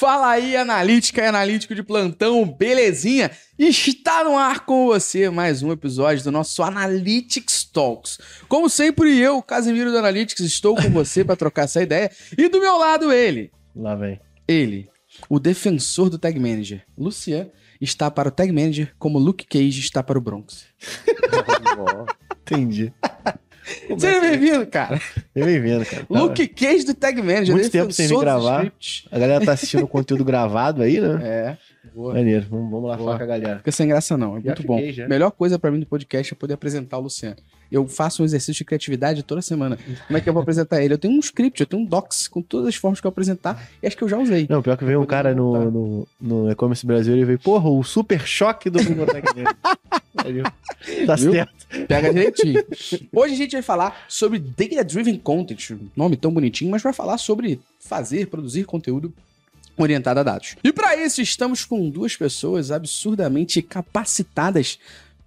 Fala aí, analítica e analítico de plantão, belezinha? Está no ar com você mais um episódio do nosso Analytics Talks. Como sempre, eu, Casimiro do Analytics, estou com você para trocar essa ideia. E do meu lado, ele. Lá vem. Ele, o defensor do Tag Manager, Lucian, está para o Tag Manager como Luke Cage está para o Bronx. Entendi. Seja bem-vindo, cara. Bem-vindo, cara. Luke Cage do Tag Manager, Muito tempo sem vir gravar. A galera tá assistindo o conteúdo gravado aí, né? É, boa. Maneiro. Vamos, vamos lá Boa. falar com a galera. Fica sem graça, não. É muito bom. já. Melhor coisa pra mim do podcast é poder apresentar o Luciano. Eu faço um exercício de criatividade toda semana. Como é que eu vou apresentar ele? Eu tenho um script, eu tenho um docs com todas as formas que eu apresentar e acho que eu já usei. Não, pior que veio um cara no, no, no E-Commerce Brasil e veio, porra, o super choque do Bibliotec dele. Tá Viu? certo. Pega direitinho. Hoje a gente vai falar sobre Data Driven Content, um nome tão bonitinho, mas vai falar sobre fazer, produzir conteúdo orientado a dados. E para isso estamos com duas pessoas absurdamente capacitadas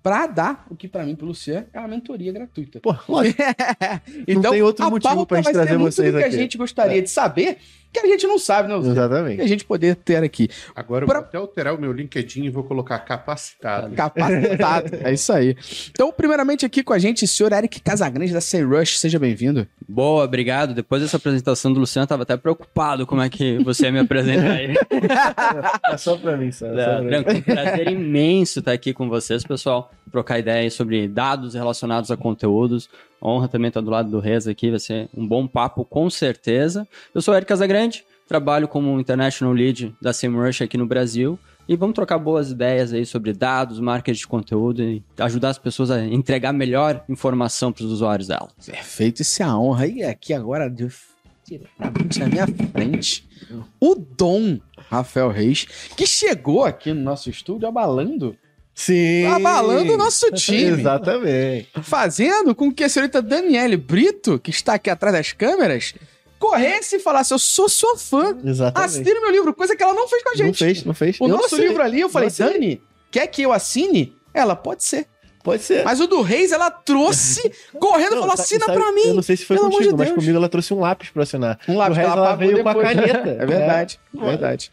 para dar o que para mim, pro Luciano, é uma mentoria gratuita. Pô, lógico. então, tem outro motivo pauta pra gente trazer vocês do que aqui. a gente gostaria de saber, que a gente não sabe, né, Luciano? Que Exatamente. a gente poder ter aqui. Agora eu Pra- vou até alterar o meu LinkedIn e vou colocar capacitado. Capacitado. é isso aí. Então, primeiramente aqui com a gente, o senhor Eric Casagrande da Rush, seja bem-vindo. Boa, obrigado. Depois dessa apresentação do Luciano, eu tava até preocupado como é que você ia me apresentar aí. É só pra mim, só. só É, pra mim. tranquilo. Prazer imenso estar aqui com vocês, pessoal. Trocar ideias sobre dados relacionados a conteúdos. Honra também estar do lado do Reza aqui, vai ser um bom papo, com certeza. Eu sou Eric Casagrande, trabalho como International Lead da SEMrush aqui no Brasil. E vamos trocar boas ideias aí sobre dados, marketing de conteúdo e ajudar as pessoas a entregar melhor informação para os usuários delas. Perfeito, isso é a honra. E aqui agora, diretamente na minha frente, o Dom Rafael Reis, que chegou aqui no nosso estúdio abalando, Sim. abalando o nosso time. Exatamente. Fazendo com que a senhorita Daniele Brito, que está aqui atrás das câmeras, corresse e falasse: Eu sou sua fã. Exatamente. Assine meu livro, coisa que ela não fez com a gente. Não fez, não fez. O Eu nosso livro ali, eu falei, Não. Dani, quer que eu assine? Ela, pode ser. Pode ser. Mas o do Reis, ela trouxe correndo e falou, assina sabe- pra mim. Eu não sei se foi Pelo contigo, de mas comigo ela trouxe um lápis pra assinar. Um lápis O resto ela ela veio com a depois. caneta. É verdade, é verdade.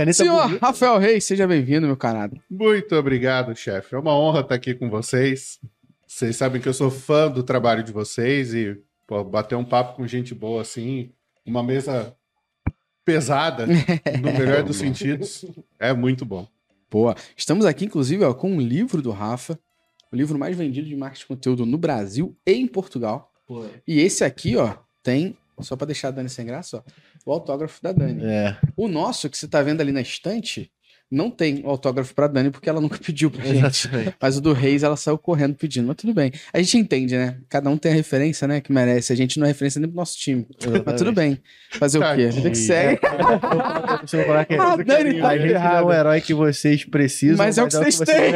Caneta Senhor bonita. Rafael Reis, seja bem-vindo, meu camarada. Muito obrigado, chefe. É uma honra estar aqui com vocês. Vocês sabem que eu sou fã do trabalho de vocês e pô, bater um papo com gente boa assim, uma mesa pesada, no melhor dos sentidos, é muito bom. Boa. Estamos aqui, inclusive, ó, com um livro do Rafa, o livro mais vendido de marketing de conteúdo no Brasil e em Portugal. E esse aqui, ó, tem, só pra deixar a Dani sem graça, ó, o autógrafo da Dani. É, O nosso, que você tá vendo ali na estante, não tem o autógrafo pra Dani, porque ela nunca pediu pra gente. exatamente. Mas o do Reis, ela saiu correndo pedindo. Mas tudo bem. A gente entende, né? Cada um tem a referência, né? Que merece. A gente não é referência nem pro nosso time. Mas tudo bem. Fazer o quê? Vida que segue. Você vai falar que A Dani tá a gente não é o herói que vocês precisam, Mas é o que vocês têm.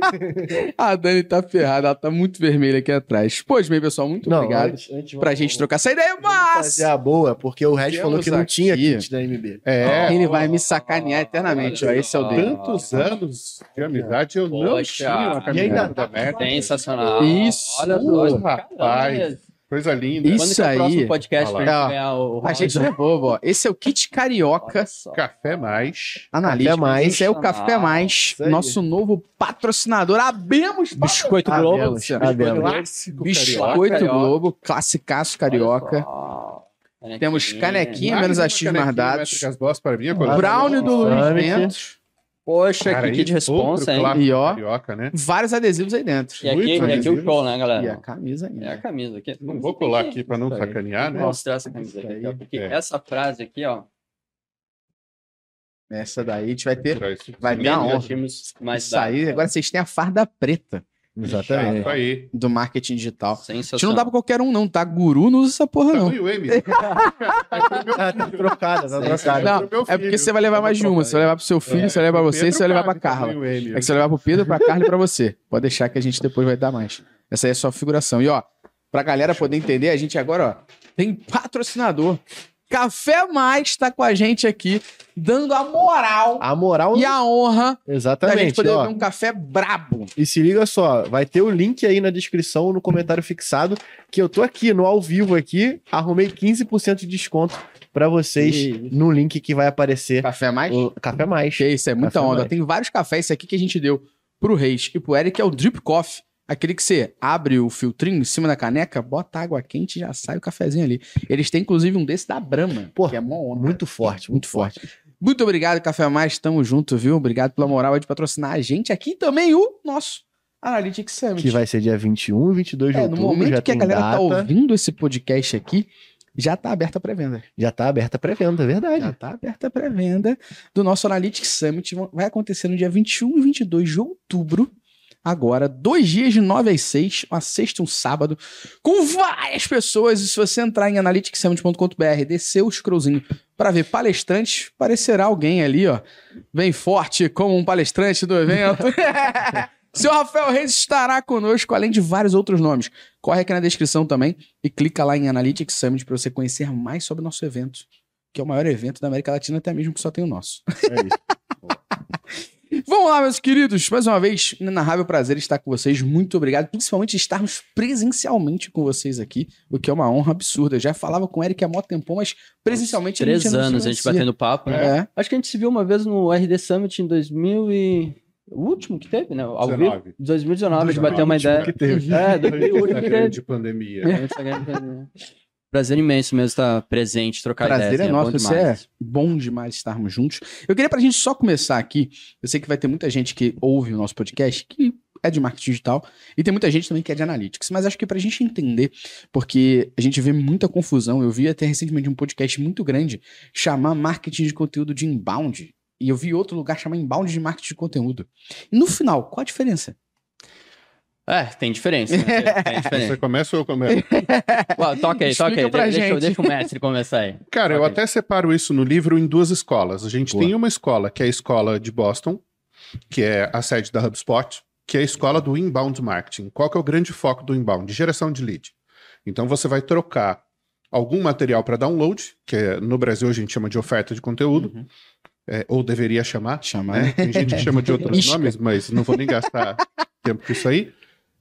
A Dani tá ferrada. Ela tá muito vermelha aqui atrás. Pois bem, pessoal, muito Não, obrigado antes, antes pra vamos- gente trocar essa ideia. Mas fazer a boa, porque o Red falou que não tinha aqui- kit da MB. É, ele vai me sacanear eternamente. Ó, esse é o dele. tantos anos de amizade eu não Poxa, tinha uma camiseta da merda. Sensacional. Isso. Olha rapaz, coisa linda. Isso Quando que é o aí. próximo podcast pra gente ganhar o... A gente não é bobo, ó. Esse é o kit carioca. Café mais. Analítico. Café Mais. Esse é o Café Mais, Isso aí. nosso novo patrocinador. Abemos Biscoito Ah, Globo. ah, belo. Clássico Biscoito Carioca. Globo, classicaço carioca. Temos canequinha, Mais menos mim, Ah, agora. Brownie do Luiz Summit. Poxa, Cara, que kit de responsa, hein? E ó. Carioca, né? Vários adesivos aí dentro. E aqui, e aqui o show, né, E a galera? camisa É a ainda. camisa aqui. Não vou colar aqui para não Isso aí. sacanear, né? Vou mostrar essa camisa Isso aqui, ó, porque É. essa frase aqui, ó, Essa daí a gente vai ter. Vai dar honra. mais Isso aí, agora vocês têm a farda preta Exatamente. Do marketing digital. A gente não dá pra qualquer um, não, tá? Guru não usa essa porra, não. Tamanho M. É Ah, tá filho. trocada, tá trocada. Não, meu é porque você vai levar mais de uma. Você vai levar pro seu filho, você vai levar pra você, Pedro você vai levar pra cabe, Carla. É que você vai levar pro Pedro, pra Carla e pra você. Pode deixar que a gente depois vai dar mais. Essa aí é só figuração. E ó, pra galera poder entender, a gente agora, ó, tem patrocinador. Café Mais tá com a gente aqui, dando a moral A moral. e a honra da gente Exatamente. poder ó. ver um café brabo. E se liga só, vai ter o link aí na descrição, no comentário fixado, que eu tô aqui no ao vivo aqui, arrumei 15% de desconto pra vocês Ih. no link que vai aparecer. Café Mais? O Café Mais. Que isso, é muita Café onda. Mais. Tem vários cafés. Esse aqui que a gente deu pro Reis e pro Eric, que é o Drip Coffee. Aquele que você abre o filtrinho em cima da caneca, bota água quente e já sai o cafezinho ali. Eles têm, inclusive, um desse da Brahma, que é mó onda. Muito forte, muito forte. Muito obrigado, Café Mais. Tamo junto, viu? Obrigado pela moral de patrocinar a gente aqui e também o nosso Analytics Summit. Que vai ser dia 21 e 22 de é, outubro. no momento já que a galera tá data, ouvindo esse podcast aqui, já tá aberta a pré-venda. Já tá aberta a pré-venda, é verdade. Já tá aberta a pré-venda do nosso Analytics Summit. Vai acontecer no dia 21 e 22 de outubro. Agora, dois dias de 9 às 6, uma sexta e um sábado, com várias pessoas. E se você entrar em analyticsummit.com.br, descer o scrollzinho para ver palestrantes, parecerá alguém ali, ó, bem forte como um palestrante do evento. Seu Rafael Reis estará conosco, além de vários outros nomes. Corre aqui na descrição também e clica lá em Analytics Summit para você conhecer mais sobre o nosso evento, que é o maior evento da América Latina, até mesmo que só tem o nosso. É isso. Vamos lá, meus queridos. Mais uma vez, inenarrável prazer estar com vocês. Muito obrigado, principalmente estarmos presencialmente com vocês aqui, o que é uma honra absurda. Eu já falava com o Eric há mó tempão, mas presencialmente Três não se anos a gente batendo papo, né? É. Acho que a gente se viu uma vez no RD Summit em 2000 e... O último que teve, né? Ao vivo. 19. 2019, a gente 19, bateu uma último ideia. que teve. É, 2000, o último que teve. de pandemia. Prazer imenso mesmo estar presente, trocar Prazer ideias. é né? nosso, bom você é bom demais estarmos juntos. Eu queria pra gente só começar aqui, eu sei que vai ter muita gente que ouve o nosso podcast que é de marketing digital e tem muita gente também que é de analytics, mas acho que pra gente entender, porque a gente vê muita confusão, eu vi até recentemente um podcast muito grande chamar marketing de conteúdo de inbound e eu vi outro lugar chamar inbound de marketing de conteúdo. E no final, qual a diferença? É, tem diferença. Né? Tem Você diferença. começa ou eu começo? Ué, toca aí, toca aí. pra deixa, gente. deixa o mestre começar aí. Cara, eu Ok. até separo isso no livro em duas escolas. A gente Boa. tem uma escola que é a escola de Boston, que é a sede da HubSpot, que é a escola do inbound marketing. Qual que é o grande foco do inbound? Geração de lead. Então você vai trocar algum material para download, que é, no Brasil a gente chama de oferta de conteúdo, Uhum. é, ou deveria chamar, Chamar. né? Tem gente que chama de outros nomes, mas não vou nem gastar tempo com isso aí.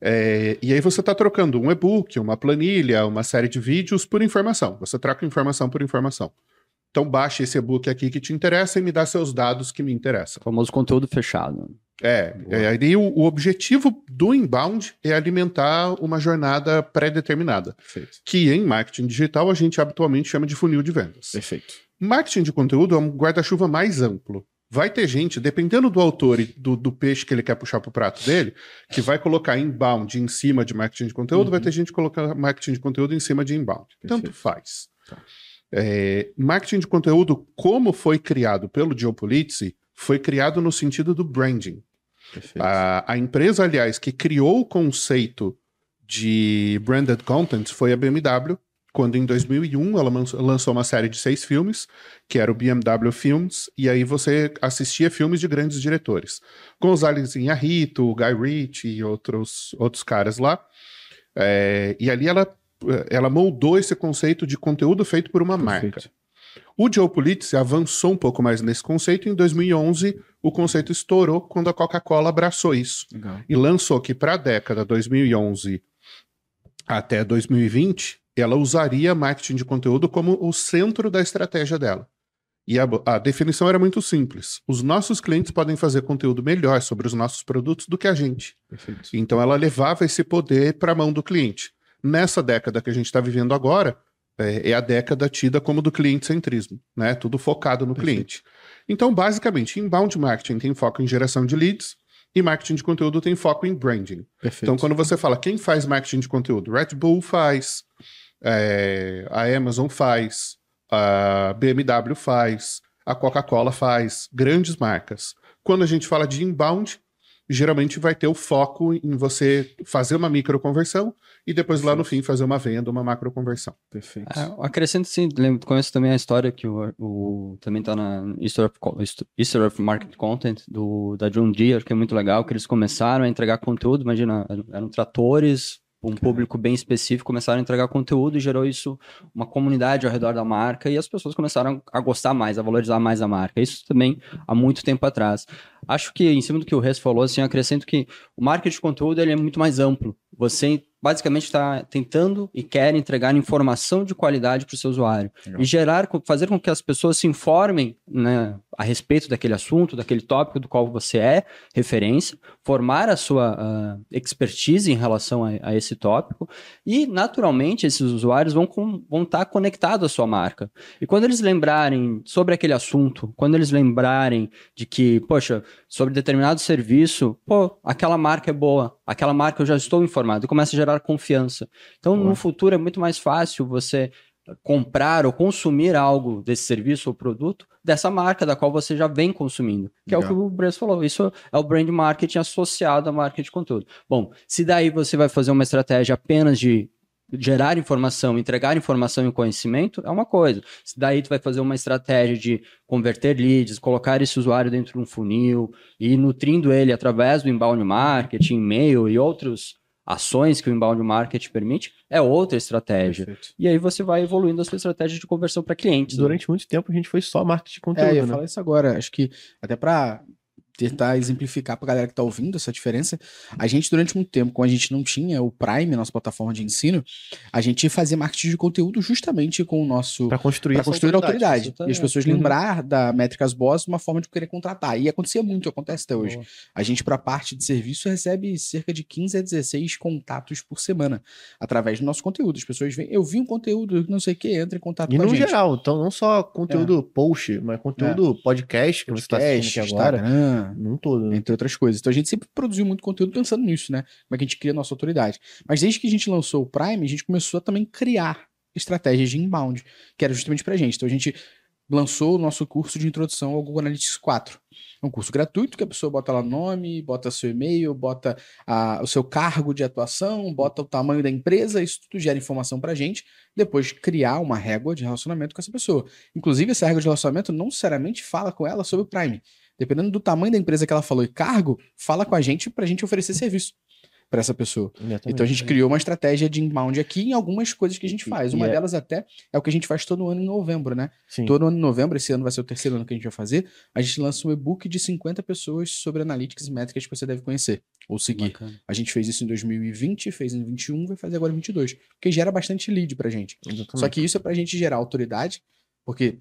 É, e aí você está trocando um e-book, uma planilha, uma série de vídeos por informação. Você troca informação por informação. Então baixa esse e-book aqui que te interessa e me dá seus dados que me interessam. O famoso conteúdo fechado. É, é aí o, o objetivo do inbound é alimentar uma jornada pré-determinada, que em marketing digital a gente habitualmente chama de funil de vendas. Perfeito. Marketing de conteúdo é um guarda-chuva mais amplo. Vai ter gente, dependendo do autor e do, do peixe que ele quer puxar pro prato dele, que vai colocar inbound em cima de marketing de conteúdo, Uhum. vai ter gente que colocar marketing de conteúdo em cima de inbound. Tanto faz. Tá. É, marketing de conteúdo, como foi criado pelo Joe foi criado no sentido do branding. Perfeito. A, a empresa, aliás, que criou o conceito de branded content foi a BMW, quando em 2001 ela lançou uma série de seis filmes, que era o BMW Films, e aí você assistia filmes de grandes diretores. Gonzalez Inharrito, Guy Ritchie e outros, outros caras lá. É, e ali ela, ela moldou esse conceito de conteúdo feito por uma marca. Perfeito. O Joe Pulitzer avançou um pouco mais nesse conceito. Em 2011, o conceito estourou quando a Coca-Cola abraçou isso Legal. e lançou que para a década 2011 até 2020, ela usaria marketing de conteúdo como o centro da estratégia dela. E a, a definição era muito simples. Os nossos clientes podem fazer conteúdo melhor sobre os nossos produtos do que a gente. Perfeito. Então ela levava esse poder para a mão do cliente. Nessa década que a gente está vivendo agora, é, é a década tida como do cliente-centrismo, né? Tudo focado no Perfeito. cliente. Então, basicamente, inbound marketing tem foco em geração de leads e marketing de conteúdo tem foco em branding. Perfeito. Então, quando você fala quem faz marketing de conteúdo, Red Bull faz, é, a Amazon faz, a BMW faz, a Coca-Cola faz, grandes marcas. Quando a gente fala de inbound, geralmente vai ter o foco em você fazer uma microconversão e depois lá no fim fazer uma venda, uma macroconversão. Perfeito. É, acrescento sim, lembro, conheço também a história que o, o- também tá na History of, History of Market Content do, da John Deere, que é muito legal, que eles começaram a entregar conteúdo, imagina, eram tratores um público bem específico, começaram a entregar conteúdo e gerou isso uma comunidade ao redor da marca e as pessoas começaram a gostar mais, a valorizar mais a marca. Isso também há muito tempo atrás. Acho que, em cima do que o Rez falou, assim, eu acrescento que o marketing de conteúdo ele é muito mais amplo. Você basicamente está tentando e quer entregar informação de qualidade para o seu usuário Legal. e gerar, fazer com que as pessoas se informem né, a respeito daquele assunto, daquele tópico do qual você é referência, formar a sua uh, expertise em relação a, a, esse tópico e, naturalmente, esses usuários vão, com, vão estar conectados à sua marca. E quando eles lembrarem sobre aquele assunto, quando eles lembrarem de que, poxa, sobre determinado serviço, pô, aquela marca é boa, aquela marca eu já estou informado, e começa a gerar confiança. Então, Boa. no futuro é muito mais fácil você comprar ou consumir algo desse serviço ou produto dessa marca da qual você já vem consumindo, que Legal. é o que o Bress falou. Isso é o brand marketing associado à marca de conteúdo. Bom, se daí você vai fazer uma estratégia apenas de gerar informação, entregar informação e conhecimento é uma coisa. Se daí tu vai fazer uma estratégia de converter leads, colocar esse usuário dentro de um funil e nutrindo ele através do inbound marketing, e-mail e outros ações que o inbound marketing permite, é outra estratégia. Perfeito. E aí você vai evoluindo a sua estratégia de conversão para clientes. Né? Durante né? muito tempo a gente foi só marketing de conteúdo. É, eu ia né? falar isso agora. Acho que até para tentar exemplificar para a galera que está ouvindo essa diferença. A gente, durante muito tempo, quando a gente não tinha o Prime, nossa plataforma de ensino, a gente fazia marketing de conteúdo justamente com o nosso. Para construir, pra construir autoridade. autoridade. E as pessoas uhum. lembrar da Métricas Boss uma forma de querer contratar. E acontecia muito, acontece até hoje. Boa. A gente, para a parte de serviço, recebe cerca de 15 a 16 contatos por semana através do nosso conteúdo. As pessoas vêm, eu vi um conteúdo, não sei o que, entra em contato e com a gente. E no geral, então não só conteúdo é. post, mas conteúdo é. podcast que podcast, você está assistindo aqui agora. Instagram, num todo. Né? Entre outras coisas. Então a gente sempre produziu muito conteúdo pensando nisso, né? Como é que a gente cria a nossa autoridade. Mas desde que a gente lançou o Prime, a gente começou a também criar estratégias de inbound, que era justamente pra gente. Então a gente lançou o nosso curso de introdução ao Google Analytics 4. É um curso gratuito que a pessoa bota lá nome, bota seu e-mail, bota a, o seu cargo de atuação, bota o tamanho da empresa, isso tudo gera informação pra gente. Depois criar uma régua de relacionamento com essa pessoa. Inclusive, essa régua de relacionamento não necessariamente fala com ela sobre o Prime. Dependendo do tamanho da empresa que ela falou e cargo, fala com a gente para a gente oferecer serviço para essa pessoa. Então a gente criou uma estratégia de inbound aqui em algumas coisas que a gente faz. Uma é... delas até é o que a gente faz todo ano em novembro, né? Sim. Todo ano em novembro, esse ano vai ser o terceiro ano que a gente vai fazer, a gente lança um e-book de 50 pessoas sobre analytics e métricas que você deve conhecer ou seguir. Bacana. A gente fez isso em 2020, fez em 21, vai fazer agora em 22, porque gera bastante lead pra gente. Exatamente. Só que isso é pra gente gerar autoridade, porque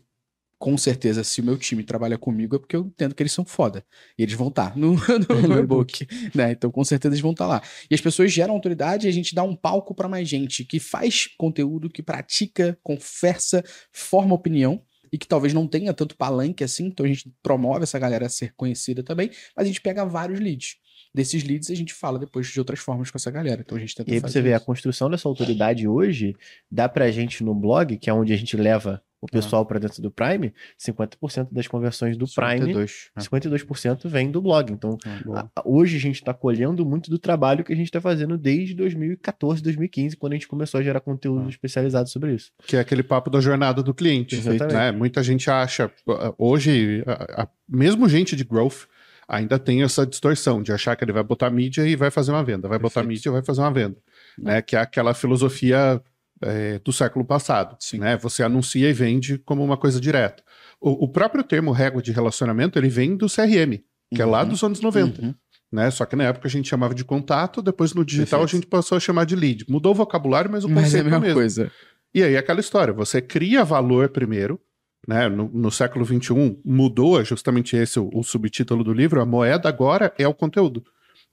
com certeza, se o meu time trabalha comigo, é porque eu entendo que eles são foda. E eles vão estar tá no, no, no e-book, né? Então, com certeza, eles vão estar tá lá. E as pessoas geram autoridade e a gente dá um palco para mais gente que faz conteúdo, que pratica, conversa, forma opinião e que talvez não tenha tanto palanque assim. Então, a gente promove essa galera a ser conhecida também, mas a gente pega vários leads desses leads a gente fala depois de outras formas com essa galera. Então a gente tenta E aí você vê, a construção dessa autoridade hoje dá pra gente no blog, que é onde a gente leva o ah. pessoal ah. para dentro do Prime, 50% das conversões do 52, Prime, 52% é. vem do blog. Então, ah, a, hoje a gente está colhendo muito do trabalho que a gente está fazendo desde 2014, 2015, quando a gente começou a gerar conteúdo ah. especializado sobre isso. Que é aquele papo da jornada do cliente. Exatamente. Né? Muita gente acha, hoje, a, a, mesmo gente de growth, ainda tem essa distorção de achar que ele vai botar mídia e vai fazer uma venda, vai Perfeito. botar mídia e vai fazer uma venda. Né? Que é aquela filosofia é, do século passado. Né? Você anuncia e vende como uma coisa direta. O, o, próprio termo régua de relacionamento ele vem do CRM, que uhum. é lá uhum. dos anos 90. Uhum. Né? Só que na época a gente chamava de contato, depois no digital Perfeito. a gente passou a chamar de lead. Mudou o vocabulário, mas o mas conceito é a mesma é coisa. E aí aquela história, você cria valor primeiro, né? No, no século XXI mudou justamente esse o, o subtítulo do livro, a moeda agora é o conteúdo.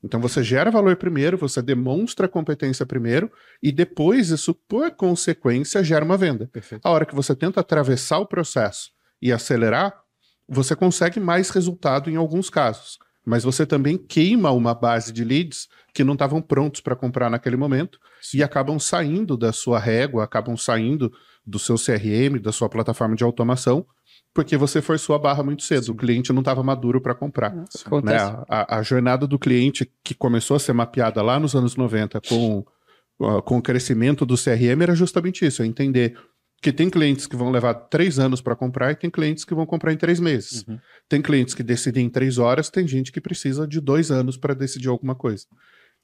Então você gera valor primeiro, você demonstra competência primeiro e depois isso, por consequência, gera uma venda. Perfeito. A hora que você tenta atravessar o processo e acelerar, você consegue mais resultado em alguns casos. Mas você também queima uma base de leads que não estavam prontos para comprar naquele momento Sim. e acabam saindo da sua régua, acabam saindo do seu CRM, da sua plataforma de automação porque você forçou a barra muito cedo. O cliente não estava maduro para comprar. Né? A, a, jornada do cliente que começou a ser mapeada lá nos anos 90 com, com o crescimento do CRM era justamente isso: é entender que tem clientes que vão levar três anos para comprar e tem clientes que vão comprar em três meses. Uhum. Tem clientes que decidem em três horas, tem gente que precisa de dois anos para decidir alguma coisa.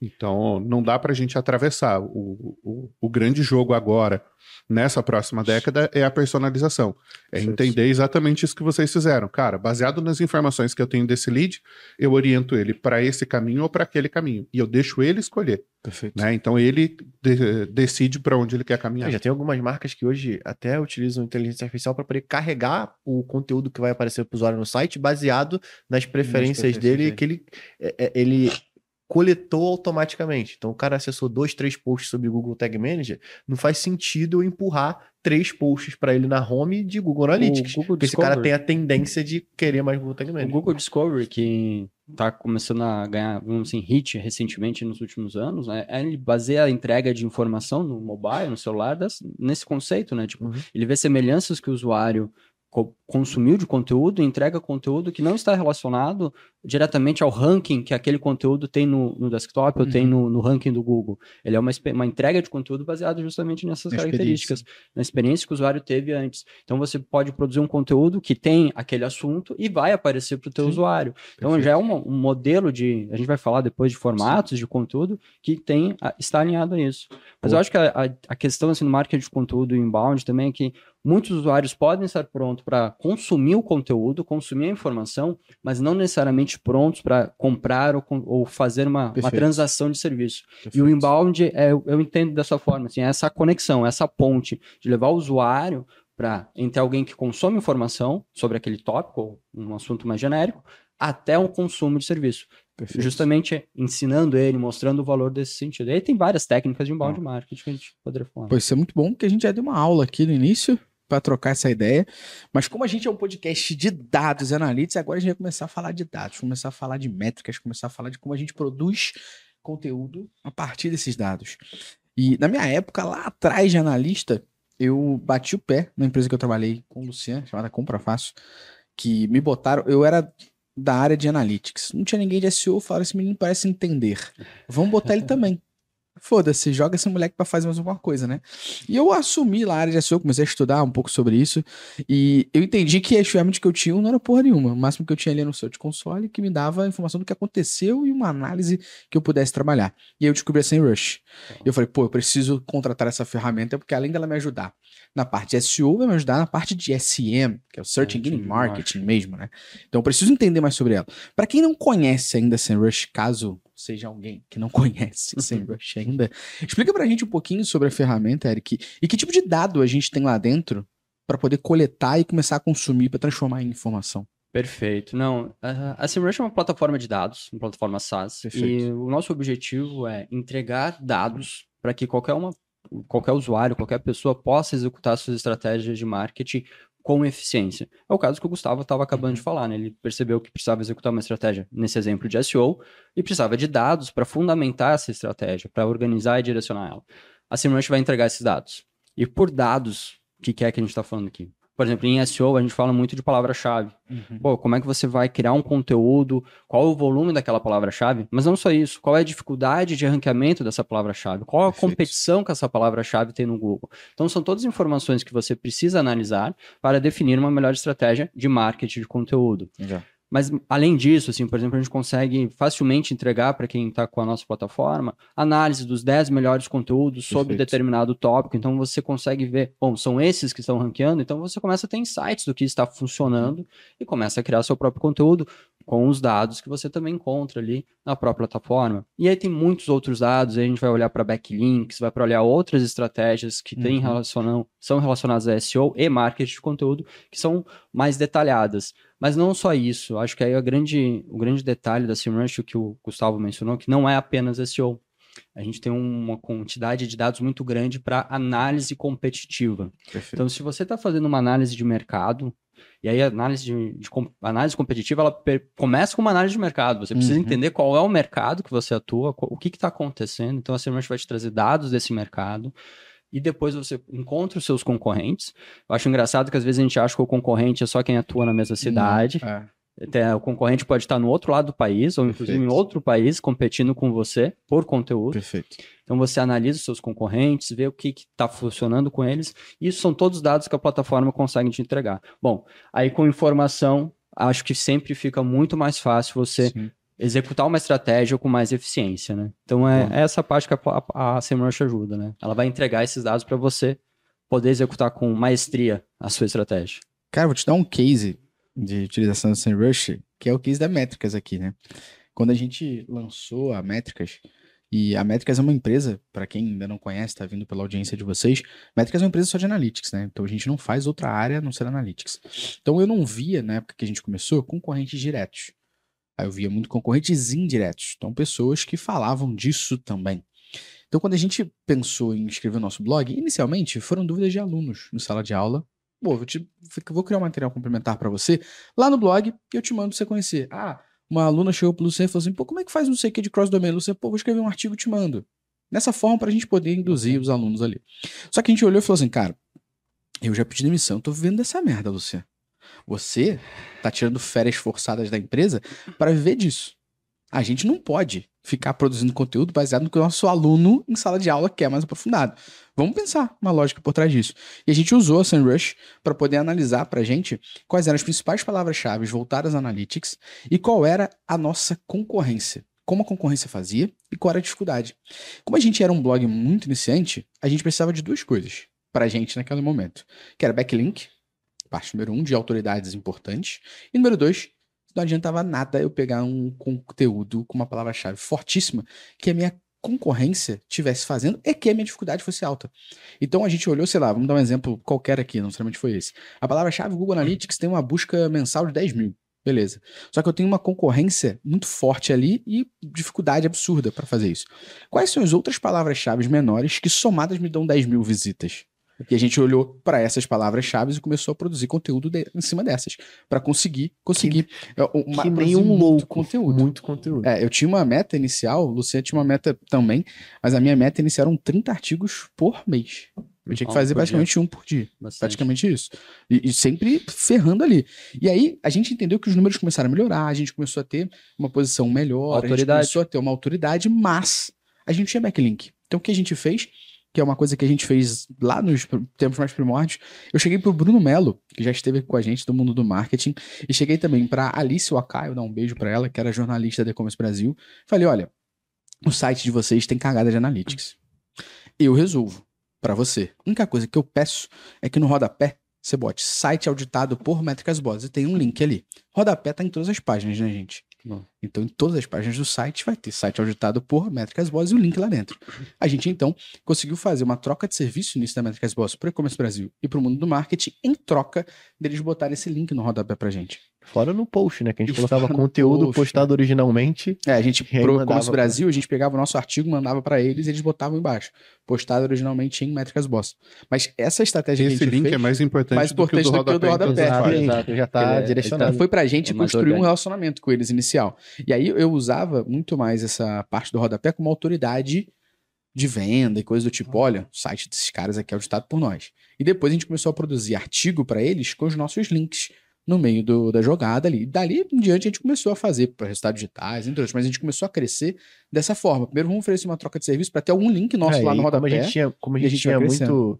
Então, não dá para a gente atravessar. O, o, o, grande jogo agora, nessa próxima década, é a personalização. É entender exatamente isso que vocês fizeram. Cara, baseado nas informações que eu tenho desse lead, eu oriento ele para esse caminho ou para aquele caminho. E eu deixo ele escolher. Perfeito. Né? Então, ele de, decide para onde ele quer caminhar. Já tem algumas marcas que hoje até utilizam inteligência artificial para poder carregar o conteúdo que vai aparecer para o usuário no site, baseado nas preferências, nas preferências dele, dele, que ele, é, é, ele coletou automaticamente. Então o cara acessou dois, três posts sobre Google Tag Manager, não faz sentido eu empurrar três posts para ele na home de Google Analytics. Google porque esse cara tem a tendência de querer mais Google Tag Manager. O Google Discovery, que está começando a ganhar, vamos assim, hit recentemente nos últimos anos, né? Ele baseia a entrega de informação no mobile, no celular, das, nesse conceito, né? Tipo, uhum. ele vê semelhanças que o usuário consumiu de conteúdo, entrega conteúdo que não está relacionado diretamente ao ranking que aquele conteúdo tem no, no desktop uhum. ou tem uhum. no, no, ranking do Google. Ele é uma, uma entrega de conteúdo baseada justamente nessas na características, na experiência que o usuário teve antes. Então você pode produzir um conteúdo que tem aquele assunto e vai aparecer para o teu Sim. usuário. Então Perfeito. já é um, um, modelo de, a gente vai falar depois de formatos Sim. de conteúdo que tem está alinhado a isso. Mas Pô. eu acho que a, a, a questão assim, no marketing de conteúdo inbound também é que muitos usuários podem estar prontos para consumir o conteúdo, consumir a informação, mas não necessariamente prontos para comprar ou, ou, fazer uma, uma, transação de serviço. Perfeito. E o inbound, é, eu entendo dessa forma, assim, é essa conexão, essa ponte de levar o usuário para entre alguém que consome informação sobre aquele tópico, ou um assunto mais genérico, até um consumo de serviço. Perfeito. Justamente ensinando ele, mostrando o valor desse sentido. E aí tem várias técnicas de inbound ah. marketing que a gente poderia falar. Pois isso é muito bom, porque a gente já deu uma aula aqui no início para trocar essa ideia. Mas como a gente é um podcast de dados e analytics, agora a gente vai começar a falar de dados, começar a falar de métricas, começar a falar de como a gente produz conteúdo a partir desses dados. E na minha época, lá atrás de analista, eu bati o pé na empresa que eu trabalhei com o Luciano, chamada Compra Fácil, que me botaram. Eu era da área de analytics. Não tinha ninguém de SEO, falaram: esse menino parece entender. Vamos botar ele também. Foda-se, joga esse moleque pra fazer mais alguma coisa, né? E eu assumi lá a área de SEO, comecei a estudar um pouco sobre isso. E eu entendi que as ferramentas que eu tinha não era porra nenhuma. O máximo que eu tinha ali no Search Console que me dava informação do que aconteceu e uma análise que eu pudesse trabalhar. E aí eu descobri a SEMrush. E eu falei, pô, eu preciso contratar essa ferramenta porque além dela me ajudar na parte de SEO, vai me ajudar na parte de SM, que é o Search Engine Marketing mesmo, né? Então eu preciso entender mais sobre ela. Para quem não conhece ainda a SEMrush, caso seja alguém que não conhece SEMrush ainda, explica pra gente um pouquinho sobre a ferramenta, Eric, e que tipo de dado a gente tem lá dentro para poder coletar e começar a consumir para transformar em informação. Perfeito. Não, a SEMrush é uma plataforma de dados, uma plataforma SaaS, Perfeito. e o nosso objetivo é entregar dados para que qualquer uma qualquer usuário, qualquer pessoa possa executar suas estratégias de marketing com eficiência. É o caso que o Gustavo estava acabando de uhum. falar, né? Ele percebeu que precisava executar uma estratégia, nesse exemplo de SEO, e precisava de dados para fundamentar essa estratégia, para organizar e direcionar ela. A SEMrush vai entregar esses dados. E por dados, o que, que é que a gente está falando aqui? Por exemplo, em SEO a gente fala muito de palavra-chave. Uhum. Pô, como é que você vai criar um conteúdo? Qual é o volume daquela palavra-chave? Mas não só isso. Qual é a dificuldade de ranqueamento dessa palavra-chave? Qual a Perfeito. competição que essa palavra-chave tem no Google? Então são todas informações que você precisa analisar para definir uma melhor estratégia de marketing de conteúdo. Já. Mas além disso, assim, por exemplo, a gente consegue facilmente entregar para quem está com a nossa plataforma análise dos 10 melhores conteúdos Perfeito. sobre determinado tópico. Então você consegue ver, bom, são esses que estão ranqueando, então você começa a ter insights do que está funcionando e começa a criar seu próprio conteúdo com os dados que você também encontra ali na própria plataforma. E aí tem muitos outros dados, aí a gente vai olhar para backlinks, vai para olhar outras estratégias que uhum. relacionam, são relacionadas a SEO e marketing de conteúdo, que são mais detalhadas. Mas não só isso, acho que aí a grande, o grande detalhe da SEMrush, o que o Gustavo mencionou, que não é apenas SEO. A gente tem uma quantidade de dados muito grande para análise competitiva. Perfeito. Então, se você está fazendo uma análise de mercado, e aí a análise, de, de análise competitiva, ela começa com uma análise de mercado. Você precisa uhum. entender qual é o mercado que você atua, o que está acontecendo. Então, a SEMrush vai te trazer dados desse mercado e depois você encontra os seus concorrentes. Eu acho engraçado que às vezes a gente acha que o concorrente é só quem atua na mesma cidade. é. Até, o concorrente pode estar no outro lado do país, ou inclusive Perfeito. em outro país, competindo com você por conteúdo. Perfeito. Então você analisa os seus concorrentes, vê o que está funcionando com eles. Isso são todos dados que a plataforma consegue te entregar. Bom, aí com informação, acho que sempre fica muito mais fácil você executar uma estratégia com mais eficiência, né? Então é, é essa parte que a, a, a SEMrush ajuda, né? Ela vai entregar esses dados para você poder executar com maestria a sua estratégia. Cara, vou te dar um case de utilização do SEMrush, que é o case da Métricas aqui, né? Quando a gente lançou a Métricas, e a Métricas é uma empresa, para quem ainda não conhece, está vindo pela audiência de vocês, Métricas é uma empresa só de Analytics, né? Então a gente não faz outra área a não ser Analytics. Então eu não via, na época que a gente começou, concorrentes diretos. Aí eu via muito concorrentes indiretos. Então pessoas que falavam disso também. Então quando a gente pensou em escrever o nosso blog, inicialmente foram dúvidas de alunos no sala de aula. Pô, eu te, vou criar um material complementar para você lá no blog e eu te mando pra você conhecer. Ah, uma aluna chegou pro Luciano e falou assim: pô, como é que faz não sei o que de cross-domain? Luciano, pô, vou escrever um artigo e te mando. Nessa forma, para a gente poder induzir os alunos ali. Só que a gente olhou e falou assim: cara, eu já pedi demissão, tô vivendo dessa merda, Luciano. Você tá tirando férias forçadas da empresa para viver disso. A gente não pode ficar produzindo conteúdo baseado no que o nosso aluno em sala de aula quer mais aprofundado. Vamos pensar uma lógica por trás disso. E a gente usou a SEMrush para poder analisar para a gente quais eram as principais palavras-chave voltadas a Analytics e qual era a nossa concorrência. Como a concorrência fazia e qual era a dificuldade. Como a gente era um blog muito iniciante, a gente precisava de duas coisas para a gente naquele momento, que era backlink, parte número um, de autoridades importantes, e número dois, não adiantava nada eu pegar um conteúdo com uma palavra-chave fortíssima que a minha concorrência tivesse fazendo e que a minha dificuldade fosse alta. Então a gente olhou, sei lá, vamos dar um exemplo qualquer aqui, não necessariamente foi esse. A palavra-chave Google Analytics tem uma busca mensal de 10 mil. Beleza. Só que eu tenho uma concorrência muito forte ali e dificuldade absurda para fazer isso. Quais são as outras palavras-chave menores que somadas me dão 10 mil visitas? E a gente olhou para essas palavras-chave e começou a produzir conteúdo de, em cima dessas, para conseguir conseguir que, é, uma, que nem um louco conteúdo. Muito conteúdo. É, eu tinha uma meta inicial, o Luciano tinha uma meta também, mas a minha meta inicial eram 30 artigos por mês. Eu tinha que fazer praticamente dia. um por dia. Bastante. Praticamente isso. E, e, sempre ferrando ali. E aí, a gente entendeu que os números começaram a melhorar, a gente começou a ter uma posição melhor, autoridade. a gente começou a ter uma autoridade, mas a gente tinha backlink. Então, o que a gente fez? Que é uma coisa que a gente fez lá nos tempos mais primórdios. Eu cheguei pro Bruno Melo, que já esteve com a gente do mundo do marketing, e cheguei também para Alice Wakaio, dar um beijo para ela, que era jornalista da E-Commerce Brasil. Falei, olha, o site de vocês tem cagada de analytics. Eu resolvo para você. A única coisa que eu peço é que no rodapé você bote site auditado por métricas boas e tem um link ali. Rodapé tá em todas as páginas, né, gente? Bom. Então, em todas as páginas do site vai ter site auditado por Métricas Boss e o link lá dentro. A gente, então, conseguiu fazer uma troca de serviço nisso da Métricas Boss para o e-commerce Brasil e para o mundo do marketing em troca deles botarem esse link no rodapé para gente. Fora no post, né? Que a gente e colocava conteúdo post, postado originalmente. É, a gente, pro e-commerce Brasil, a gente pegava o nosso artigo, mandava para eles e eles botavam embaixo. Postado originalmente em Métricas Boss. Mas essa estratégia Esse que a gente link fez, é mais importante, mais importante do, que o do, do rodapé. Exato, exato, já está é, direcionado. Foi pra gente é construir um relacionamento com eles inicial. E aí eu usava muito mais essa parte do rodapé como autoridade de venda e coisa do tipo, olha, o site desses caras aqui é auditado por nós. E depois a gente começou a produzir artigo para eles com os nossos links no meio do, da jogada ali. Dali em diante a gente começou a fazer para resultados digitais, entre outros, mas a gente começou a crescer dessa forma. Primeiro vamos oferecer uma troca de serviço para ter algum link nosso é, lá no rodapé. Como a gente tinha, como a gente, a gente tinha muito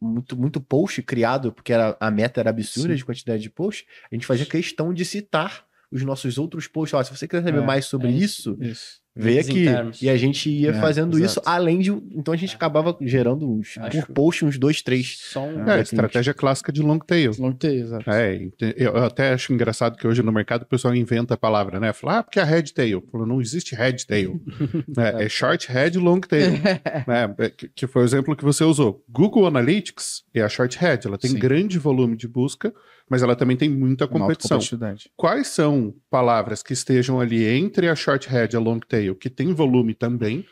muito, muito post criado, porque era, a meta era absurda Sim. de quantidade de post, a gente fazia questão de citar os nossos outros posts. Ó, se você quer saber é, mais sobre é isso, isso, vê aqui. E a gente ia é, fazendo exato. isso, além de. Então a gente acabava gerando uns, Acho... por post uns dois, três. Só um... É, estratégia clássica de long tail. Long tail, exato. É, eu até acho engraçado que hoje no mercado o pessoal inventa a palavra, né? Fala, ah, porque é head tail. Fala, não existe head tail. é, é, short head long tail. é, que foi o exemplo que você usou. Google Analytics é a short head, ela tem Sim. grande volume de busca mas ela também tem muita competição. Quais são palavras que estejam ali entre a short head e a long tail, que tem volume também?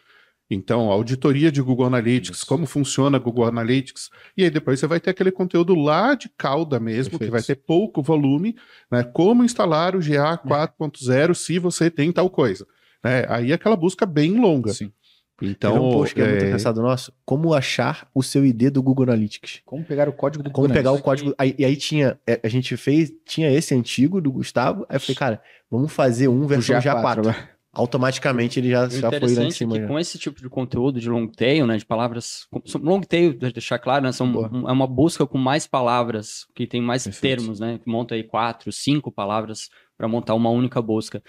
Então, auditoria de Google Analytics, Isso. como funciona Google Analytics, e aí depois você vai ter aquele conteúdo lá de cauda mesmo, Perfeito. que vai ter pouco volume, né? Como instalar o GA 4.0 se você tem tal coisa. Né? Aí é aquela busca bem longa. Sim. Então, um post que é, é muito pensado nosso, como achar o seu ID do Google Analytics. Como pegar o código do Google Como pegar o código. Aí, e aí tinha, é, a gente fez, tinha esse antigo do Gustavo, aí eu falei, cara, vamos fazer um versão GA4. GA4 Automaticamente ele já, já foi lá em cima. É que com esse tipo de conteúdo de long tail, né, de palavras, long tail, deixar claro, né, são, um, é uma busca com mais palavras, que tem mais Perfeito. termos, né, que monta aí quatro, cinco palavras para montar uma única busca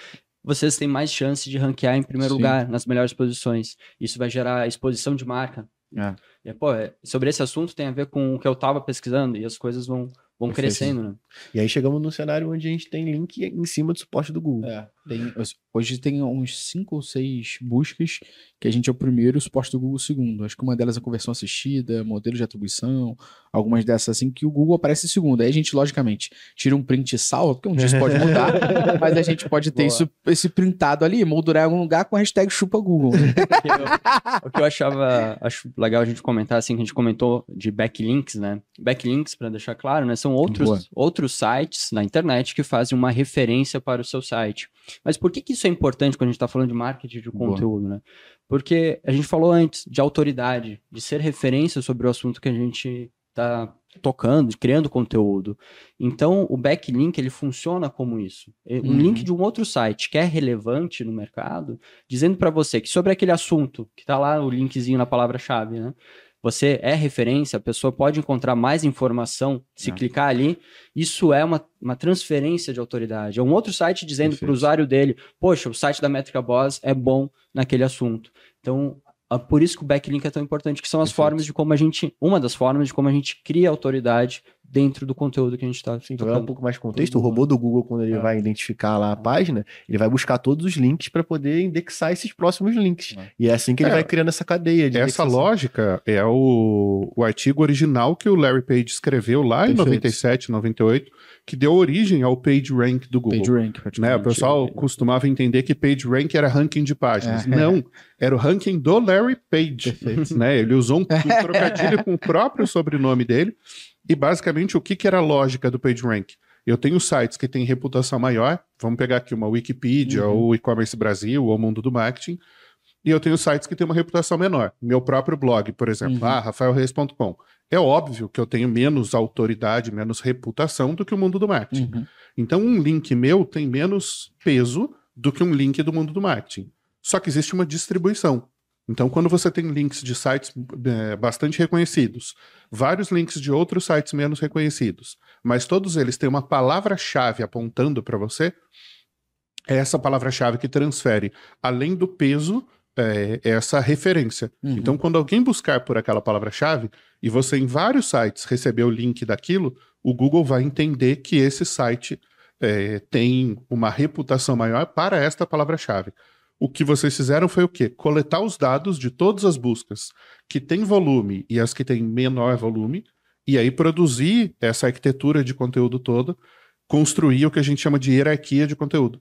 vocês têm mais chance de ranquear em primeiro Sim. lugar, nas melhores posições. Isso vai gerar exposição de marca. É. E, pô, é, sobre esse assunto tem a ver com o que eu estava pesquisando e as coisas vão, vão crescendo, né? E aí chegamos num cenário onde a gente tem link em cima do suporte do Google. É, tem, hoje tem uns cinco ou seis buscas que a gente é o primeiro, o suporte do Google o segundo. Acho que uma delas é conversão assistida, modelo de atribuição, algumas dessas assim, que o Google aparece em segundo. Aí a gente, logicamente, tira um print e salva, porque um dia isso pode mudar, mas a gente pode ter isso, esse printado ali, moldurar em algum lugar com a hashtag chupa Google. o que eu achava, acho legal a gente comentar, assim, que a gente comentou de backlinks, né? Backlinks, para deixar claro, né? São são outros, outros sites na internet que fazem uma referência para o seu site. Mas por que, que isso é importante quando a gente está falando de marketing de conteúdo, Boa. né? Porque a gente falou antes de autoridade, de ser referência sobre o assunto que a gente está tocando, criando conteúdo. Então, o backlink ele funciona como isso. Um uhum. link de um outro site que é relevante no mercado, dizendo para você que sobre aquele assunto, que está lá o linkzinho na palavra-chave, né? Você é referência, a pessoa pode encontrar mais informação se é. clicar ali. Isso é uma, uma transferência de autoridade. É um outro site dizendo para o usuário dele: Poxa, o site da Métrica Boss é bom naquele assunto. Então, por isso que o backlink é tão importante, que são as Perfeito. formas de como a gente, uma das formas de como a gente cria autoridade dentro do conteúdo que a gente está assim, tocando. um pouco mais de contexto, o robô do Google, quando ele é. vai identificar lá a página, ele vai buscar todos os links para poder indexar esses próximos links. É. E é assim que ele é. vai criando essa cadeia de Essa lógica é o, o artigo original que o Larry Page escreveu lá Perfeito. em 97, 98, que deu origem ao PageRank do Google. PageRank, né? O pessoal costumava entender que PageRank era ranking de páginas. É. Não, era o ranking do Larry Page. Né? Ele usou um, um trocadilho com o próprio sobrenome dele e basicamente o que, que era a lógica do PageRank? Eu tenho sites que têm reputação maior, vamos pegar aqui uma Wikipedia, uhum. ou e-commerce Brasil, ou Mundo do Marketing, e eu tenho sites que têm uma reputação menor. Meu próprio blog, por exemplo, uhum. ah, rafaelreis.com. É óbvio que eu tenho menos autoridade, menos reputação do que o mundo do marketing. Uhum. Então, um link meu tem menos peso do que um link do mundo do marketing. Só que existe uma distribuição. Então, quando você tem links de sites é, bastante reconhecidos, vários links de outros sites menos reconhecidos, mas todos eles têm uma palavra-chave apontando para você, é essa palavra-chave que transfere, além do peso, é, essa referência. Uhum. Então, quando alguém buscar por aquela palavra-chave e você em vários sites receber o link daquilo, o Google vai entender que esse site é, tem uma reputação maior para esta palavra-chave o que vocês fizeram foi o quê? Coletar os dados de todas as buscas que têm volume e as que têm menor volume, e aí produzir essa arquitetura de conteúdo toda, construir o que a gente chama de hierarquia de conteúdo.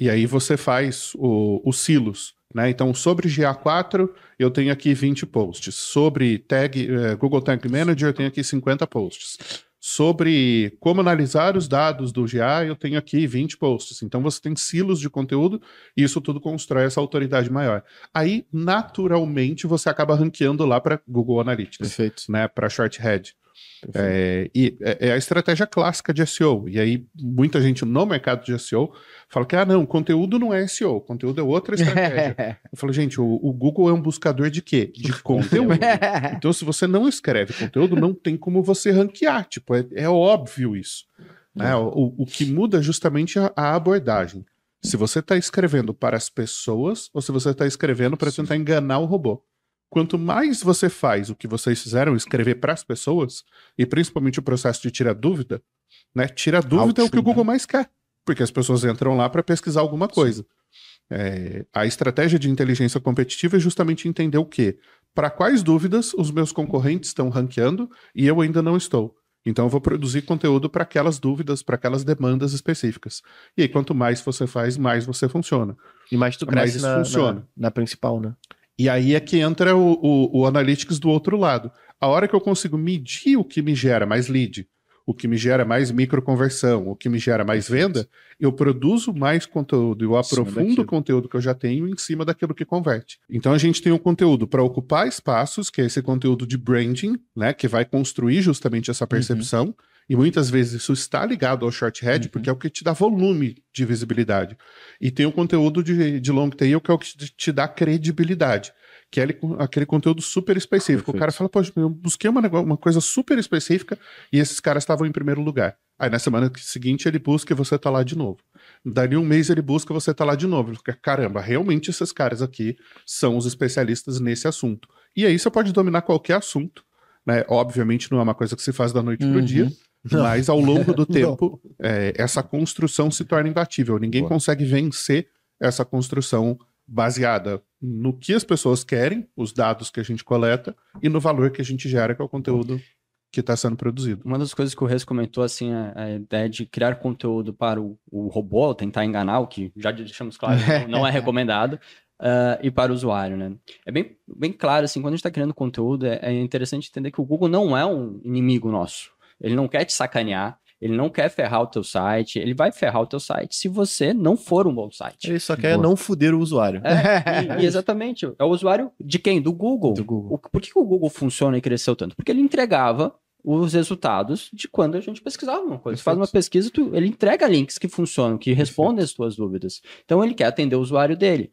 E aí você faz os silos. Né? Então, sobre GA4, eu tenho aqui 20 posts. Sobre tag, eh, Google Tag Manager, eu tenho aqui 50 posts sobre como analisar os dados do GA, eu tenho aqui 20 posts. Então você tem silos de conteúdo e isso tudo constrói essa autoridade maior. Aí, naturalmente, você acaba ranqueando lá para Google Analytics, Perfeito. né, para Shorthead. É, e é, é a estratégia clássica de SEO. E aí, muita gente no mercado de SEO fala que, ah, não, conteúdo não é SEO, conteúdo é outra estratégia. Eu falo, gente, o, o, Google é um buscador de quê? De conteúdo. então, se você não escreve conteúdo, não tem como você ranquear. Tipo, é, é óbvio isso. Né? O, o que muda é justamente a, a abordagem. Se você está escrevendo para as pessoas ou se você está escrevendo para tentar enganar o robô quanto mais você faz o que vocês fizeram, escrever para as pessoas, e principalmente o processo de tirar dúvida, né? Tira dúvida é o que o Google mais quer, porque as pessoas entram lá para pesquisar alguma coisa. É, a estratégia de inteligência competitiva é justamente entender o quê? Para quais dúvidas os meus concorrentes estão ranqueando e eu ainda não estou. Então eu vou produzir conteúdo para aquelas dúvidas, para aquelas demandas específicas. E aí, quanto mais você faz, mais você funciona. E mais tu cresce mais na, funciona. Na, na principal, né? E aí é que entra o, o, o, Analytics do outro lado. A hora que eu consigo medir o que me gera mais lead, o que me gera mais microconversão, o que me gera mais venda, eu produzo mais conteúdo, eu aprofundo o conteúdo que eu já tenho em cima daquilo que converte. Então a gente tem um conteúdo para ocupar espaços, que é esse conteúdo de branding, né, que vai construir justamente essa percepção. Uhum e muitas vezes isso está ligado ao short head, uhum. porque é o que te dá volume de visibilidade. E tem o conteúdo de, de long tail, que é o que te, dá credibilidade. Que é aquele conteúdo super específico. Perfeito. O cara fala, poxa, eu busquei uma, uma coisa super específica e esses caras estavam em primeiro lugar. Aí na semana seguinte ele busca e você está lá de novo. Dali um mês ele busca, você tá lá de novo. Ele fica, caramba, realmente esses caras aqui são os especialistas nesse assunto. E aí você pode dominar qualquer assunto, né? Obviamente não é uma coisa que se faz da noite uhum. pro dia, mas ao longo do tempo, é, essa construção se torna imbatível. Ninguém Boa. consegue vencer essa construção baseada no que as pessoas querem, os dados que a gente coleta e no valor que a gente gera, que é o conteúdo que está sendo produzido. Uma das coisas que o Reis comentou, assim, a, a, ideia de criar conteúdo para o, o robô, tentar enganar, o que já deixamos claro, não, não é recomendado, uh, e para o usuário, né? É bem, bem claro, assim, quando a gente está criando conteúdo, é, é interessante entender que o Google não é um inimigo nosso. Ele não quer te sacanear, ele não quer ferrar o teu site, ele vai ferrar o teu site se você não for um bom site. Ele só quer Boa. não foder o usuário. É, e, e exatamente. É o usuário de quem? Do Google. Do Google. O, por que o Google funciona e cresceu tanto? Porque ele entregava os resultados de quando a gente pesquisava uma coisa. Você faz uma pesquisa, tu, ele entrega links que funcionam, que respondem Perfeito. as tuas dúvidas. Então ele quer atender o usuário dele.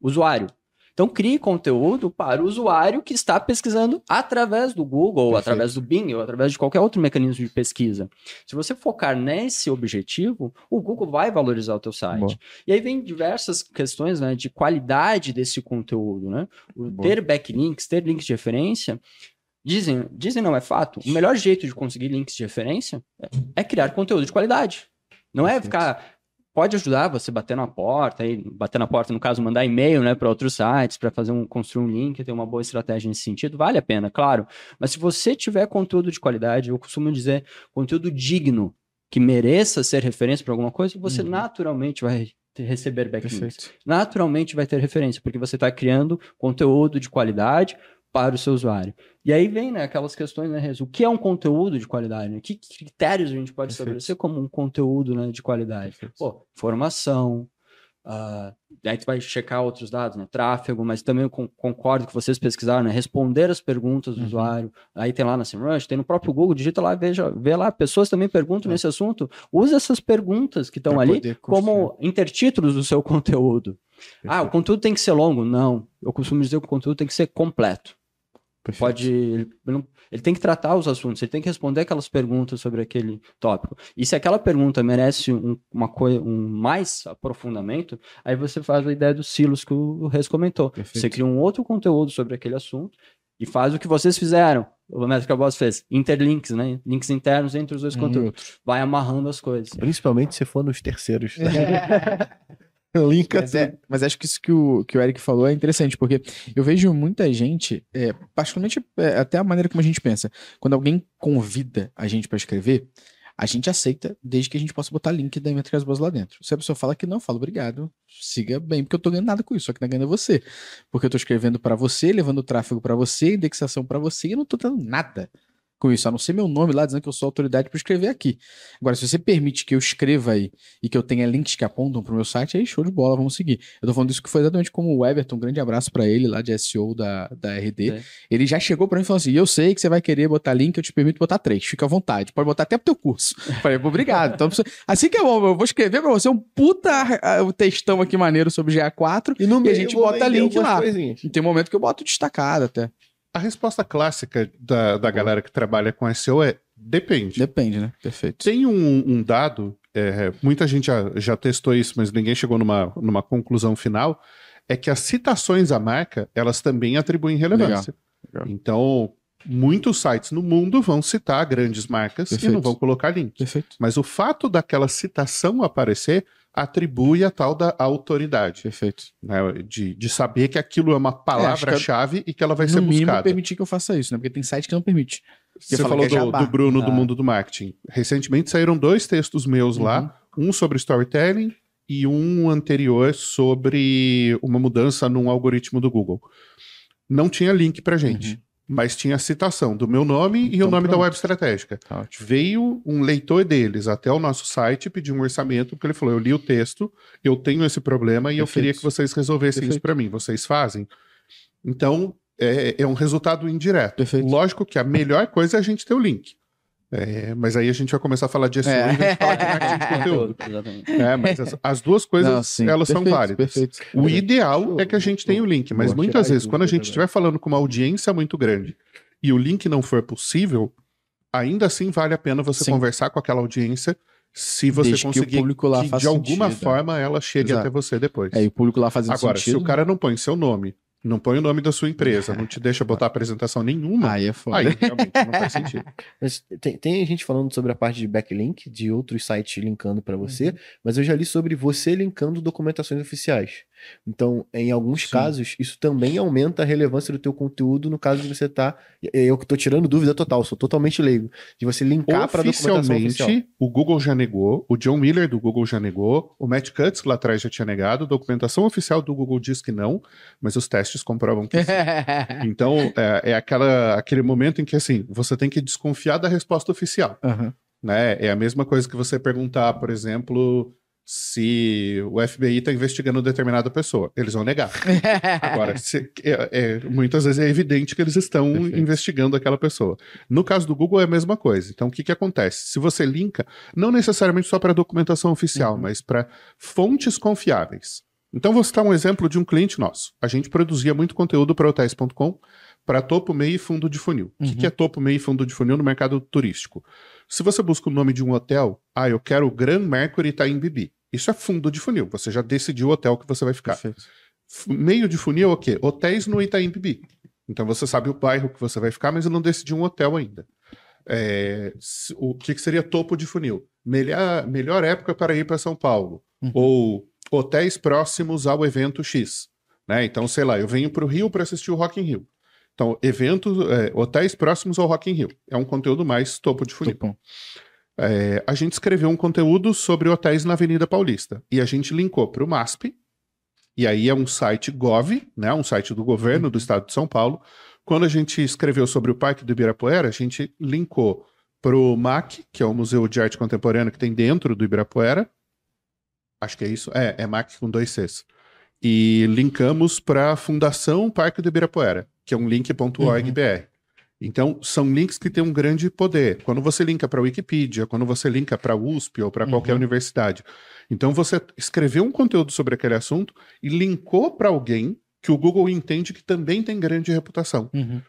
Usuário, então, crie conteúdo para o usuário que está pesquisando através do Google, ou através do Bing, ou através de qualquer outro mecanismo de pesquisa. Se você focar nesse objetivo, o Google vai valorizar o teu site. Boa. E aí vem diversas questões né, de qualidade desse conteúdo. Né? O ter backlinks, ter links de referência, Dizem, dizem não, é fato. O melhor jeito de conseguir links de referência é criar conteúdo de qualidade. Não é ficar pode ajudar você bater na porta, aí, bater na porta, no caso, mandar e-mail né, para outros sites, para fazer um, construir um link, ter uma boa estratégia nesse sentido, vale a pena, claro. Mas se você tiver conteúdo de qualidade, eu costumo dizer conteúdo digno, que mereça ser referência para alguma coisa, você uhum. naturalmente vai receber backlinks. Naturalmente vai ter referência, porque você está criando conteúdo de qualidade para o seu usuário. E aí vem, né, aquelas questões, né, o que é um conteúdo de qualidade? Né? Que critérios a gente pode estabelecer como um conteúdo né, de qualidade? Perfeito. Pô, formação, uh, aí tu vai checar outros dados, né, tráfego, mas também eu concordo que vocês pesquisaram, né, responder as perguntas do uhum. usuário, aí tem lá na SEMrush, tem no próprio Google, digita lá, veja, vê lá, pessoas também perguntam é. nesse assunto, use essas perguntas que estão ali como intertítulos do seu conteúdo. Perfeito. Ah, o conteúdo tem que ser longo? Não, eu costumo dizer que o conteúdo tem que ser completo. Perfeito. Pode. Ele, ele, tem que tratar os assuntos, ele tem que responder aquelas perguntas sobre aquele tópico. E se aquela pergunta merece um, uma coisa, um mais aprofundamento, aí você faz a ideia dos silos que o Reis comentou. Perfeito. Você cria um outro conteúdo sobre aquele assunto e faz o que vocês fizeram. O Métrica Boss fez interlinks, né? Links internos entre os dois hum. conteúdos. Vai amarrando as coisas. Principalmente se for nos terceiros. Linka mas, é, mas acho que isso que o, que o Eric falou é interessante, porque eu vejo muita gente, é, particularmente é, até a maneira como a gente pensa, quando alguém convida a gente para escrever, a gente aceita desde que a gente possa botar link da Métricas Boas lá dentro. Se a pessoa fala que não, fala obrigado, siga bem, porque eu tô ganhando nada com isso, só que tá ganhando você. Porque eu tô escrevendo para você, levando tráfego para você, indexação para você, e eu não tô dando nada com isso, a não ser meu nome lá dizendo que eu sou autoridade para escrever aqui. Agora, se você permite que eu escreva aí e que eu tenha links que apontam para o meu site, aí show de bola, vamos seguir. Eu tô falando isso que foi exatamente como o Everton, um grande abraço para ele lá de SEO da, da RD. É. Ele já chegou para mim e falou assim: eu sei que você vai querer botar link, eu te permito botar três, fica à vontade, pode botar até pro teu curso. Falei, obrigado. Então, assim que é bom, eu vou escrever para você um puta uh, textão aqui maneiro sobre GA4 e, no e a gente bota link lá. Coisinhas. E tem um momento que eu boto destacado até. A resposta clássica da, da galera que trabalha com SEO é depende. Depende, né? Perfeito. Tem um, um dado, é, muita gente já, já testou isso, mas ninguém chegou numa, numa conclusão final, é que as citações à marca, elas também atribuem relevância. Legal. Legal. Então, muitos sites no mundo vão citar grandes marcas Perfeito. e não vão colocar link. Perfeito. Mas o fato daquela citação aparecer atribui a tal da autoridade. Perfeito. Né? De, de saber que aquilo é uma é, palavra-chave é, e que ela vai ser buscada. Mínimo permitir que eu faça isso, né? Porque tem site que não permite. Você falou é do, do, Bruno ah. do mundo do marketing. Recentemente saíram dois textos meus uhum. lá, um sobre storytelling e um anterior sobre uma mudança num algoritmo do Google. Não tinha link pra gente. Uhum mas tinha a citação do meu nome então, e o nome pronto. da web estratégica. Ótimo. Veio um leitor deles até o nosso site pedir um orçamento, porque ele falou: Eu li o texto, eu tenho esse problema e Perfeito. eu queria que vocês resolvessem Perfeito. isso para mim. Vocês fazem? Então, é, é, um resultado indireto. Perfeito. Lógico que a melhor coisa é a gente ter o link. É, mas aí a gente vai começar a falar de SEO é. e falar de marketing de conteúdo. É, mas as, as, duas coisas, Não, sim, elas perfeito, são válidas. Perfeito. O ideal é que a gente tenha o link, mas muitas vezes, quando a gente estiver falando com uma audiência muito grande e o link não for possível, ainda assim vale a pena você sim. conversar com aquela audiência se você Desde que o conseguir público lá que, de alguma sentido. forma ela chegue Exato. até você depois. É, e o público lá fazendo Agora, sentido. se o cara não põe seu nome, não põe o nome da sua empresa, não te deixa botar apresentação nenhuma, Aí é foda. aí realmente não faz sentido. Mas tem, tem gente falando sobre a parte de backlink, de outros sites linkando para você, Uhum. mas eu já li sobre você linkando documentações oficiais. Então, em alguns Sim. casos, isso também aumenta a relevância do teu conteúdo no caso de você estar. eu que tô tirando dúvida total, sou totalmente leigo. De você linkar para documentação oficial. O Google já negou, o John Miller do Google já negou, o Matt Cutts lá atrás já tinha negado, a documentação oficial do Google diz que não, mas os testes comprovam que sim. Então, é, é aquela, aquele momento em que, assim, você tem que desconfiar da resposta oficial, Aham. né? É a mesma coisa que você perguntar, por exemplo, se o FBI está investigando determinada pessoa. Eles vão negar. Agora, se- é- é- muitas vezes é evidente que eles estão Perfeito. investigando aquela pessoa. No caso do Google é a mesma coisa. Então, o que, que acontece? Se você linka, não necessariamente só para documentação oficial, mas para fontes confiáveis. Então, vou citar um exemplo de um cliente nosso. A gente produzia muito conteúdo para hotéis.com para topo, meio e fundo de funil. O que, Uhum. que é topo, meio e fundo de funil no mercado turístico? Se você busca o nome de um hotel, ah, eu quero o Grand Mercury Itaim Bibi. Isso é fundo de funil. Você já decidiu o hotel que você vai ficar. Perfeito. Meio de funil é o quê? Hotéis no Itaim Bibi. Então você sabe o bairro que você vai ficar, mas não decidiu um hotel ainda. É, o que, que seria topo de funil? Melhor, melhor época para ir para São Paulo. Uhum. Ou hotéis próximos ao evento X. Né? Então, sei lá, eu venho para o Rio para assistir o Rock in Rio. Então, eventos, é, hotéis próximos ao Rock in Rio. É um conteúdo mais topo de funil. É, a gente escreveu um conteúdo sobre hotéis na Avenida Paulista. E a gente linkou para o MASP. E aí é um site Gov, né, um site do governo do estado de São Paulo. Quando a gente escreveu sobre o Parque do Ibirapuera, a gente linkou para o MAC, que é o Museu de Arte Contemporânea que tem dentro do Ibirapuera. Acho que é isso. É, é MAC com dois Cs. E linkamos para a Fundação Parque do Ibirapuera, que é um link.org.br. Então, são links que têm um grande poder. Quando você linka para a Wikipedia, quando você linka para a USP ou para qualquer Uhum. universidade. Então, você escreveu um conteúdo sobre aquele assunto e linkou para alguém que o Google entende que também tem grande reputação. Uhum.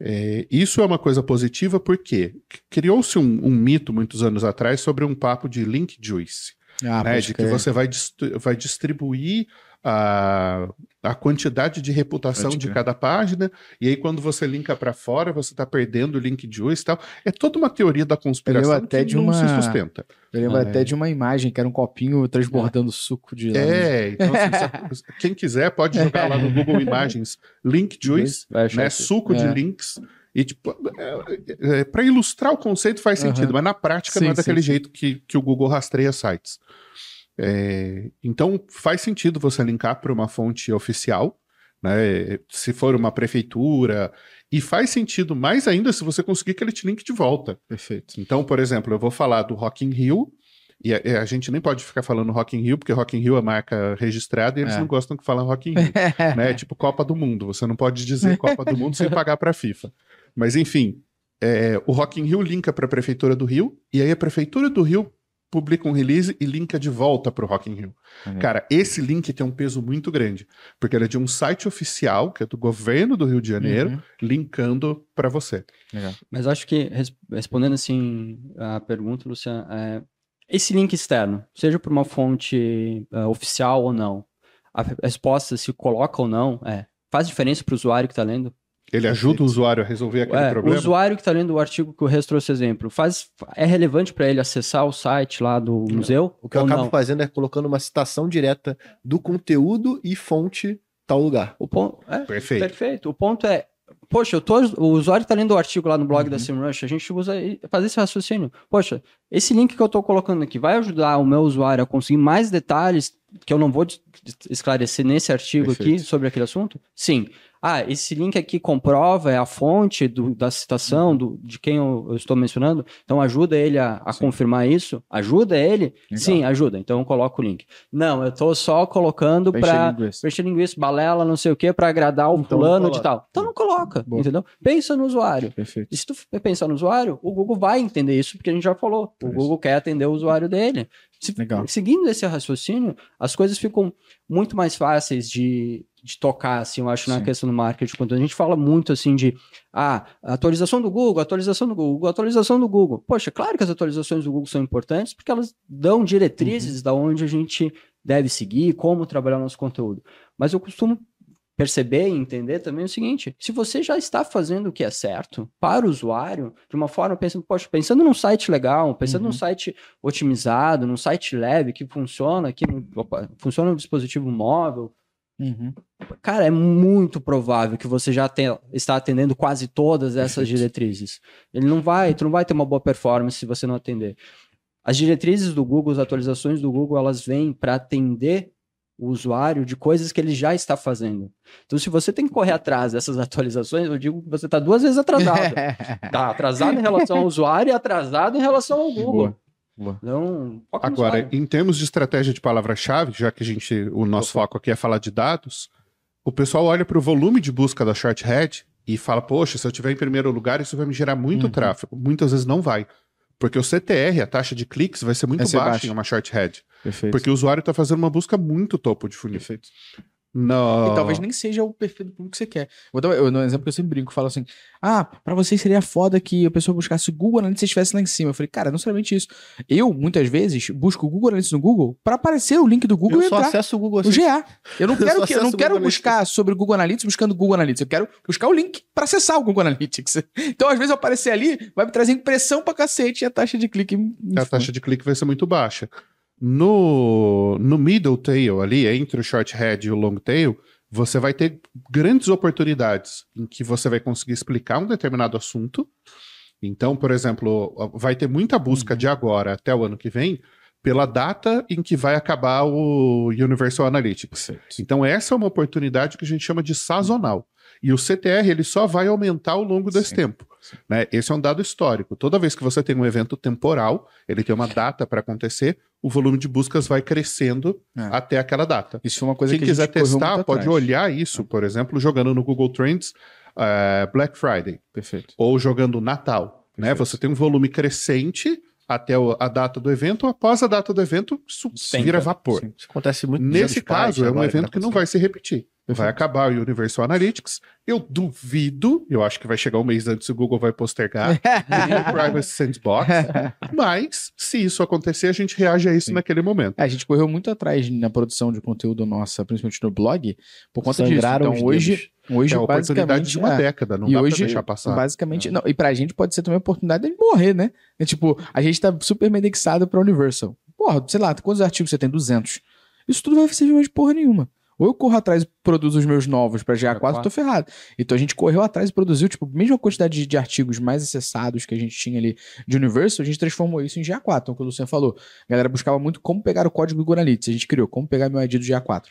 É, isso é uma coisa positiva porque criou-se um, um mito muitos anos atrás sobre um papo de link juice Ah, né, de que você vai, dist- vai distribuir a, a quantidade de reputação de cada página, e aí quando você linka para fora, você está perdendo o link juice e tal. É toda uma teoria da conspiração até que de não se uma- sustenta. Eu lembro É. até de uma imagem que era um copinho transbordando suco de. É, então assim, se- quem quiser pode jogar lá no Google Imagens link juice, né, suco de É. links. E, tipo, para ilustrar o conceito faz sentido, mas na prática Sim, não é daquele sim. jeito que, que o Google rastreia sites. É, então, faz sentido você linkar para uma fonte oficial, né, se for uma prefeitura, e faz sentido mais ainda se você conseguir que ele te linke de volta. Perfeito. Então, por exemplo, eu vou falar do Rock in Rio, e a, a gente nem pode ficar falando Rock in Rio, porque Rock in Rio é marca registrada e eles É. não gostam que falam Rock in Rio né? É tipo Copa do Mundo. Você não pode dizer Copa do Mundo sem pagar para a FIFA. Mas enfim, é, o Rock in Rio linka para a prefeitura do Rio e aí a prefeitura do Rio publica um release e linka de volta para o Rock in Rio. Uhum. Cara, esse link tem um peso muito grande, porque ele é de um site oficial que é do governo do Rio de Janeiro, Uhum. linkando para você. Legal. Mas acho que, res- respondendo assim a pergunta, Luciano, é, esse link externo, seja por uma fonte ah, oficial ou não, a re- resposta se coloca ou não, é, faz diferença para o usuário que está lendo? Ele ajuda o usuário a resolver aquele É, o problema. usuário que está lendo o artigo que o Reis trouxe exemplo, faz, é relevante para ele acessar o site lá do museu? O que eu acabo não? fazendo é colocando uma citação direta do conteúdo e fonte tal lugar. O ponto, é, Perfeito. Perfeito. O ponto é, poxa, eu tô, o usuário está lendo o artigo lá no blog Uhum. da SEMrush, a gente usa fazer esse raciocínio. Poxa, esse link que eu estou colocando aqui vai ajudar o meu usuário a conseguir mais detalhes que eu não vou esclarecer nesse artigo aqui Perfeito. sobre aquele assunto? Sim. Ah, esse link aqui comprova, é a fonte do- da citação do, de quem eu, eu estou mencionando, então ajuda ele a, a confirmar isso? Ajuda ele? Legal. Sim, ajuda. Então eu coloco o link. Não, eu estou só colocando para encher linguiça, balela, não sei o que, pra agradar o Então fulano de tal. Então não coloca, Boa. entendeu? Pensa no usuário. Perfeito. E se tu pensar no usuário, o Google vai entender isso, porque a gente já falou. O. Google quer atender o usuário dele. Se- Legal. Seguindo esse raciocínio, as coisas ficam muito mais fáceis de, de tocar, assim, eu acho, Sim. na questão do marketing. Quando a gente fala muito, assim, de ah, atualização do Google, atualização do Google, atualização do Google. Poxa, claro que as atualizações do Google são importantes, porque elas dão diretrizes uhum. da onde a gente deve seguir, como trabalhar o nosso conteúdo. Mas eu costumo perceber e entender também o seguinte: se você já está fazendo o que é certo para o usuário, de uma forma pensando, poxa, pensando num site legal, pensando uhum. num site otimizado, num site leve que funciona, que opa, funciona no dispositivo móvel. Uhum. Cara, é muito provável que você já tenha, está atendendo quase todas essas diretrizes. Ele não vai, tu não vai ter uma boa performance se você não atender. As diretrizes do Google, as atualizações do Google, elas vêm para atender o usuário de coisas que ele já está fazendo. Então, se você tem que correr atrás dessas atualizações, eu digo que você está duas vezes atrasado. Está atrasado em relação ao usuário e atrasado em relação ao Google. Boa. Boa. Então, Agora, em termos de estratégia de palavra-chave, já que a gente, o nosso foco aqui é falar de dados, o pessoal olha para o volume de busca da Shorthead e fala, poxa, se eu tiver em primeiro lugar, isso vai me gerar muito uhum. tráfego. Muitas vezes não vai. Porque o CTR, a taxa de cliques, vai ser muito baixa baixo. em uma Shorthead. Perfeito. Porque o usuário está fazendo uma busca muito topo de funil. Perfeito. No... E talvez nem seja o perfil do público que você quer. Vou dar eu, um exemplo que eu sempre brinco, falo assim: Ah, pra vocês seria foda que a pessoa buscasse o Google Analytics e estivesse lá em cima. Eu falei, cara, não somente isso. Eu, muitas vezes, busco o Google Analytics no Google para aparecer o link do Google eu e entrar. acesso o Google assim. O GA. Eu não quero, eu que, eu não quero buscar sobre o Google Analytics buscando o Google Analytics. Eu quero buscar o link para acessar o Google Analytics. Então, às vezes, eu aparecer ali, vai me trazer impressão pra cacete e a taxa de clique. A taxa de clique vai ser muito baixa. No, no middle tail ali, entre o short head e o long tail, você vai ter grandes oportunidades em que você vai conseguir explicar um determinado assunto. Então, por exemplo, vai ter muita busca uhum. de agora até o ano que vem pela data em que vai acabar o Universal Analytics. Então, essa é uma oportunidade que a gente chama de sazonal. E o CTR ele só vai aumentar ao longo desse Sim. tempo. Né? Esse é um dado histórico. Toda vez que você tem um evento temporal, ele tem uma data para acontecer, o volume de buscas vai crescendo é. até aquela data. Isso é uma coisa Quem que quiser testar pode olhar isso, é. por exemplo, jogando no Google Trends uh, Black Friday. Perfeito. Ou jogando Natal. Né? Você tem um volume crescente até a data do evento, após a data do evento, isso vira vapor. Sim. Isso acontece muito Nesse caso, é um evento que, que não vai se repetir. Vai acabar o Universal Analytics. Eu duvido, eu acho que vai chegar um mês antes o Google vai postergar o Privacy Sandbox. Mas, se isso acontecer, a gente reage a isso Sim. naquele momento. É, a gente correu muito atrás na produção de conteúdo nossa, principalmente no blog, por conta Sangraram disso. Então, hoje, hoje é a oportunidade de uma é. década, não e dá hoje, pra deixar passar. Basicamente, é. não, e pra gente pode ser também a oportunidade de morrer, né? É tipo, a gente tá super indexado pra Universal. Porra, sei lá, quantos artigos você tem? 200. Isso tudo vai servir de porra nenhuma. Ou eu corro atrás e produzo os meus novos para GA4, eu tô ferrado. Então a gente correu atrás e produziu, tipo, a mesma quantidade de, de, artigos mais acessados que a gente tinha ali de Universal, a gente transformou isso em GA4. Então, o que o Luciano falou, a galera buscava muito como pegar o código do Google Analytics. A gente criou como pegar meu ID do GA4.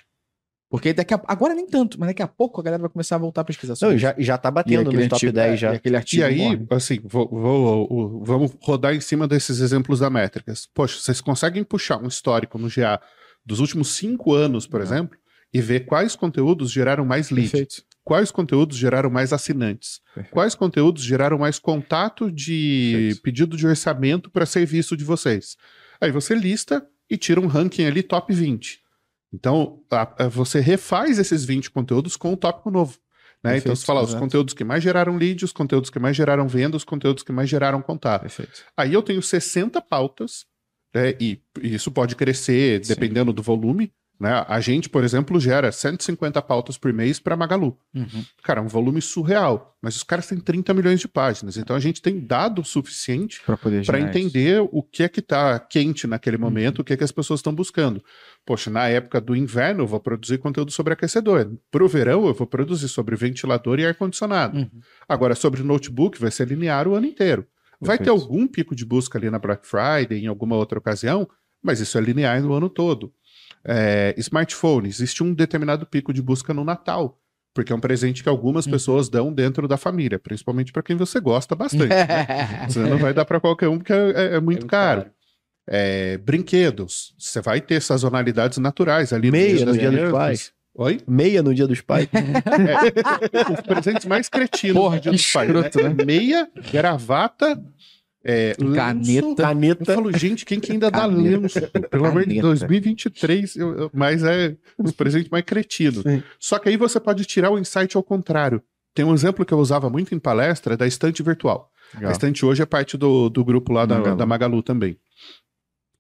Porque daqui a, agora nem tanto, mas daqui a pouco a galera vai começar a voltar a pesquisar sobre Não, já, já tá batendo no top 10 já. E, aquele artigo e aí, morre. assim, vou, vou, vou, vamos rodar em cima desses exemplos da métricas. Poxa, vocês conseguem puxar um histórico no GA dos últimos cinco anos, por Não. exemplo, e ver quais conteúdos geraram mais leads. Perfeito. Quais conteúdos geraram mais assinantes? Perfeito. Quais conteúdos geraram mais contato de Perfeito. pedido de orçamento para serviço de vocês? Aí você lista e tira um ranking ali top 20. Então, a, a, você refaz esses 20 conteúdos com o tópico novo. Né? então, você fala os conteúdos que mais geraram leads, os conteúdos que mais geraram venda, os conteúdos que mais geraram contato. Perfeito. Aí eu tenho 60 pautas, né? e, e isso pode crescer Sim. dependendo do volume, né? A gente, por exemplo, gera 150 pautas por mês para Magalu. Uhum. Cara, é um volume surreal. Mas os caras têm 30 milhões de páginas. Então a gente tem dado o suficiente para entender isso. o que é que está quente naquele uhum. momento, uhum. o que é que as pessoas estão buscando. Poxa, na época do inverno eu vou produzir conteúdo sobre aquecedor. Para o verão eu vou produzir sobre ventilador e ar-condicionado. Uhum. Agora, sobre notebook, vai ser linear o ano inteiro. Vai Perfeito. ter algum pico de busca ali na Black Friday, em alguma outra ocasião, mas isso é linear no ano todo. É, smartphone, existe um determinado pico de busca no Natal, porque é um presente que algumas hum. pessoas dão dentro da família, principalmente para quem você gosta bastante. né? Você não vai dar para qualquer um porque é, é, é muito, caro. caro. É, brinquedos, você vai ter sazonalidades naturais ali. Meia no dia, dos pais. Oi? Meia no dia dos pais. é, os presentes mais cretinos Porra, no dia dos pais. Né? né? Meia, gravata, É, Caneta. lenço. Caneta. Eu falo, gente, quem que ainda dá Caneta. lenço? Pelo amor de Caneta. 2023, eu- eu- mas é os presentes mais cretinos. Sim. Só que aí você pode tirar o insight ao contrário. Tem um exemplo que eu usava muito em palestra da estante virtual. A estante hoje é parte do, do grupo lá da Magalu. da Magalu também.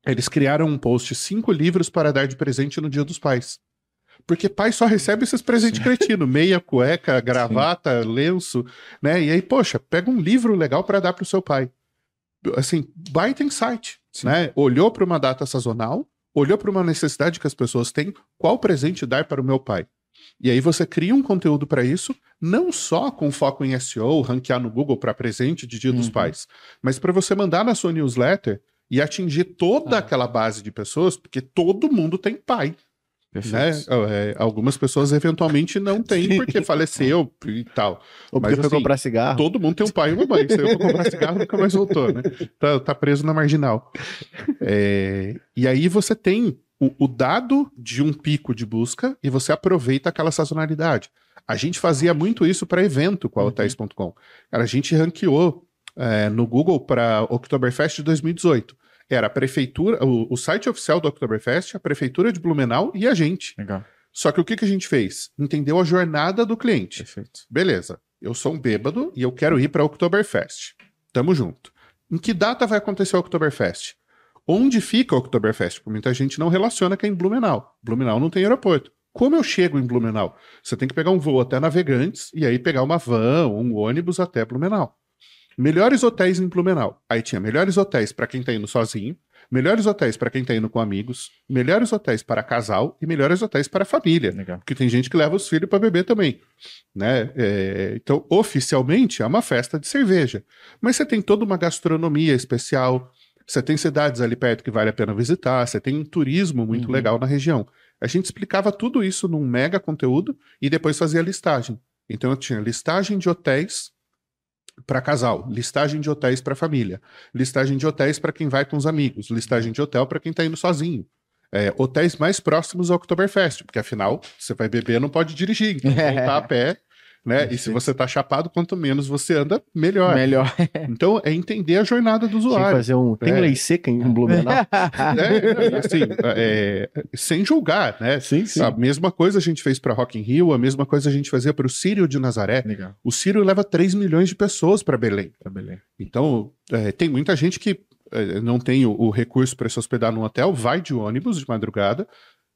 Eles criaram um post, cinco livros para dar de presente no Dia dos Pais. Porque pai só recebe esses presentes cretinos, meia, cueca, gravata, lenço, né? E aí, poxa, pega um livro legal para dar para o seu pai. Assim, baita insight, né? Olhou para uma data sazonal, olhou para uma necessidade que as pessoas têm, qual presente dar para o meu pai? E aí você cria um conteúdo para isso, não só com foco em SEO, ranquear no Google para presente de Dia dos Uhum. Pais, mas para você mandar na sua newsletter e atingir toda Ah. aquela base de pessoas, porque todo mundo tem pai, né? É, algumas pessoas eventualmente não têm porque faleceu e tal. Ou porque Mas, foi assim, comprar cigarro. Todo mundo tem um pai e uma mãe. Saiu pra comprar cigarro nunca mais voltou, né? Tá, tá preso na marginal. É, e aí você tem o, o dado de um pico de busca e você aproveita aquela sazonalidade. A gente fazia muito isso para evento com a hotéis.com. Cara, a gente ranqueou é, no Google para Oktoberfest de 2018. Era a prefeitura, o, o site oficial do Oktoberfest, a prefeitura de Blumenau e a gente. Legal. Só que o que, que a gente fez? Entendeu a jornada do cliente. Perfeito. Beleza, eu sou um bêbado e eu quero ir para Oktoberfest. Tamo junto. Em que data vai acontecer o Oktoberfest? Onde fica o Oktoberfest? Muita gente não relaciona que é em Blumenau. Blumenau não tem aeroporto. Como eu chego em Blumenau? Você tem que pegar um voo até Navegantes e aí pegar uma van ou um ônibus até Blumenau. Melhores hotéis em Blumenau. Aí tinha melhores hotéis para quem tá indo sozinho, melhores hotéis para quem tá indo com amigos, melhores hotéis para casal e melhores hotéis para família. Legal. Porque tem gente que leva os filhos para beber também. Né? É, então, oficialmente, é uma festa de cerveja. Mas você tem toda uma gastronomia especial, você tem cidades ali perto que vale a pena visitar, você tem um turismo muito Uhum. legal na região. A gente explicava tudo isso num mega conteúdo e depois fazia listagem. Então, eu tinha listagem de hotéis para casal, listagem de hotéis para família, listagem de hotéis para quem vai com os amigos, listagem de hotel para quem tá indo sozinho. É, hotéis mais próximos ao Oktoberfest, porque afinal, você vai beber, não pode dirigir, então voltar a pé, né? E se você tá chapado, quanto menos você anda, melhor. Melhor. Então, é entender a jornada do usuário. fazer um. Tem É. lei seca em Blumenau? né? Assim, é, sem julgar, né? sim, sim. A mesma coisa a gente fez para Rock in Rio, a mesma coisa a gente fazia para o Sírio de Nazaré. Legal. O Sírio leva 3 milhões de pessoas para Belém. Tá beleza. Então, é, tem muita gente que é, não tem o, o recurso para se hospedar num hotel, vai de ônibus de madrugada,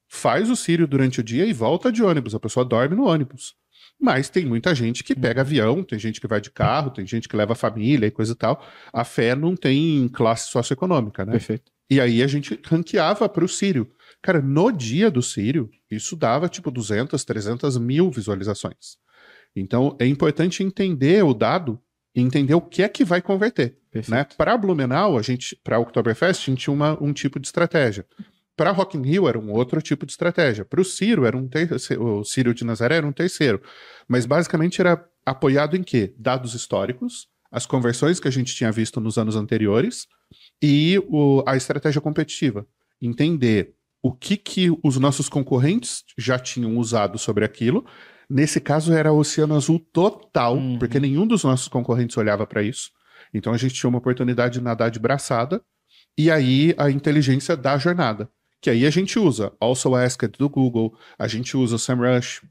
faz o Sírio durante o dia e volta de ônibus. A pessoa dorme no ônibus. Mas tem muita gente que pega avião, tem gente que vai de carro, tem gente que leva família e coisa e tal. A fé não tem classe socioeconômica, né? Perfeito. E aí a gente ranqueava para o Sírio. Cara, no dia do Sírio, isso dava tipo 200, 300 mil visualizações. Então é importante entender o dado e entender o que é que vai converter. Perfeito. Né? Para Blumenau, a gente, para Oktoberfest, a gente tinha uma, um tipo de estratégia. Para Rock in Rio era um outro tipo de estratégia. Para o Ciro era um terceiro, o Ciro de Nazaré era um terceiro. Mas basicamente era apoiado em quê? Dados históricos, as conversões que a gente tinha visto nos anos anteriores e o- a estratégia competitiva. Entender o que, que os nossos concorrentes já tinham usado sobre aquilo. Nesse caso era Oceano Azul total, Uhum. porque nenhum dos nossos concorrentes olhava para isso. Então a gente tinha uma oportunidade de nadar de braçada e aí a inteligência da jornada. Que aí a gente usa Also Asked do Google, a gente usa o SEMrush,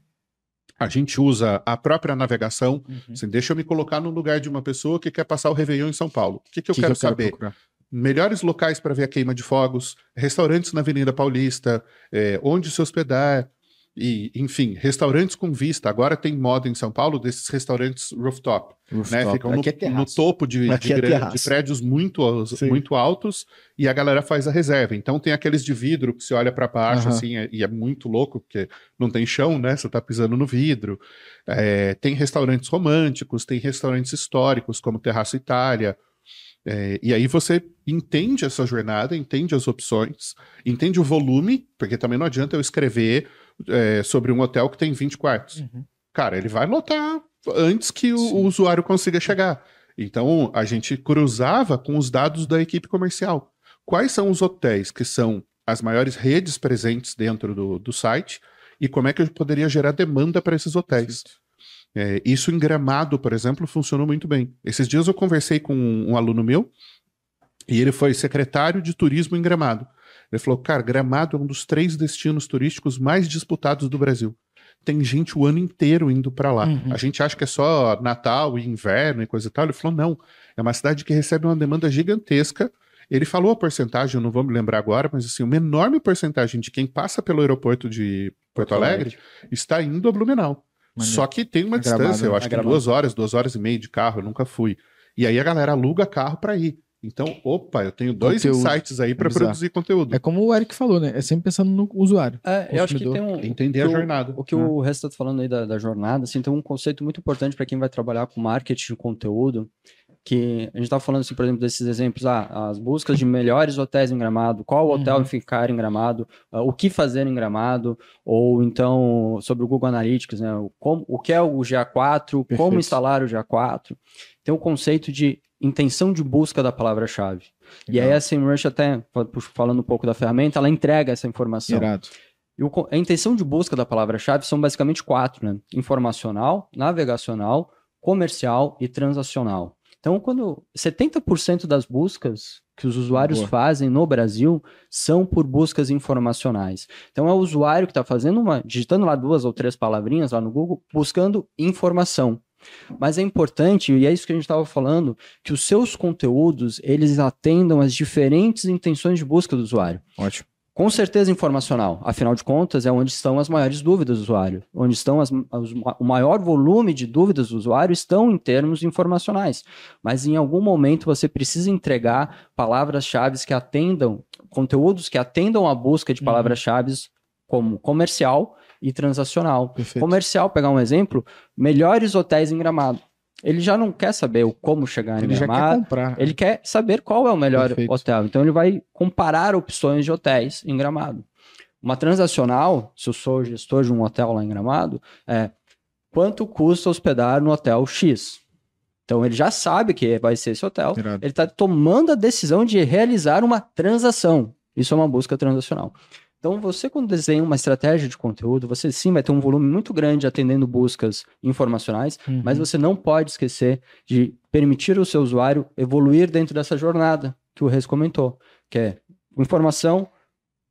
a gente usa a própria navegação. Uhum. Assim, deixa eu me colocar no lugar de uma pessoa que quer passar o Réveillon em São Paulo. O que, que eu Que que quero eu quero saber? procurar? melhores locais para ver a queima de fogos, restaurantes na Avenida Paulista, é, onde se hospedar, e, enfim, restaurantes com vista. Agora tem moda em São Paulo desses restaurantes rooftop, né? Rooftop. Ficam no, é no topo de, de é de prédios muito, Sim. muito altos e a galera faz a reserva. Então tem aqueles de vidro que você olha para baixo, Aham. assim, é- e é muito louco, porque não tem chão, né? Você tá pisando no vidro. É, tem restaurantes românticos, tem restaurantes históricos, como Terraço Itália. É, e aí você entende essa jornada, entende as opções, entende o volume, porque também não adianta eu escrever é, sobre um hotel que tem 20 quartos. Uhum. Cara, ele vai lotar antes que o, o usuário consiga chegar. Então a gente cruzava com os dados da equipe comercial. Quais são os hotéis que são as maiores redes presentes dentro do, do site e como é que eu poderia gerar demanda para esses hotéis? É, isso em Gramado, por exemplo, funcionou muito bem. Esses dias eu conversei com um, um aluno meu E ele foi secretário de turismo em Gramado. Ele falou: cara, Gramado é um dos três destinos turísticos mais disputados do Brasil. Tem gente o ano inteiro indo para lá. Uhum. A gente acha que é só Natal e inverno e coisa e tal. Ele falou: não. É uma cidade que recebe uma demanda gigantesca. Ele falou a porcentagem, eu não vou me lembrar agora, mas assim, uma enorme porcentagem de quem passa pelo aeroporto de Porto, Porto Alegre, Alegre, está indo a Blumenau. Só que tem uma distância, eu acho que duas horas, duas horas e meia de carro, eu nunca fui. E aí a galera aluga carro para ir. Então, opa, eu tenho dois conteúdo. insights aí para produzir conteúdo. É como o Eric falou, né? É sempre pensando no usuário. É, eu acho que tem um. Entender a jornada. O, o que ah. o resto está falando aí da, da, jornada, assim, tem um conceito muito importante para quem vai trabalhar com marketing de conteúdo. Que a gente estava falando, assim, por exemplo, desses exemplos, ah, as buscas de melhores hotéis em Gramado, qual hotel uhum. ficar em Gramado, uh, o que fazer em Gramado, ou então sobre o Google Analytics, né? O, como, o que é o GA4, Perfeito. como instalar o GA4. Tem o conceito de intenção de busca da palavra-chave. E aí a SEMrush até, falando um pouco da ferramenta, ela entrega essa informação. Irado. E a intenção de busca da palavra-chave são basicamente quatro, né? Informacional, navegacional, comercial e transacional. Então, quando 70% das buscas que os usuários Boa. fazem no Brasil são por buscas informacionais. Então, é o usuário que está fazendo uma, digitando lá duas ou três palavrinhas lá no Google, buscando informação. Mas é importante, e é isso que a gente estava falando, que os seus conteúdos, eles atendam às diferentes intenções de busca do usuário. Ótimo. Com certeza informacional, afinal de contas, é onde estão as maiores dúvidas do usuário. Onde estão as, as, o maior volume de dúvidas do usuário estão em termos informacionais. Mas em algum momento você precisa entregar palavras-chave que atendam, conteúdos que atendam a busca de uhum. palavras-chave como comercial e transacional. Perfeito. Comercial, pegar um exemplo, melhores hotéis em Gramado. Ele já não quer saber o como chegar ele em Gramado. Ele quer comprar. Ele quer saber qual é o melhor Perfeito. hotel. Então ele vai comparar opções de hotéis em Gramado. Uma transacional, se eu sou gestor de um hotel lá em Gramado, é quanto custa hospedar no hotel X. Então ele já sabe que vai ser esse hotel. Irado. Ele está tomando a decisão de realizar uma transação. Isso é uma busca transacional. Então, você, quando desenha uma estratégia de conteúdo, você sim vai ter um volume muito grande atendendo buscas informacionais, uhum. mas você não pode esquecer de permitir o seu usuário evoluir dentro dessa jornada que o Reis comentou, que é informação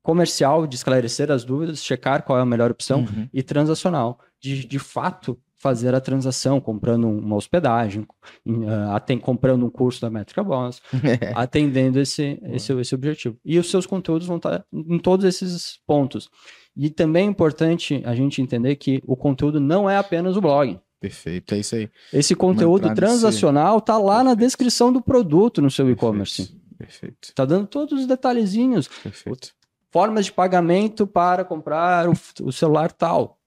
comercial, de esclarecer as dúvidas, checar qual é a melhor opção, uhum. e transacional, de, de fato fazer a transação, comprando uma hospedagem, uh, comprando um curso da Métrica Boss, atendendo esse, esse, esse objetivo. E os seus conteúdos vão estar em todos esses pontos. E também é importante a gente entender que o conteúdo não é apenas o blog. Perfeito, é isso aí. Esse conteúdo transacional está lá Perfeito. na descrição do produto no seu e-commerce. Perfeito. Está dando todos os detalhezinhos. Perfeito. Formas de pagamento para comprar o, o celular tal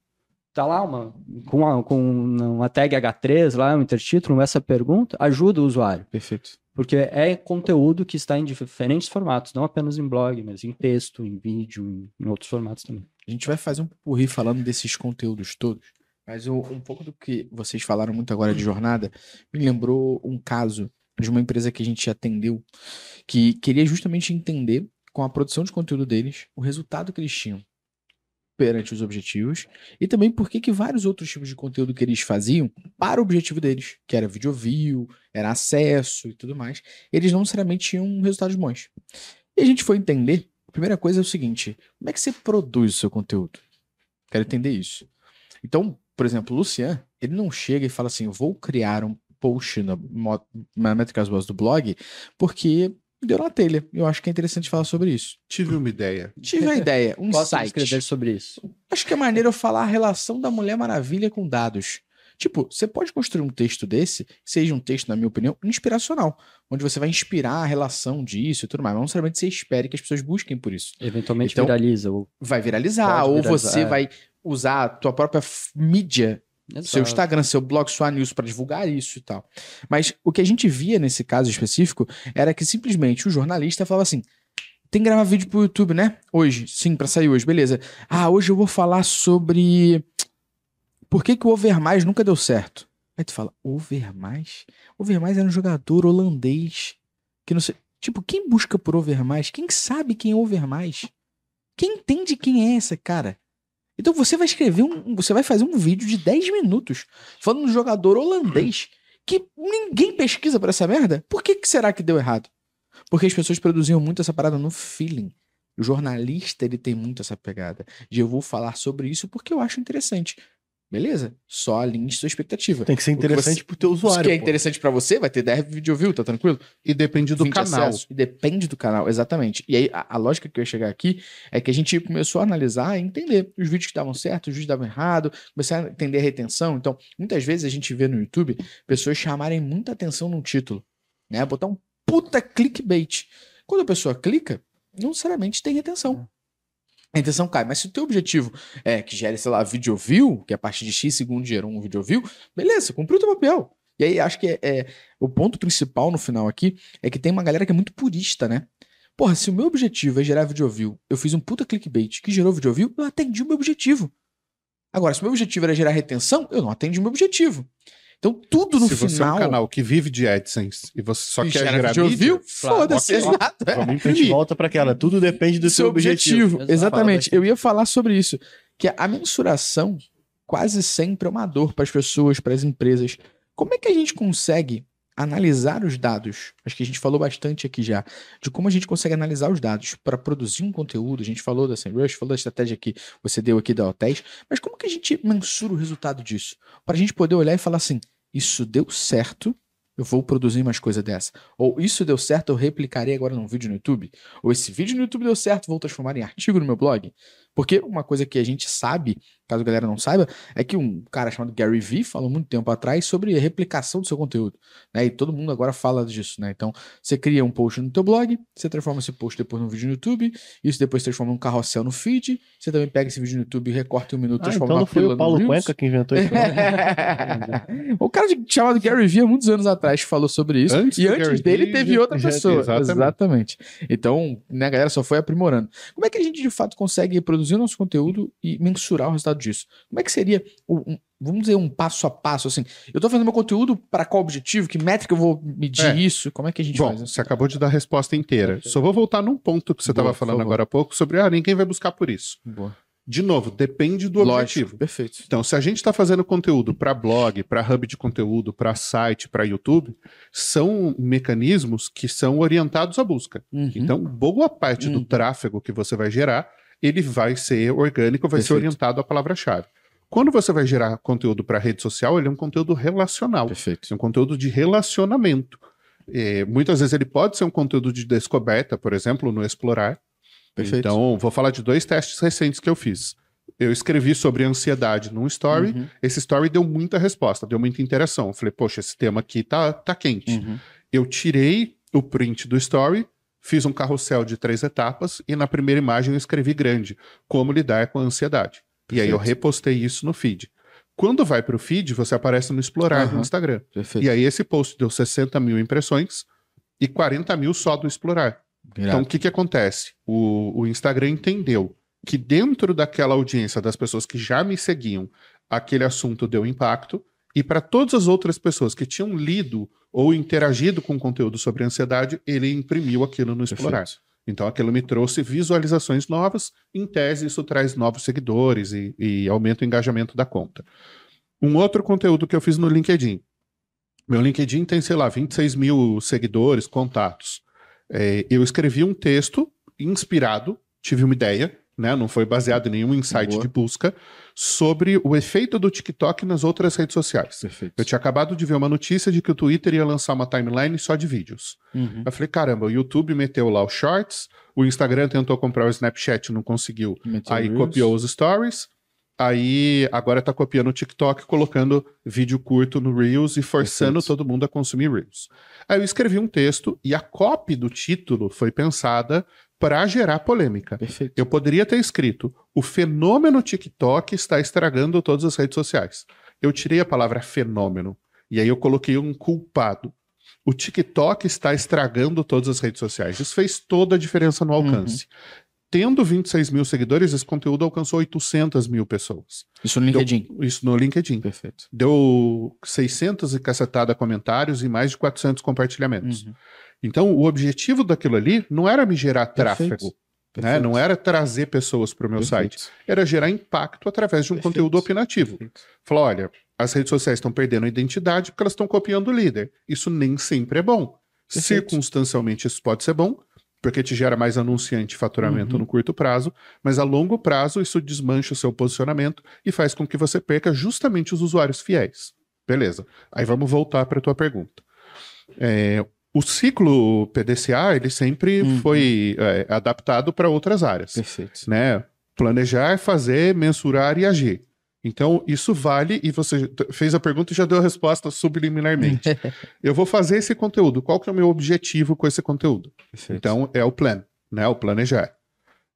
tá lá uma, com, uma, com uma tag H3 lá, um intertítulo, essa pergunta, ajuda o usuário. Perfeito. Porque é conteúdo que está em diferentes formatos, não apenas em blog, mas em texto, em vídeo, em, em outros formatos também. A gente vai fazer um porri falando desses conteúdos todos, mas o, um pouco do que vocês falaram muito agora de jornada me lembrou um caso de uma empresa que a gente atendeu que queria justamente entender com a produção de conteúdo deles o resultado que eles tinham perante os objetivos e também por que vários outros tipos de conteúdo que eles faziam para o objetivo deles, que era video view, era acesso e tudo mais, eles não necessariamente tinham resultados bons. E a gente foi entender, a primeira coisa é o seguinte, como é que você produz o seu conteúdo? Quero entender isso. Então, por exemplo, o Lucian, ele não chega e fala assim, vou criar um post na, na Métricas Boas do blog, porque deu na telha. Eu acho que é interessante falar sobre isso. Tive uma ideia. Tive uma ideia, um Posso site. escrever sobre isso. Acho que é maneiro eu falar a relação da Mulher Maravilha com dados. Tipo, você pode construir um texto desse, seja um texto, na minha opinião, inspiracional, onde você vai inspirar a relação disso e tudo mais. Mas não necessariamente você espere que as pessoas busquem por isso. Eventualmente então, viraliza. Ou... Vai viralizar, ou você é. vai usar a tua própria mídia Exato. seu Instagram, seu blog, sua news para divulgar isso e tal. Mas o que a gente via nesse caso específico era que simplesmente o jornalista falava assim: tem que gravar vídeo pro YouTube, né? Hoje, sim, para sair hoje, beleza. Ah, hoje eu vou falar sobre por que, que o Overmars nunca deu certo. Aí tu fala, Overmars? Overmars era um jogador holandês que não sei. Tipo, quem busca por Overmars? Quem sabe quem é Overmars? Quem entende quem é essa cara? Então você vai escrever um. Você vai fazer um vídeo de 10 minutos falando de um jogador holandês que ninguém pesquisa por essa merda. Por que, que será que deu errado? Porque as pessoas produziam muito essa parada no feeling. O jornalista, ele tem muito essa pegada. De eu vou falar sobre isso porque eu acho interessante. Beleza? Só alinhe sua expectativa. Tem que ser interessante você, pro teu usuário. O que é interessante para você vai ter 10 vídeo view, tá tranquilo? E depende do canal. E depende do canal, exatamente. E aí, a, a, lógica que eu ia chegar aqui é que a gente começou a analisar e entender os vídeos que davam certo, os vídeos que davam errado, começar a entender a retenção. Então, muitas vezes a gente vê no YouTube pessoas chamarem muita atenção num título, né? Botar um puta clickbait. Quando a pessoa clica, não necessariamente tem retenção a intenção cai. Mas se o teu objetivo é que gere, sei lá, vídeo view, que a partir de X segundos gerou um vídeo view, beleza, cumpriu o teu papel. E aí acho que é, é, o ponto principal no final aqui é que tem uma galera que é muito purista, né? Porra, se o meu objetivo é gerar vídeo view, eu fiz um puta clickbait que gerou vídeo view, eu atendi o meu objetivo. Agora, se o meu objetivo era gerar retenção, eu não atendi o meu objetivo. Então, tudo no Se final. Se você é um canal que vive de AdSense e você só quer gerar vídeo, mídia, foda-se, okay. exato. É. Vamos, a gente volta para aquela. Tudo depende do seu, seu objetivo. objetivo. Exatamente. Eu ia falar sobre isso. Que a mensuração quase sempre é uma dor para as pessoas, para as empresas. Como é que a gente consegue analisar os dados? Acho que a gente falou bastante aqui já de como a gente consegue analisar os dados para produzir um conteúdo. A gente falou da SEMrush, falou da estratégia que você deu aqui da Hotéis, mas como que a gente mensura o resultado disso? Para a gente poder olhar e falar assim: isso deu certo, eu vou produzir mais coisa dessa. Ou isso deu certo, eu replicarei agora num vídeo no YouTube. Ou esse vídeo no YouTube deu certo, vou transformar em artigo no meu blog. Porque uma coisa que a gente sabe, caso a galera não saiba, é que um cara chamado Gary Vee falou muito tempo atrás sobre a replicação do seu conteúdo. Né? E todo mundo agora fala disso. Né? Então, você cria um post no teu blog, você transforma esse post depois num vídeo no YouTube, isso depois transforma num carrossel no feed, você também pega esse vídeo no YouTube, recorta em um minuto, ah, transforma então não foi o Paulo Cuenca que inventou isso. o cara de, chamado Gary Vee, há muitos anos atrás, falou sobre isso. Antes e antes Gary dele Vee, teve outra pessoa. Exatamente. exatamente. Então, né, a galera só foi aprimorando. Como é que a gente, de fato, consegue produzir o nosso conteúdo e mensurar o resultado disso. Como é que seria, um, vamos dizer, um passo a passo, assim? Eu estou fazendo meu conteúdo para qual objetivo? Que métrica eu vou medir é. isso? Como é que a gente Bom, faz? Você acabou de dar a resposta inteira. Só vou voltar num ponto que você estava falando agora há pouco sobre, ah, ninguém vai buscar por isso. Boa. De novo, depende do Lógico, objetivo. Perfeito. Então, se a gente está fazendo conteúdo para blog, para hub de conteúdo, para site, para YouTube, são mecanismos que são orientados à busca. Uhum. Então, boa parte uhum. do tráfego que você vai gerar ele vai ser orgânico, vai Perfeito. ser orientado à palavra-chave. Quando você vai gerar conteúdo para rede social, ele é um conteúdo relacional. Perfeito. É um conteúdo de relacionamento. É, muitas vezes ele pode ser um conteúdo de descoberta, por exemplo, no explorar. Perfeito. Então, vou falar de dois testes recentes que eu fiz. Eu escrevi sobre ansiedade num story. Uhum. Esse story deu muita resposta, deu muita interação. Eu falei, poxa, esse tema aqui tá, tá quente. Uhum. Eu tirei o print do story, Fiz um carrossel de três etapas e na primeira imagem eu escrevi grande, como lidar com a ansiedade. Perfeito. E aí eu repostei isso no feed. Quando vai para o feed, você aparece no explorar uhum. do Instagram. Perfeito. E aí esse post deu 60 mil impressões e 40 mil só do explorar. Então o que, que acontece? O, o Instagram entendeu que dentro daquela audiência das pessoas que já me seguiam, aquele assunto deu impacto e para todas as outras pessoas que tinham lido ou interagido com conteúdo sobre ansiedade, ele imprimiu aquilo no Explorar. Perfeito. Então aquilo me trouxe visualizações novas, em tese isso traz novos seguidores e, e aumenta o engajamento da conta. Um outro conteúdo que eu fiz no LinkedIn. Meu LinkedIn tem, sei lá, 26 mil seguidores, contatos. É, eu escrevi um texto inspirado, tive uma ideia, né? Não foi baseado em nenhum insight Boa. de busca sobre o efeito do TikTok nas outras redes sociais. Perfeito. Eu tinha acabado de ver uma notícia de que o Twitter ia lançar uma timeline só de vídeos. Uhum. Eu falei, caramba, o YouTube meteu lá os shorts, o Instagram tentou comprar o Snapchat, não conseguiu. Meteu aí Reels. copiou os stories. Aí agora tá copiando o TikTok, colocando vídeo curto no Reels e forçando Perfeito. todo mundo a consumir Reels. Aí eu escrevi um texto e a copy do título foi pensada para gerar polêmica. Perfeito. Eu poderia ter escrito: o fenômeno TikTok está estragando todas as redes sociais. Eu tirei a palavra fenômeno e aí eu coloquei um culpado. O TikTok está estragando todas as redes sociais. Isso fez toda a diferença no alcance. Uhum. Tendo 26 mil seguidores, esse conteúdo alcançou 800 mil pessoas. Isso no LinkedIn? Deu, isso no LinkedIn. Perfeito. Deu 600 e cacetada comentários e mais de 400 compartilhamentos. Uhum. Então, o objetivo daquilo ali não era me gerar Perfeito. tráfego. Né? Não era trazer pessoas para o meu Perfeito. site, era gerar impacto através de um Perfeito. conteúdo opinativo. Perfeito. Falar, olha, as redes sociais estão perdendo a identidade porque elas estão copiando o líder. Isso nem sempre é bom. Perfeito. Circunstancialmente, isso pode ser bom, porque te gera mais anunciante e faturamento uhum. no curto prazo, mas a longo prazo isso desmancha o seu posicionamento e faz com que você perca justamente os usuários fiéis. Beleza. Aí vamos voltar para a tua pergunta. É, o ciclo PDCA ele sempre uhum. foi é, adaptado para outras áreas. Perfeito. Né? Planejar, fazer, mensurar e agir. Então, isso vale, e você fez a pergunta e já deu a resposta subliminarmente. eu vou fazer esse conteúdo. Qual que é o meu objetivo com esse conteúdo? Perfeito. Então, é o plan, né? O planejar.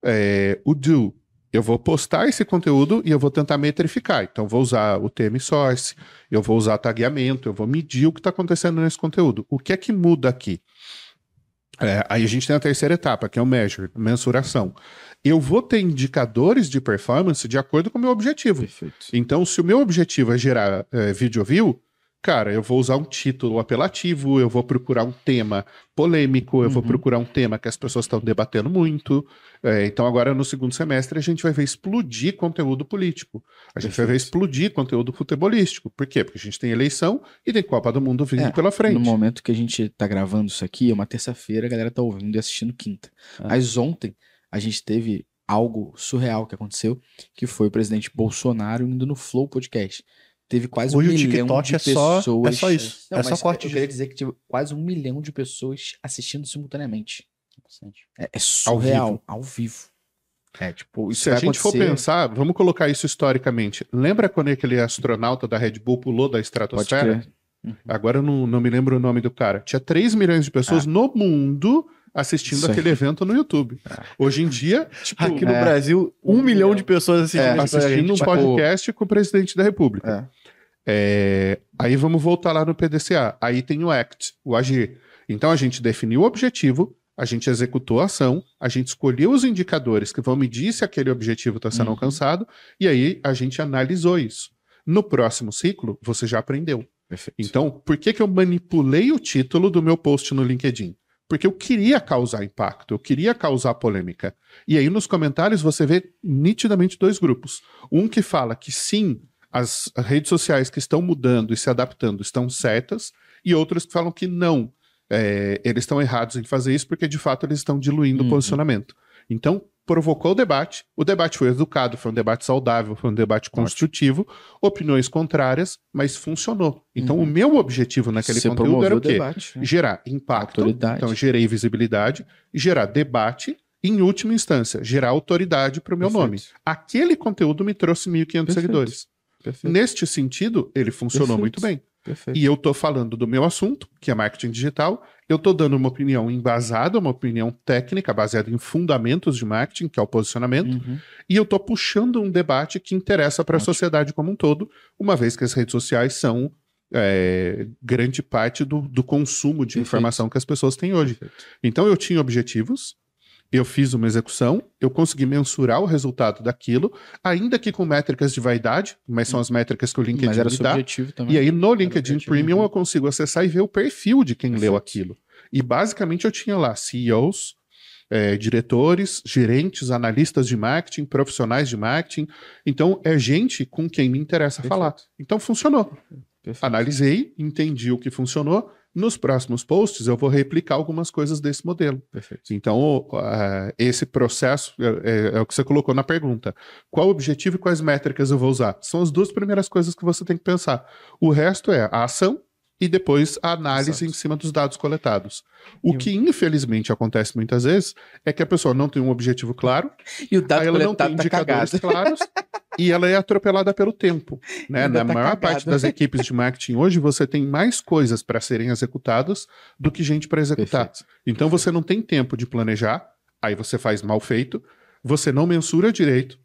É, o do, eu vou postar esse conteúdo e eu vou tentar metrificar. Então, vou usar o tema source, eu vou usar tagueamento, eu vou medir o que está acontecendo nesse conteúdo. O que é que muda aqui? É, aí a gente tem a terceira etapa, que é o measure, mensuração. Eu vou ter indicadores de performance de acordo com o meu objetivo. Perfeito. Então, se o meu objetivo é gerar é, video view, cara, eu vou usar um título apelativo, eu vou procurar um tema polêmico, eu uhum. vou procurar um tema que as pessoas estão debatendo muito. É, então, agora no segundo semestre, a gente vai ver explodir conteúdo político. A gente Perfeito. vai ver explodir conteúdo futebolístico. Por quê? Porque a gente tem eleição e tem Copa do Mundo vindo é, pela frente. No momento que a gente tá gravando isso aqui, é uma terça-feira, a galera tá ouvindo e assistindo quinta. Ah. Mas ontem a gente teve algo surreal que aconteceu, que foi o presidente Bolsonaro indo no Flow Podcast teve quase Hoje um milhão de é pessoas. Só, é só isso. Não, é só corte. Eu queria dizer que tive quase um milhão de pessoas assistindo simultaneamente. É, é surreal, ao vivo. Ao vivo. É, tipo, Se a gente acontecer... for pensar, vamos colocar isso historicamente. Lembra quando aquele astronauta da Red Bull pulou da estratosfera? Uhum. Agora eu não, não me lembro o nome do cara. Tinha 3 milhões de pessoas ah. no mundo assistindo aquele evento no YouTube. É. Hoje em dia, tipo, aqui no é. Brasil, um milhão de pessoas assistindo, é, assistindo um tipo, podcast com o presidente da República. É. É, aí vamos voltar lá no PDCA. Aí tem o ACT, o agir. Então a gente definiu o objetivo, a gente executou a ação, a gente escolheu os indicadores que vão medir se aquele objetivo está sendo uhum. alcançado, e aí a gente analisou isso. No próximo ciclo, você já aprendeu. Perfeito. Então, por que, que eu manipulei o título do meu post no LinkedIn? Porque eu queria causar impacto, eu queria causar polêmica. E aí nos comentários você vê nitidamente dois grupos. Um que fala que sim, as redes sociais que estão mudando e se adaptando estão certas, e outras que falam que não, é, eles estão errados em fazer isso porque de fato eles estão diluindo uhum. o posicionamento. Então, provocou o debate, o debate foi educado, foi um debate saudável, foi um debate construtivo, Ótimo. opiniões contrárias, mas funcionou. Então, uhum. o meu objetivo naquele Você conteúdo era o quê? Debate, né? Gerar impacto, autoridade. então gerei visibilidade, gerar debate em última instância, gerar autoridade para o meu Perfeito. nome. Aquele conteúdo me trouxe 1.500 seguidores. Perfeito. Neste sentido, ele funcionou Perfeito. muito bem. Perfeito. E eu estou falando do meu assunto, que é marketing digital. Eu estou dando uma opinião embasada, uma opinião técnica, baseada em fundamentos de marketing, que é o posicionamento. Uhum. E eu estou puxando um debate que interessa para a sociedade como um todo, uma vez que as redes sociais são é, grande parte do, do consumo de Perfeito. informação que as pessoas têm hoje. Perfeito. Então eu tinha objetivos, eu fiz uma execução, eu consegui mensurar o resultado daquilo, ainda que com métricas de vaidade, mas são as métricas que o LinkedIn mas era me dá. Também. E aí no LinkedIn Premium uhum. eu consigo acessar e ver o perfil de quem Perfeito. leu aquilo. E basicamente eu tinha lá CEOs, é, diretores, gerentes, analistas de marketing, profissionais de marketing. Então é gente com quem me interessa Perfeito. falar. Então funcionou. Perfeito. Analisei, entendi o que funcionou nos próximos posts, eu vou replicar algumas coisas desse modelo. Perfeito. Então, uh, esse processo é, é, é, o que você colocou na pergunta. Qual o objetivo e quais métricas eu vou usar? São as duas primeiras coisas que você tem que pensar. O resto é a ação e depois a análise Exato. em cima dos dados coletados. O que, infelizmente, acontece muitas vezes é que a pessoa não tem um objetivo claro, e o dado ela não tem tá indicadores tá claros, e ela é atropelada pelo tempo. Né? Na tá maior cagado. parte das equipes de marketing hoje, você tem mais coisas para serem executadas do que gente para executar. Perfeito. Então você não tem tempo de planejar, aí você faz mal feito, você não mensura direito,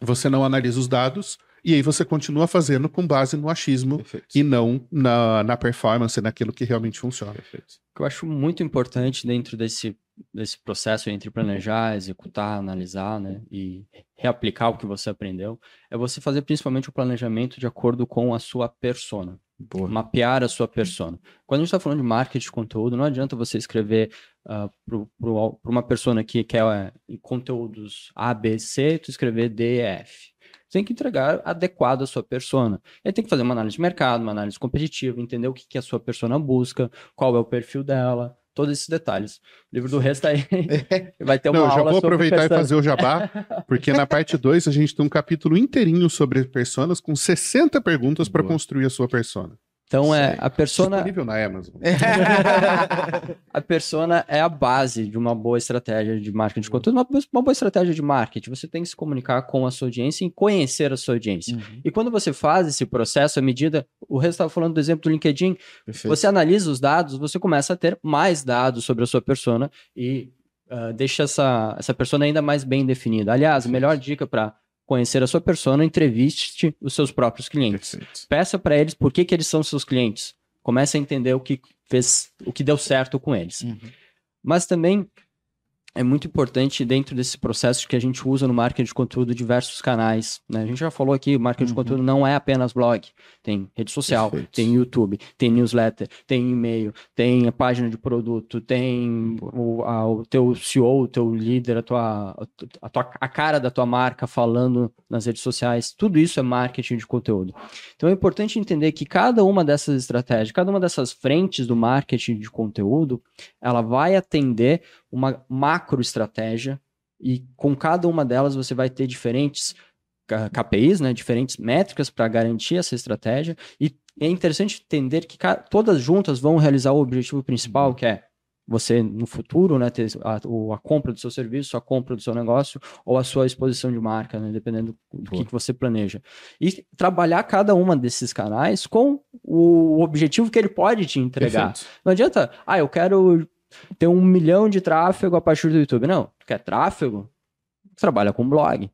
você não analisa os dados e aí você continua fazendo com base no achismo Perfeito. e não na, na performance, naquilo que realmente funciona. Perfeito. O que eu acho muito importante dentro desse, desse processo entre planejar, executar, analisar né, e reaplicar o que você aprendeu, é você fazer principalmente o planejamento de acordo com a sua persona. Boa. Mapear a sua persona. Quando a gente está falando de marketing de conteúdo, não adianta você escrever uh, para uma persona que quer uh, conteúdos A, B, C, tu escrever D, E, F Você tem que entregar adequado à sua persona. Aí tem que fazer uma análise de mercado, uma análise competitiva, entender o que, que a sua persona busca, qual é o perfil dela, todos esses detalhes. O livro do resto aí vai ter uma Não, eu aula já vou aproveitar persona. e fazer o jabá, porque na parte 2 a gente tem um capítulo inteirinho sobre personas com 60 perguntas para construir a sua persona. Então é Sei. a persona, Disponível na Amazon. a persona é a base de uma boa estratégia de marketing de conteúdo, uma, uma boa estratégia de marketing. Você tem que se comunicar com a sua audiência e conhecer a sua audiência. Uhum, E quando você faz esse processo, à medida, o resto estava falando do exemplo do LinkedIn, perfeito. Você analisa os dados, você começa a ter mais dados sobre a sua persona e ah, deixa essa, essa persona ainda mais bem definida. Aliás, a melhor dica para conhecer a sua persona, entreviste os seus próprios clientes. Perfeito. Peça para eles por que, que eles são seus clientes. Comece a entender o que fez, o que deu certo com eles. Uhum. Mas também é muito importante dentro desse processo que a gente usa no marketing de conteúdo diversos canais. né? A gente já falou aqui, o marketing de Uhum. conteúdo não é apenas blog. Tem rede social, Perfeito. tem YouTube, tem newsletter, tem e-mail, tem a página de produto, tem o, a- o teu CEO, o teu líder, a tua, a tua a cara da tua marca falando nas redes sociais. Tudo isso é marketing de conteúdo. Então é importante entender que cada uma dessas estratégias, cada uma dessas frentes do marketing de conteúdo, ela vai atender uma macro estratégia e com cada uma delas você vai ter diferentes KPIs, né, diferentes métricas para garantir essa estratégia e é interessante entender que todas juntas vão realizar o objetivo principal, que é você no futuro, né, ter a, a compra do seu serviço, a compra do seu negócio ou a sua exposição de marca, né, dependendo do Boa. que você planeja. E trabalhar cada uma desses canais com o objetivo que ele pode te entregar. Perfeito. Não adianta, ah, eu quero ter um milhão de tráfego a partir do YouTube. Não, tu quer tráfego? Trabalha com blog.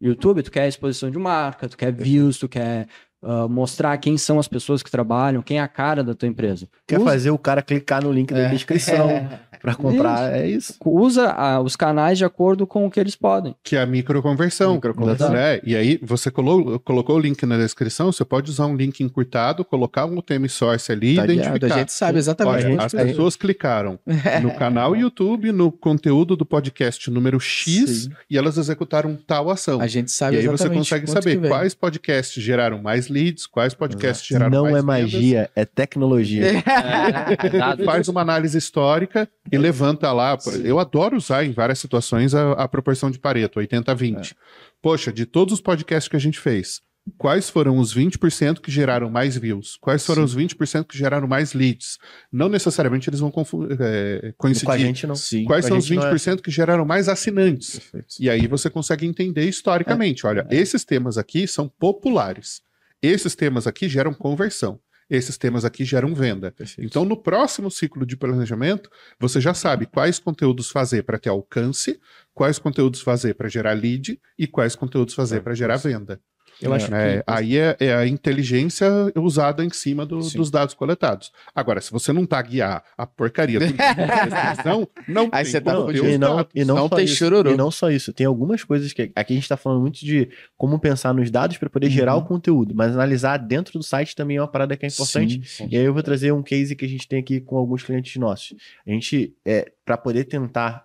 YouTube, tu quer exposição de marca, tu quer views, tu quer ah, mostrar quem são as pessoas que trabalham, quem é a cara da tua empresa. Quer Usa- fazer o cara clicar no link da É. descrição pra comprar, é isso. Usa ah, os canais de acordo com o que eles podem. Que é a microconversão. Microconversão. Né? E aí, você colo- colocou o link na descrição, você pode usar um link encurtado, colocar um tema source ali e Tá guiado, identificar. a gente sabe exatamente. Olha, as pessoas clicaram no canal YouTube, no conteúdo do podcast número X, Sim. e elas executaram tal ação. A gente sabe E aí você consegue saber quais podcasts geraram mais leads, quais podcasts geraram Não mais é vendas. magia, é tecnologia. É. Faz uma análise histórica e levanta lá. Eu adoro usar em várias situações a, a proporção de Pareto, 80-20. Poxa, de todos os podcasts que a gente fez, quais foram os 20% que geraram mais views? Quais foram os 20% que geraram mais leads? Não necessariamente eles vão é, coincidir. Com a gente não. Sim. Quais são os gente não é 20% que geraram mais assinantes? Perfeito. E aí você consegue entender historicamente. Olha, esses temas aqui são populares. Esses temas aqui geram conversão. Esses temas aqui geram venda. Perfeito. Então, no próximo ciclo de planejamento, você já sabe quais conteúdos fazer para ter alcance, quais conteúdos fazer para gerar lead e quais conteúdos fazer para gerar venda. Eu acho É, que aí é, é a inteligência usada em cima do- dos dados coletados. Agora, se você não tá guiar a porcaria do descrição, não Aí tem você tá os E não, dados. e não, Não só tem isso. E não só isso. Tem algumas coisas que aqui a gente está falando muito de como pensar nos dados para poder gerar Uhum. o conteúdo, mas analisar dentro do site também é uma parada que é importante. Sim, sim. E aí eu vou trazer um case que a gente tem aqui com alguns clientes nossos. A gente, é, para poder tentar en-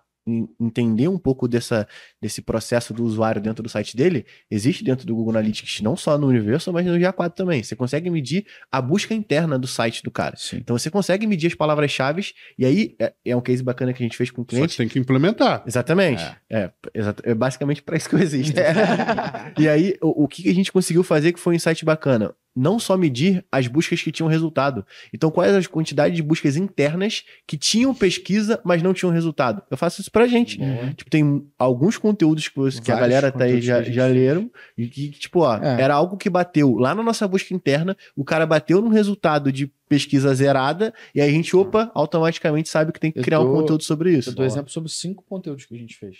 entender um pouco dessa, desse processo do usuário dentro do site dele, existe dentro do Google Analytics, não só no Universal, mas no GA4 também. Você consegue medir a busca interna do site do cara. Sim. Então você consegue medir as palavras-chave, e aí é, é um case bacana que a gente fez com o Só que cliente. tem que implementar. Exatamente. É, exa- é basicamente para isso que eu existo. e aí, o, o que a gente conseguiu fazer que foi um insight bacana? Não só medir as buscas que tinham resultado. Então, quais as quantidades de buscas internas que tinham pesquisa, mas não tinham resultado? Eu faço isso pra gente. Tipo, tem alguns conteúdos que, você- que a galera tá aí já, já leram, e que, tipo, ó, É. era algo que bateu lá na nossa busca interna, o cara bateu num resultado de pesquisa zerada, e aí a gente, opa, automaticamente sabe que tem que Eu criar um dou- conteúdo sobre isso. Eu dou exemplo sobre cinco conteúdos que a gente fez.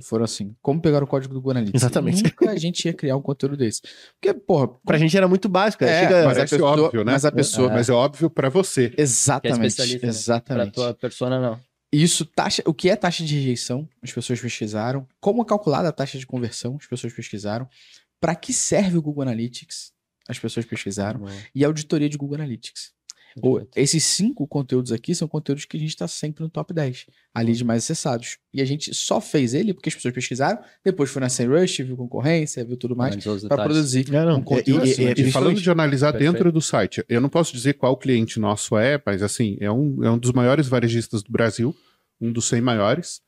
Que foram assim, como pegar o código do Google Analytics. Exatamente. Nunca a gente ia criar um conteúdo desse. Porque, porra, Pra gente era muito básico. É, Chega, mas a pessoa- óbvio, né? mas a pessoa- Mas é óbvio para você. exatamente, especialista, né? Pra exatamente. tua persona, não. Isso, taxa, o que é taxa de rejeição? As pessoas pesquisaram. Como é calculada a taxa de conversão? As pessoas pesquisaram. Para que serve o Google Analytics? As pessoas pesquisaram. E a auditoria de Google Analytics. Esses cinco conteúdos aqui são conteúdos que a gente está sempre no top 10, ali de mais acessados. E a gente só fez ele porque as pessoas pesquisaram, depois foi na SEMrush, viu concorrência, viu tudo mais, para produzir é, um conteúdo. E, e, e falando de analisar Perfeito. dentro do site, eu não posso dizer qual cliente nosso é, mas assim, é um, é um dos maiores varejistas do Brasil, um dos 100 maiores.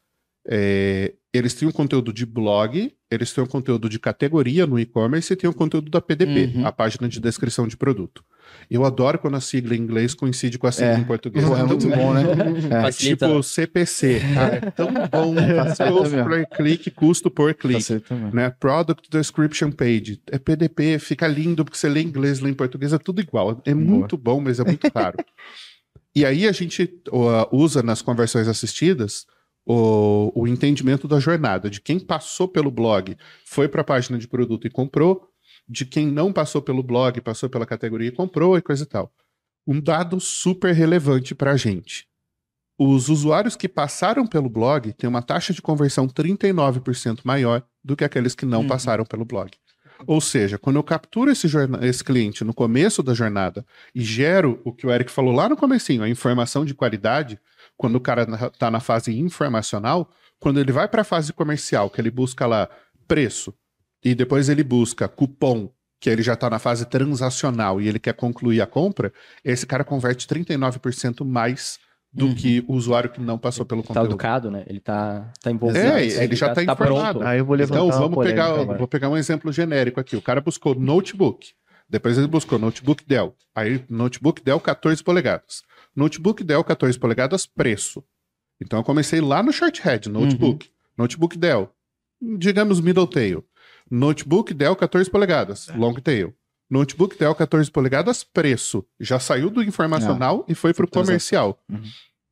É, eles têm um conteúdo de blog, eles têm um conteúdo de categoria no e-commerce e têm um conteúdo da PDP, uhum. a página de descrição de produto. Eu adoro quando a sigla em inglês coincide com a sigla é. em português. É, é muito bom, né? É. Tipo CPC, cara, é tão bom. custo por clique, custo por clique. Né? Product Description Page. É PDP, fica lindo porque você lê em inglês, lê em português, é tudo igual. É Boa. muito bom, mas é muito caro. e aí a gente uh, usa nas conversões assistidas o, o entendimento da jornada, de quem passou pelo blog, foi para a página de produto e comprou, de quem não passou pelo blog, passou pela categoria e comprou e coisa e tal. Um dado super relevante para a gente. Os usuários que passaram pelo blog têm uma taxa de conversão 39% maior do que aqueles que não uhum. passaram pelo blog. Ou seja, quando eu capturo esse, esse, cliente no começo da jornada e gero o que o Eric falou lá no comecinho, a informação de qualidade, quando o cara está na fase informacional, quando ele vai para a fase comercial, que ele busca lá preço, e depois ele busca cupom, que ele já está na fase transacional e ele quer concluir a compra, esse cara converte 39% mais do uhum. que o usuário que não passou pelo conteúdo. Tá educado, né? Ele tá, tá envolvido. É, ele, ele já está tá, tá informado. Aí eu vou levantar então, vamos pegar, vou pegar um exemplo genérico aqui. O cara buscou notebook. Depois ele buscou notebook Dell. Aí, notebook Dell 14 polegadas. Notebook Dell 14 polegadas, preço. Então eu comecei lá no short head, notebook. Uhum. Notebook Dell. Digamos middle tail. Notebook Dell 14 polegadas, é. long tail. Notebook Dell 14 polegadas, preço. Já saiu do informacional ah, e foi para o comercial. Uhum.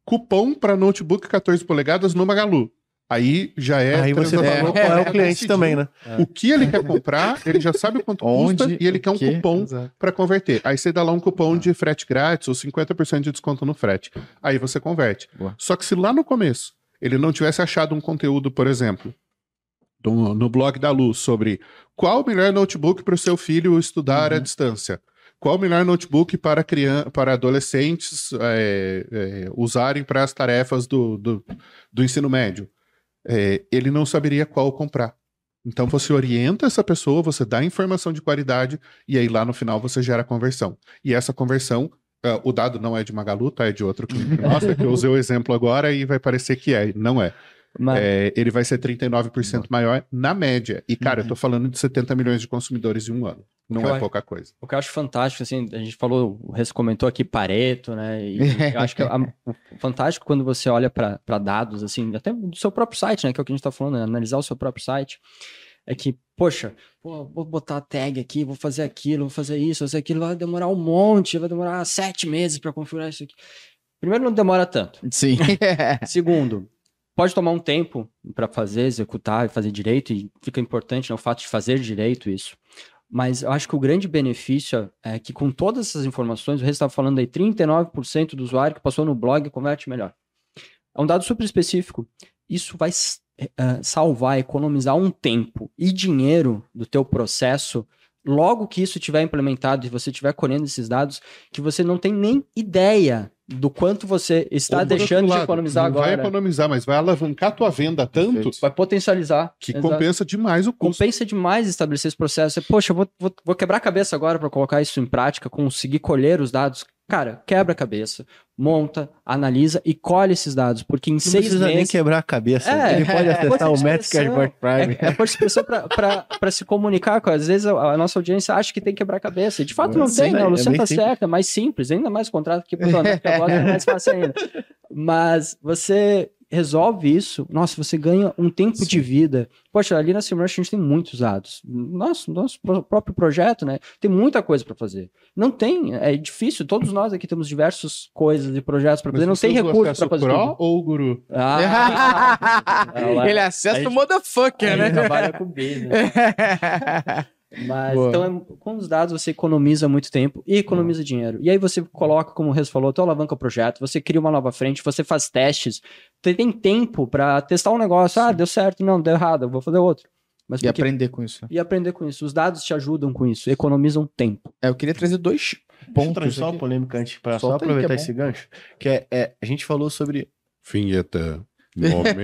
Cupom para notebook 14 polegadas no Magalu. Aí já é. Aí você falou qual é o cliente também, né? O que ele quer comprar, ele já sabe quanto Onde, custa e ele quer um que? cupom para converter. Aí você dá lá um cupom de frete grátis ou 50% de desconto no frete. Aí você converte. Boa. Só que se lá no começo ele não tivesse achado um conteúdo, por exemplo, no, no blog da Luz sobre qual o melhor notebook para o seu filho estudar uhum. à distância. Qual o melhor notebook para, criança, para adolescentes é, é, usarem para as tarefas do, do, do ensino médio? É, ele não saberia qual comprar. Então você orienta essa pessoa, você dá informação de qualidade e aí lá no final você gera conversão. E essa conversão, uh, o dado não é de Magalu, tá? É de outro cliente nosso, que eu usei o exemplo agora e vai parecer que é, não é. Mas... É, ele vai ser 39% maior na média. E, cara, uhum. eu tô falando de 70 milhões de consumidores em um ano. Não é pouca coisa. O que eu acho fantástico, assim, a gente falou, o Rez comentou aqui Pareto, né? E eu acho que o fantástico quando você olha para dados, assim, até do seu próprio site, né? Que é o que a gente tá falando, né, analisar o seu próprio site. É que, poxa, pô, vou botar a tag aqui, vou fazer aquilo, vou fazer isso, vou fazer aquilo, vai demorar um monte, vai demorar sete meses para configurar isso aqui. Primeiro, não demora tanto. Sim. Segundo, pode tomar um tempo para fazer, executar e fazer direito, e fica importante né, o fato de fazer direito isso. Mas eu acho que o grande benefício é que com todas essas informações, o Rei estava falando aí, 39% do usuário que passou no blog converte melhor. É um dado super específico. Isso vai uh, salvar, economizar um tempo e dinheiro do teu processo logo que isso tiver implementado e você estiver colhendo esses dados, que você não tem nem ideia do quanto você está deixando lado, de economizar não agora. Vai economizar, mas vai alavancar a tua venda tanto. Perfeito. Vai potencializar. Que Exato. compensa demais o custo. Compensa demais estabelecer esse processo. Poxa, eu vou, vou, vou quebrar a cabeça agora para colocar isso em prática, conseguir colher os dados. Cara, quebra a cabeça, monta, analisa e colhe esses dados, porque em não seis precisa meses... nem quebrar a cabeça. É, ele pode acessar é, o Metric Cashback Prime. É, é por expressão para se comunicar. Com, às vezes a, a, nossa audiência acha que tem que quebrar a cabeça. De fato não Sim, tem, né? O Luciano é tá certo, é mais simples. Ainda mais contrato que agora é mais fácil ainda. Mas você resolve isso, nossa, você ganha um tempo Sim. de vida. Poxa, ali na SEMrush a gente tem muitos dados. Nosso, nosso próprio projeto, né? Tem muita coisa para fazer. Não tem, é difícil. Todos nós aqui temos diversas coisas e projetos para fazer. Não tem recurso para fazer. Pro tudo. ou o guru? Ah, Ele acessa o motherfucker, né? trabalha com business. Mas, então, é, com os dados você economiza muito tempo e economiza dinheiro. E aí você coloca, como o Rez falou, tu alavanca o projeto, você cria uma nova frente, você faz testes, você tem tempo para testar um negócio. Ah, deu certo, não, deu errado, eu vou fazer outro. Mas e porque... aprender com isso. E aprender com isso. Os dados te ajudam com isso, economizam tempo. É, eu queria trazer dois ponto. Só uma polêmica antes, para só aproveitar é esse gancho, que é, é, a gente falou sobre. Vinheta. Momento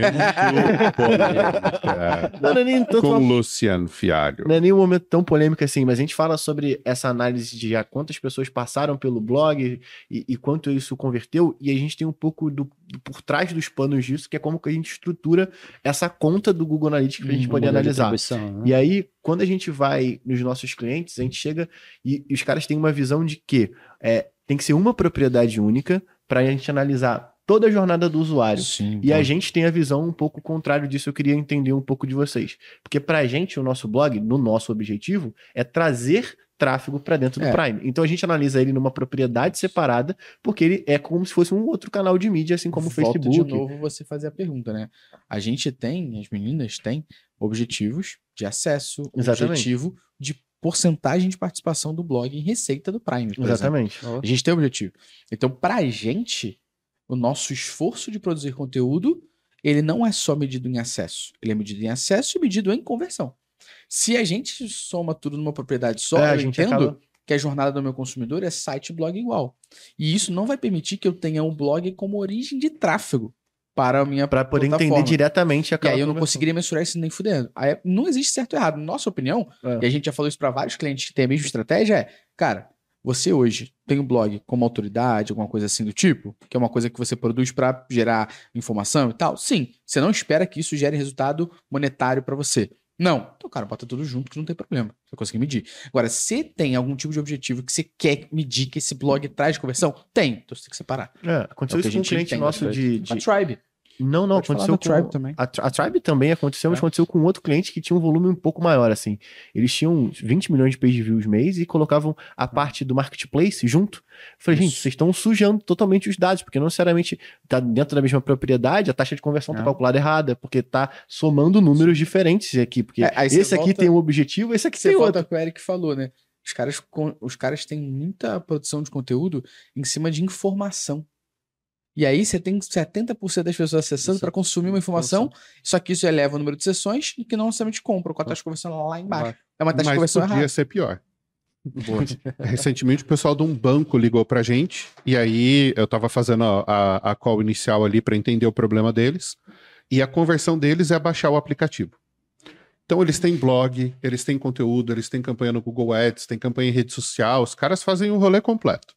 não, não é nem tanto com Luciano Fialho. Não é nem um momento tão polêmico assim, mas a gente fala sobre essa análise de quantas pessoas passaram pelo blog e, e, quanto isso converteu, e a gente tem um pouco do, do, por trás dos panos disso, que é como que a gente estrutura essa conta do Google Analytics para a gente hum, poder analisar. Né? E aí, quando a gente vai nos nossos clientes, a gente chega e, e os caras têm uma visão de que é, tem que ser uma propriedade única para a gente analisar toda a jornada do usuário. Sim, e a gente tem a visão um pouco contrário disso. Eu queria entender um pouco de vocês. Porque para a gente, o nosso blog, no nosso objetivo, é trazer tráfego para dentro do é. Prime. Então a gente analisa ele numa propriedade separada, porque ele é como se fosse um outro canal de mídia, assim como o Facebook. de novo você fazer a pergunta, né? A gente tem, as meninas têm objetivos de acesso, Exatamente. objetivo de porcentagem de participação do blog em receita do Prime. Exatamente. Exemplo. A gente tem objetivo. Então, para a gente, o nosso esforço de produzir conteúdo, ele não é só medido em acesso. Ele é medido em acesso e medido em conversão. Se a gente soma tudo numa propriedade só, é, eu entendo acaba... que a jornada do meu consumidor é site e blog igual. E isso não vai permitir que eu tenha um blog como origem de tráfego para a minha Para poder entender diretamente aquela E aí eu não conseguiria mensurar isso nem fudendo. Aí não existe certo ou errado. Nossa opinião, é. e a gente já falou isso para vários clientes que têm a mesma estratégia, é, cara, você hoje tem um blog como autoridade, alguma coisa assim do tipo, que é uma coisa que você produz para gerar informação e tal? Sim, você não espera que isso gere resultado monetário para você. Não. Então, cara, bota tudo junto que não tem problema. Você consegue medir. Agora, se tem algum tipo de objetivo que você quer medir que esse blog traz conversão, tem. Então você tem que separar. É, aconteceu é isso com um cliente nosso de, de... A Tribe. Não, não, Pode aconteceu com Tribe também. A, a, Tribe também aconteceu, mas é. aconteceu com outro cliente que tinha um volume um pouco maior, assim. Eles tinham 20 milhões de page views mês e colocavam a hum. parte do marketplace junto. Eu falei, Isso. gente, vocês estão sujando totalmente os dados, porque não necessariamente tá dentro da mesma propriedade, a taxa de conversão está é. calculada errada, porque tá somando números diferentes aqui. Porque é, esse aqui tem um objetivo, esse aqui você tem volta outro. que o Eric falou, né? Os caras, os caras têm muita produção de conteúdo em cima de informação. E aí você tem 70% das pessoas acessando para consumir uma informação, só que isso eleva o número de sessões e que não necessariamente compram, com a taxa de conversão lá embaixo. É uma taxa Mas de conversão podia errada. ser pior. Recentemente o pessoal de um banco ligou pra gente, e aí eu tava fazendo a, a, a call inicial ali para entender o problema deles, e a conversão deles é baixar o aplicativo. Então eles têm blog, eles têm conteúdo, eles têm campanha no Google Ads, têm campanha em rede social, os caras fazem um rolê completo.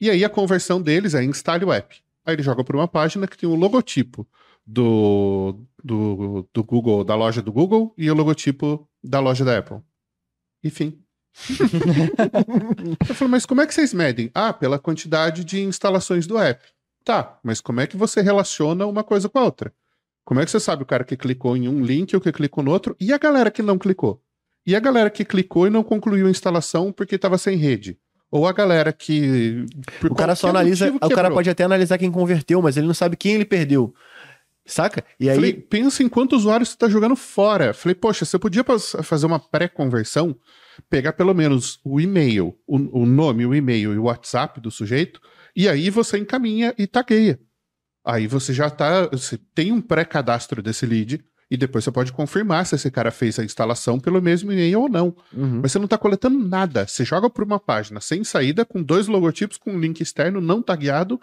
E aí a conversão deles é instale o app. Aí ele joga por uma página que tem o logotipo do, do, do Google, da loja do Google, e o logotipo da loja da Apple. Enfim. eu falo, mas como é que vocês medem? Ah, pela quantidade de instalações do app. Tá, mas como é que você relaciona uma coisa com a outra? Como é que você sabe o cara que clicou em um link ou que clicou no outro e a galera que não clicou? E a galera que clicou e não concluiu a instalação porque estava sem rede? Ou a galera que. O cara só analisa. O cara pode até analisar quem converteu, mas ele não sabe quem ele perdeu. Saca? E aí. Falei, pensa em quantos usuários você tá jogando fora. Falei, poxa, você podia fazer uma pré-conversão, pegar pelo menos o e-mail, o, o nome, o e-mail e o WhatsApp do sujeito, e aí você encaminha e tagueia. Aí você já tá. Você tem um pré-cadastro desse lead e depois você pode confirmar se esse cara fez a instalação pelo mesmo e-mail ou não. Uhum. Mas você não está coletando nada. Você joga por uma página sem saída, com dois logotipos, com um link externo não tagueado.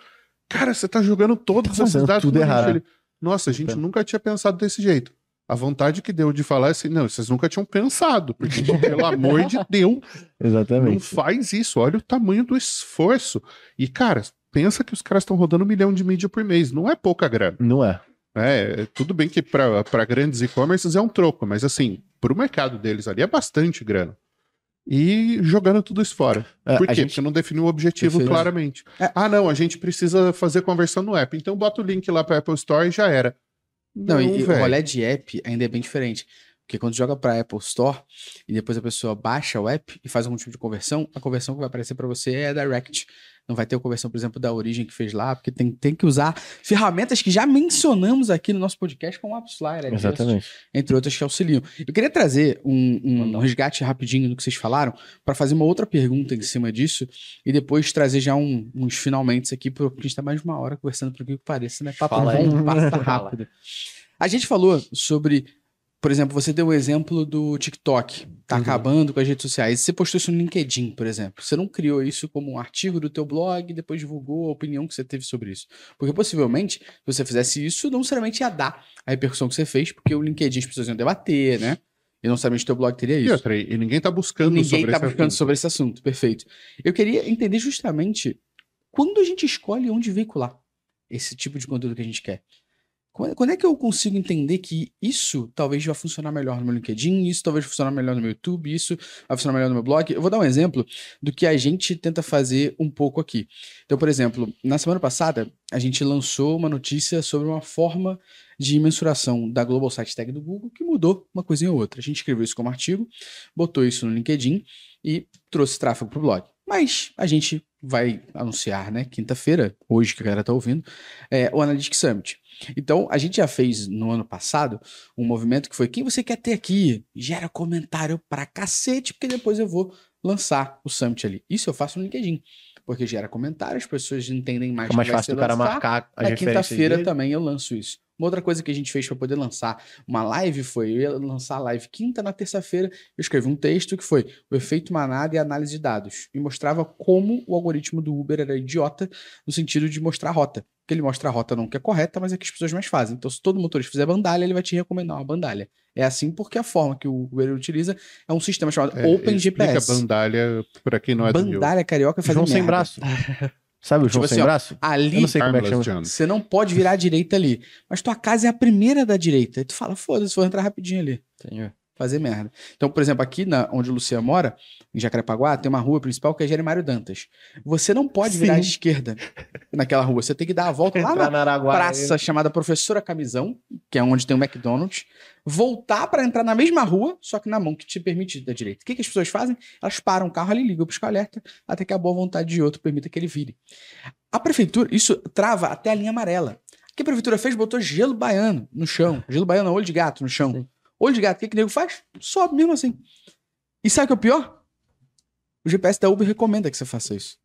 Cara, você está jogando todos tá esses dados. Tudo errado. Nossa, a gente nunca tinha pensado desse jeito. A vontade que deu de falar é assim, não, vocês nunca tinham pensado, porque, pelo amor de Deus, Exatamente. não faz isso, olha o tamanho do esforço. E, cara, pensa que os caras estão rodando um milhão de mídia por mês, não é pouca grana. Não é. É, tudo bem que para grandes e-commerces é um troco, mas assim, para o mercado deles ali é bastante grana. E jogando tudo isso fora. É, Por quê? Gente... Porque não definiu o objetivo claramente. É. Ah, não, a gente precisa fazer conversão no app. Então bota o link lá para Apple Store e já era. Não, não e, o rolê de app ainda é bem diferente. Porque quando joga para Apple Store e depois a pessoa baixa o app e faz algum tipo de conversão, a conversão que vai aparecer para você é direct não vai ter a conversão, por exemplo, da origem que fez lá, porque tem, tem que usar ferramentas que já mencionamos aqui no nosso podcast, como o AppsFlyer, Exatamente. entre outras que auxiliam. Eu queria trazer um, um, um resgate rapidinho do que vocês falaram, para fazer uma outra pergunta em cima disso, e depois trazer já um, uns finalmente aqui, porque a gente está mais de uma hora conversando, por que pareça, né? Papo Fala bom, passa rápido. A gente falou sobre por exemplo, você deu o exemplo do TikTok, tá Uhum. acabando com as redes sociais. Você postou isso no LinkedIn, por exemplo. Você não criou isso como um artigo do teu blog e depois divulgou a opinião que você teve sobre isso. Porque possivelmente, se você fizesse isso, não necessariamente ia dar a repercussão que você fez, porque o LinkedIn as pessoas iam debater, né? E não necessariamente o teu blog teria E isso. outra, e ninguém tá buscando Ninguém sobre tá esse buscando assunto. sobre esse assunto, perfeito. Eu queria entender justamente quando a gente escolhe onde veicular esse tipo de conteúdo que a gente quer. Quando é que eu consigo entender que isso talvez vai funcionar melhor no meu LinkedIn, isso talvez vai funcionar melhor no meu YouTube, isso vai funcionar melhor no meu blog? Eu vou dar um exemplo do que a gente tenta fazer um pouco aqui. Então, por exemplo, na semana passada, a gente lançou uma notícia sobre uma forma de mensuração da Global Site Tag do Google que mudou uma coisinha ou outra. A gente escreveu isso como artigo, botou isso no LinkedIn e trouxe tráfego para o blog. Mas a gente vai anunciar, né, quinta-feira, hoje que a galera tá ouvindo, é, o Analytics Summit. Então, a gente já fez no ano passado um movimento que foi: quem você quer ter aqui? Gera comentário pra cacete, porque depois eu vou lançar o Summit ali. Isso eu faço no LinkedIn, porque gera comentário, as pessoas entendem mais Fica mais fácil do cara marcar as Na quinta-feira também eu lanço isso. Uma outra coisa que a gente fez para poder lançar uma live foi, eu ia lançar a live quinta, na terça-feira eu escrevi um texto que foi o efeito manada e a análise de dados. E mostrava como o algoritmo do Uber era idiota no sentido de mostrar a rota. Porque ele mostra a rota não que é correta, mas é que as pessoas mais fazem. Então se todo motorista fizer bandalha, ele vai te recomendar uma bandalha. É assim porque a forma que o Uber utiliza é um sistema chamado É, OpenGPS. Explica bandalha pra quem não é do Rio. Bandalha carioca faz João sem braço. Sabe o João Tipo sem assim, ó, braço? Ali Eu não sei como é que chama. Você não pode virar à direita ali. Mas tua casa é a primeira da direita. Aí tu fala, foda-se, vou entrar rapidinho ali. Senhor. Fazer merda. Então, por exemplo, aqui na, onde o Luciano mora, em Jacarepaguá, tem uma rua principal que é Jeremário Dantas. Você não pode virar à Sim. esquerda naquela rua. Você tem que dar a volta lá na na praça chamada Professora Camisão, que é onde tem o McDonald's, voltar para entrar na mesma rua, só que na mão que te permite da direita. O que, que as pessoas fazem? Elas param o carro ali, ligam para o alerta, até que a boa vontade de outro permita que ele vire. A prefeitura, isso trava até a linha amarela. O que a prefeitura fez? Botou gelo baiano no chão. Gelo baiano, olho de gato no chão. Sim. Olho de gato, o que, que o nego faz? Sobe mesmo assim. E sabe o que é o pior? O GPS da Uber recomenda que você faça isso.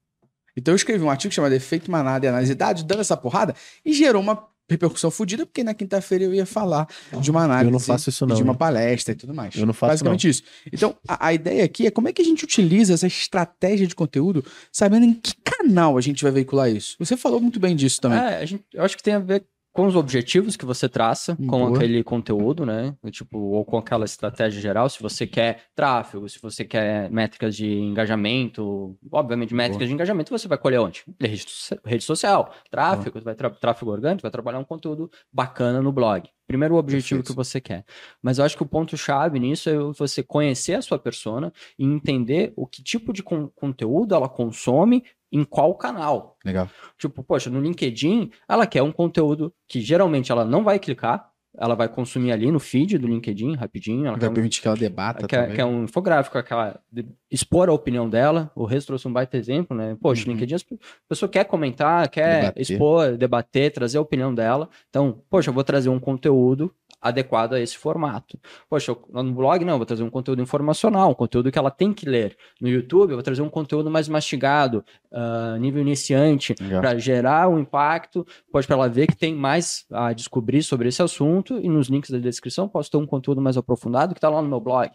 Então eu escrevi um artigo chamado Efeito Manada e Análise de Dados, dando essa porrada, e gerou uma repercussão fodida, porque na quinta-feira eu ia falar de uma análise Eu não faço isso não. de uma hein? palestra e tudo mais. Eu não faço Basicamente isso. Então, a, a ideia aqui é como é que a gente utiliza essa estratégia de conteúdo, sabendo em que canal a gente vai veicular isso. Você falou muito bem disso também. É, a gente, eu acho que tem a ver com os objetivos que você traça com Boa. aquele conteúdo, né? Tipo, ou com aquela estratégia geral. Se você quer tráfego, se você quer métricas de engajamento, obviamente métricas de engajamento você vai colher onde? Rede, so- rede social, tráfego, vai tráfego orgânico, vai trabalhar um conteúdo bacana no blog. Primeiro o objetivo Perfeito. que você quer. Mas eu acho que o ponto chave nisso é você conhecer a sua persona e entender o que tipo de con- conteúdo ela consome em qual canal. Legal. Tipo, poxa, no LinkedIn, ela quer um conteúdo que geralmente ela não vai clicar, ela vai consumir ali no feed do LinkedIn rapidinho. Ela Vai quer, um, permitir que ela debata quer, também. quer um infográfico, aquela, de- expor a opinião dela. O Reis trouxe um baita exemplo, né? Poxa, Uhum. LinkedIn, a pessoa quer comentar, quer Debater. expor, debater, trazer a opinião dela. Então, poxa, eu vou trazer um conteúdo adequado a esse formato. Poxa, eu- no blog, não, eu vou trazer um conteúdo informacional, um conteúdo que ela tem que ler. No YouTube, eu vou trazer um conteúdo mais mastigado, ah, nível iniciante, Legal. para gerar um impacto, pode para ela ver que tem mais a descobrir sobre esse assunto e nos links da descrição posso ter um conteúdo mais aprofundado que está lá no meu blog.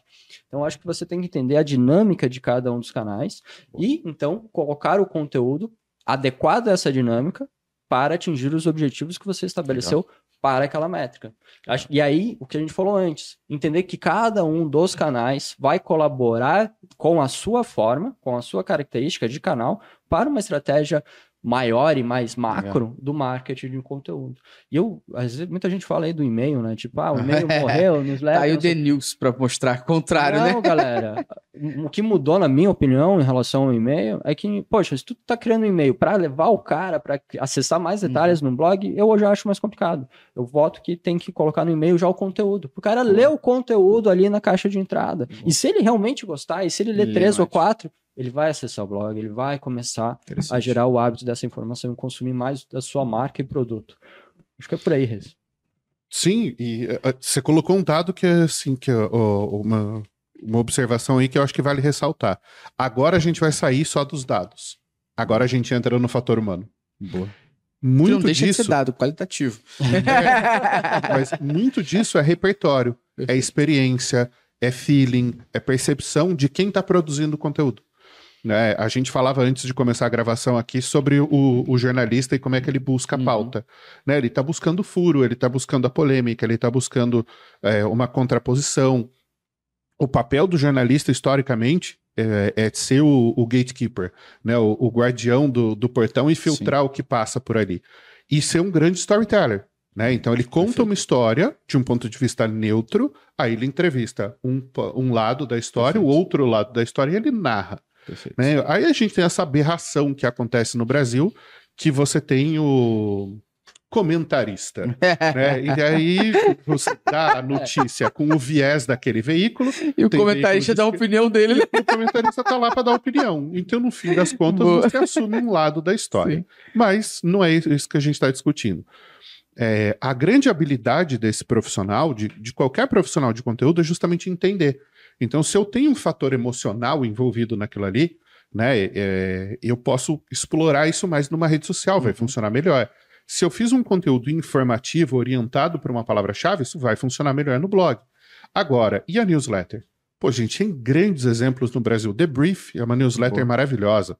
Então acho que você tem que entender a dinâmica de cada um dos canais e então colocar o conteúdo adequado a essa dinâmica para atingir os objetivos que você estabeleceu para aquela métrica. Acho- E aí, o que a gente falou antes, entender que cada um dos canais vai colaborar com a sua forma, com a sua característica de canal, para uma estratégia maior e mais macro do marketing de conteúdo. E eu, às vezes, muita gente fala aí do e-mail, né? Tipo, ah, o e-mail morreu, newsletter. Tá aí o não The News pra mostrar o contrário, não, né? galera. O que mudou, na minha opinião, em relação ao e-mail, é que, poxa, se tu tá criando um e-mail para levar o cara para acessar mais Uhum. detalhes no blog, eu já acho mais complicado. Eu voto que tem que colocar no e-mail já o conteúdo. O cara lê o conteúdo ali na caixa de entrada. E se ele realmente gostar, e se ele ler Lê três ou mais. quatro, ele vai acessar o blog, ele vai começar a gerar o hábito dessa informação e consumir mais da sua marca e produto. Acho que é por aí, Rez. Sim, e eh, você colocou um dado que é assim, que é ó, uma, uma observação aí que eu acho que vale ressaltar. Agora a gente vai sair só dos dados. Agora a gente entra no fator humano. Boa. muito não deixa disso. de ser dado, qualitativo. É, mas muito disso é repertório, é experiência, é feeling, é percepção de quem está produzindo o conteúdo. Né? A gente falava antes de começar a gravação aqui sobre o, o jornalista e como é que ele busca a Uhum. pauta. Né? Ele está buscando furo, ele está buscando a polêmica, ele está buscando é, uma contraposição. O papel do jornalista, historicamente, é, é ser o, o gatekeeper, né? o, o guardião do, do portão e filtrar o que passa por ali. E ser um grande storyteller. Né? Então ele conta uma história de um ponto de vista neutro, aí ele entrevista um, um lado da história, o outro lado da história e ele narra. Perfeito. né? Aí a gente tem essa aberração que acontece no Brasil, que você tem o comentarista. né? E aí você dá a notícia com o viés daquele veículo, E o comentarista dá a opinião dele. né? o comentarista tá lá para dar opinião. Então, no fim das contas, Boa. você assume um lado da história. Sim. Mas não é isso que a gente está discutindo. É, a grande habilidade desse profissional, de, de qualquer profissional de conteúdo, é justamente entender. Então, se eu tenho um fator emocional envolvido naquilo ali, né, é, eu posso explorar isso mais numa rede social, vai funcionar melhor. Se eu fiz um conteúdo informativo orientado para uma palavra-chave, isso vai funcionar melhor no blog. Agora, e a newsletter? Pô, gente, tem grandes exemplos no Brasil. The Brief é uma newsletter Boa. maravilhosa.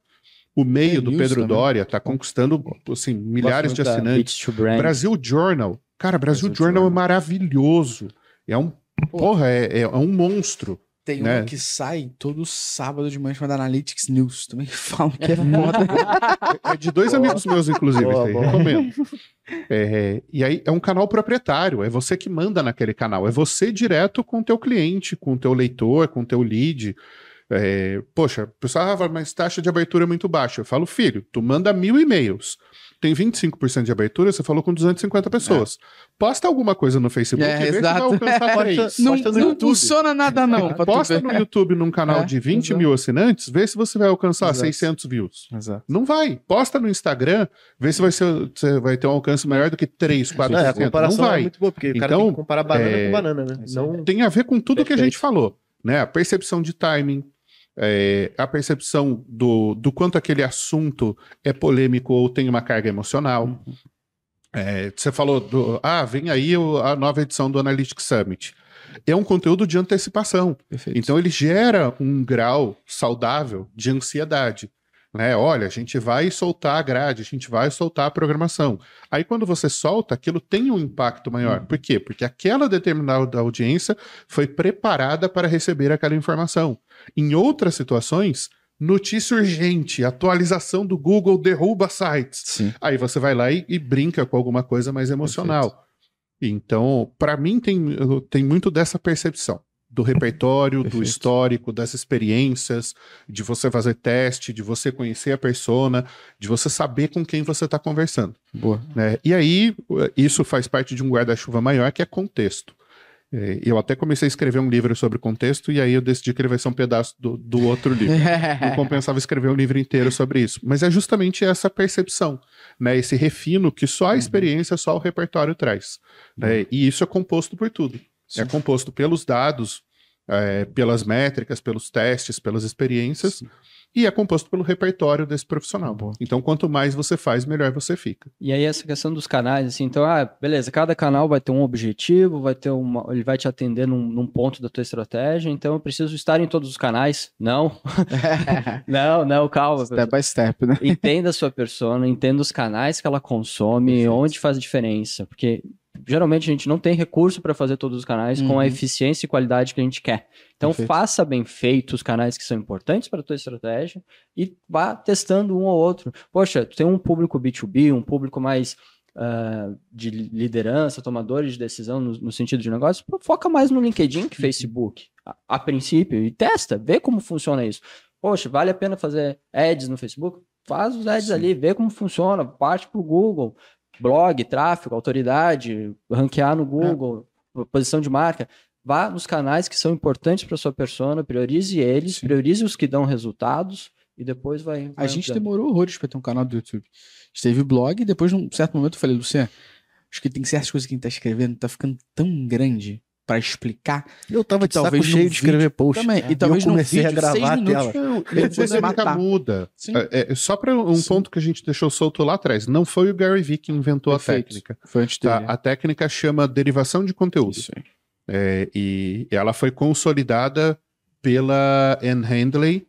O meio É, do Pedro também. Dória está conquistando assim, milhares de assinantes. Brasil Journal. Cara, Brasil, Brasil Journal, Journal. é maravilhoso. É um. Porra, é, é um monstro. Tem Né? um que sai todo sábado de manhã chamado Analytics News. Também falam que é foda. É de dois amigos meus, inclusive. Boa, boa. recomendo. É, e aí é um canal proprietário, é você que manda naquele canal, é você direto com o teu cliente, com o teu leitor, com o teu lead. É, poxa, o pessoal ah, fala, mas taxa de abertura é muito baixa. Eu falo, filho, tu manda mil e-mails. Tem 25% de abertura, você falou com 250 pessoas. Posta alguma coisa no Facebook É, e vê se vai exato. alcançar três. não não YouTube. funciona nada, não. Posta ver. no YouTube num canal É, de 20 exato. mil assinantes, vê se você vai alcançar Exato. 600 views. Exato. Não vai. Posta no Instagram, vê se vai ser, você vai ter um alcance maior do que 3, 4, Não, é, a 500. Não comparação é vai. muito boa, porque o cara Então, tem que comparar banana é, com banana, né? Não... Tem a ver com tudo que a Perfeito. gente falou, né? A percepção de timing, é, a percepção do, do quanto aquele assunto é polêmico ou tem uma carga emocional. É, você falou do, ah, vem aí a nova edição do Analytics Summit. É um conteúdo de antecipação. Perfeito. Então ele gera um grau saudável de ansiedade. Né? Olha, a gente vai soltar a grade, a gente vai soltar a programação. Aí quando você solta, aquilo tem um impacto maior. Por quê? Porque aquela determinada audiência foi preparada para receber aquela informação. Em outras situações, notícia urgente, atualização do Google derruba sites. Sim. Aí você vai lá e, e brinca com alguma coisa mais emocional. Então, para mim, tem, tem muito dessa percepção do repertório, do Perfeito. histórico, das experiências, de você fazer teste, de você conhecer a persona, de você saber com quem você está conversando. Boa. né? E aí, isso faz parte de um guarda-chuva maior que é contexto. É, Eu até comecei a escrever um livro sobre contexto, e aí eu decidi que ele vai ser um pedaço do, do outro livro não compensava escrever um livro inteiro sobre isso. Mas é justamente essa percepção, né? Esse refino que só a experiência, só o repertório traz. né? E isso é composto por tudo. Sim. É composto pelos dados, é, pelas métricas, pelos testes, pelas experiências, e é composto pelo repertório desse profissional. Boa. Então, quanto mais você faz, melhor você fica. E aí essa questão dos canais, assim, então, ah, beleza, cada canal vai ter um objetivo, vai ter uma, ele vai te atender num, num ponto da tua estratégia, então eu preciso estar em todos os canais. Não, não, não, calma. step by step, né? Entenda a sua persona, entenda os canais que ela consome, Perfeito. onde faz diferença, porque geralmente a gente não tem recurso para fazer todos os canais com Uhum. a eficiência e qualidade que a gente quer. Então Perfeito. faça bem feito os canais que são importantes para a tua estratégia e vá testando um ou outro. Poxa, tu tem um público B2B, um público mais ah, de liderança, tomadores de decisão no, no sentido de negócio, foca mais no LinkedIn que Facebook, a, a princípio, e testa, vê como funciona isso. Poxa, vale a pena fazer ads no Facebook? Faz os ads Sim. ali, vê como funciona, parte para o Google, blog, tráfego, autoridade, ranquear no Google, posição de marca. Vá nos canais que são importantes para sua persona, priorize eles, Sim. priorize os que dão resultados e depois vai. A vai gente ampliando. demorou horrores pra ter um canal do YouTube. A gente teve blog e depois, num certo momento, eu falei, Luciano, acho que tem certas coisas que a gente tá escrevendo, tá ficando tão grande, para explicar. Eu tava de saco cheio de escrever post. Também. E talvez eu comecei no a vídeo, gravar a tela. Não, Ele dinâmica muda. É, é, só para um Sim. ponto que a gente deixou solto lá atrás. Não foi o Gary Vee que inventou Perfeito. a técnica. Foi antes Tá? dele. A técnica chama derivação de conteúdo. Isso aí. É, e ela foi consolidada pela Anne Handley,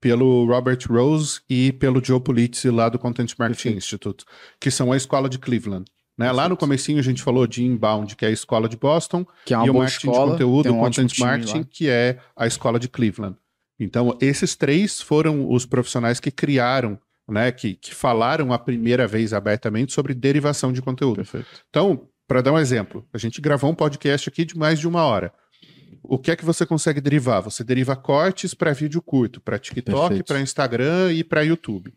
pelo Robert Rose e pelo Joe Pulizzi lá do Content Marketing Perfeito. Institute, que são a escola de Cleveland. Né? Lá no comecinho a gente falou de Inbound, que é a escola de Boston, Que é uma e o marketing escola. de conteúdo, um content marketing, que é a escola de Cleveland. Então, esses três foram os profissionais que criaram, né, que, que falaram a primeira vez abertamente sobre derivação de conteúdo. Perfeito. Então, para dar um exemplo, a gente gravou um podcast aqui de mais de uma hora. O que é que você consegue derivar? Você deriva cortes para vídeo curto, para TikTok, para Instagram e para YouTube.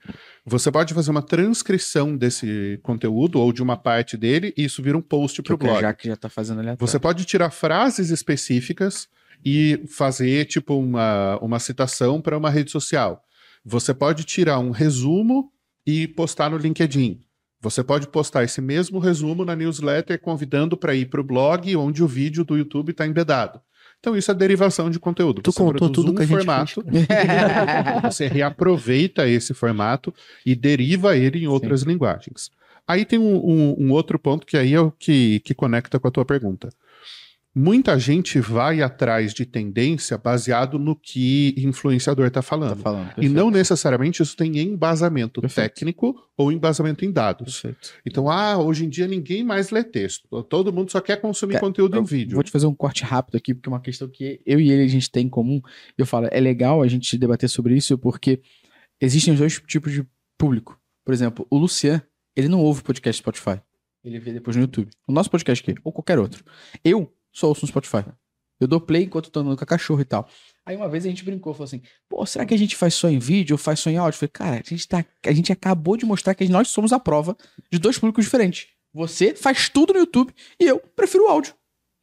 Você pode fazer uma transcrição desse conteúdo ou de uma parte dele e isso vira um post Que para o o blog. Kajak já tá fazendo. Você pode tirar frases específicas e fazer, tipo, uma, uma citação para uma rede social. Você pode tirar um resumo e postar no LinkedIn. Você pode postar esse mesmo resumo na newsletter convidando para ir para o blog onde o vídeo do YouTube está embedado. Então, isso é derivação de conteúdo. Tu Você contou tudo um que a gente formato, você reaproveita esse formato e deriva ele em outras linguagens. Aí tem um, um- um outro ponto que aí é o que, que conecta com a tua pergunta. Muita gente vai atrás de tendência baseado no que influenciador está Tá falando. falando. e não necessariamente isso tem embasamento Perfeito. técnico ou embasamento em dados. Perfeito. Então, ah, hoje em dia ninguém mais lê texto. Todo mundo só quer consumir Cara, conteúdo em vídeo. Vou te fazer um corte rápido aqui, porque é uma questão que eu e ele a gente tem em comum. Eu falo, é legal a gente debater sobre isso, porque existem dois tipos de público. Por exemplo, o Lucian, ele não ouve podcast Spotify. Ele vê depois no YouTube. O nosso podcast aqui, ou qualquer outro. Eu só ouço no Spotify. Eu dou play enquanto tô andando com a cachorro e tal. Aí uma vez a gente brincou, falou assim: pô, será que a gente faz só em vídeo ou faz só em áudio? Eu falei, cara, a gente, tá, a gente acabou de mostrar que nós somos a prova de dois públicos diferentes. Você faz tudo no YouTube e eu prefiro o áudio.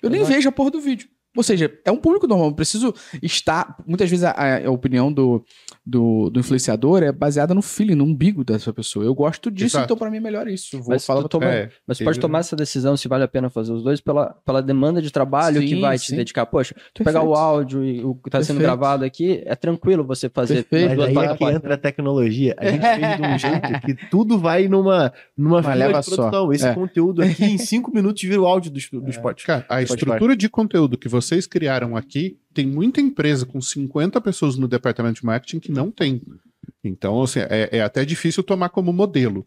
Eu nem Exato. vejo a porra do vídeo. Ou seja, é um público normal. Eu preciso estar. Muitas vezes a, a- opinião do, do, do influenciador é baseada no feeling, no umbigo dessa pessoa. Eu gosto disso, Exato. então pra mim é melhor isso. Vou Mas falar tu toma- É, Mas pode tomar essa decisão se vale a pena fazer os dois pela, pela demanda de trabalho que Sim, vai te sim. dedicar. Poxa, tu pegar o áudio e o que está sendo gravado aqui, é tranquilo você fazer Perfeito. Mas aí é que entra a tecnologia. A gente fez de um jeito que tudo vai numa, numa fila leva de só. produção. Esse É. conteúdo aqui, em cinco minutos, vira o áudio do, do Spotify. Cara, a estrutura de conteúdo que vocês criaram aqui, tem muita empresa com 50 pessoas no departamento de marketing que não tem. Então, assim, é, é até difícil tomar como modelo.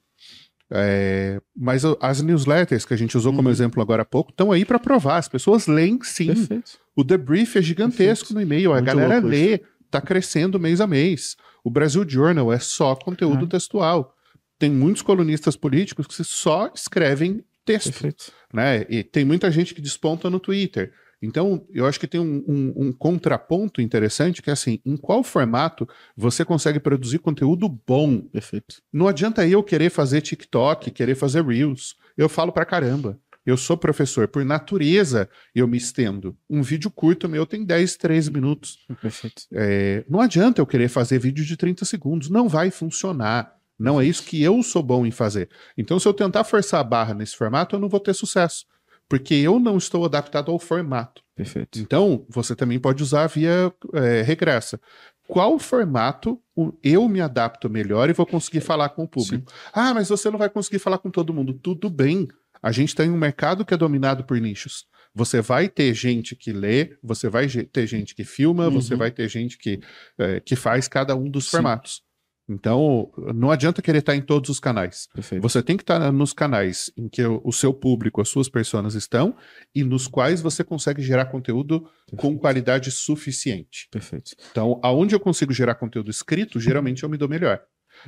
É, mas as newsletters que a gente usou como Uhum. exemplo agora há pouco estão aí para provar. As pessoas leem sim. Perfeito. O debrief é gigantesco Perfeito. no e-mail. A Muito galera louco lê, tá crescendo mês a mês. O Brasil Journal é só conteúdo Uhum. textual. Tem muitos colunistas políticos que só escrevem texto Perfeito. né? E tem muita gente que desponta no Twitter. Então, eu acho que tem um, um- um contraponto interessante que é assim: em qual formato você consegue produzir conteúdo bom? Perfeito. Não adianta eu querer fazer TikTok, querer fazer Reels. Eu falo pra caramba. Eu sou professor, por natureza eu me estendo. Um vídeo curto meu tem 10, 13 minutos. Perfeito. É, não adianta eu querer fazer vídeo de 30 segundos. Não vai funcionar. Não é isso que eu sou bom em fazer. Então, se eu tentar forçar a barra nesse formato, eu não vou ter sucesso. Porque eu não estou adaptado ao formato. Perfeito. Então, você também pode usar via é, regressa. Qual formato eu me adapto melhor e vou conseguir falar com o público? Ah, mas você não vai conseguir falar com todo mundo. Tudo bem. A gente tem um mercado que é dominado por nichos. Você vai ter gente que lê, você vai ter gente que filma, Uhum. você vai ter gente que, é, que faz cada um dos Sim. formatos. Então, não adianta querer estar em todos os canais. Perfeito. Você tem que estar nos canais em que o, o seu público, as suas pessoas estão e nos quais você consegue gerar conteúdo com qualidade suficiente. Perfeito. Então, aonde eu consigo gerar conteúdo escrito, geralmente eu me dou melhor.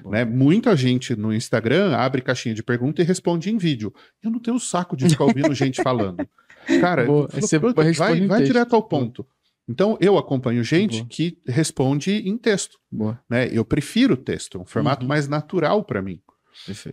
Né? Muita gente no Instagram abre caixinha de pergunta e responde em vídeo. Eu não tenho saco de ficar ouvindo gente falando. Cara, Boa. falo, Aí você "Puta, responde vai, vai texto." direto ao ponto. Então, eu acompanho gente Boa. que responde em texto. Boa. Né? Eu prefiro texto, é um formato Uhum. mais natural para mim.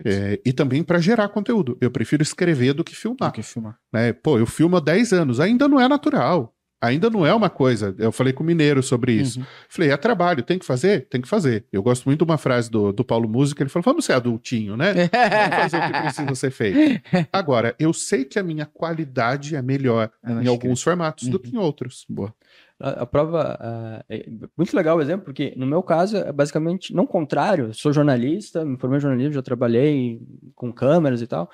É, e também para gerar conteúdo. Eu prefiro escrever do que filmar. que filmar. Né? Pô, eu filmo há 10 anos, ainda não é natural. Ainda não é uma coisa. Eu falei com o Mineiro sobre isso. Uhum. Falei, é trabalho, tem que fazer? Tem que fazer. Eu gosto muito de uma frase do, do Paulo Música, ele falou: vamos ser adultinho, né? Vamos fazer o que precisa ser feito. Agora, eu sei que a minha qualidade é melhor em alguns que... formatos uhum. do que em outros. Boa. A, a prova uh, é muito legal o exemplo, porque no meu caso é basicamente não contrário. Sou jornalista, me formei em jornalismo, já trabalhei com câmeras e tal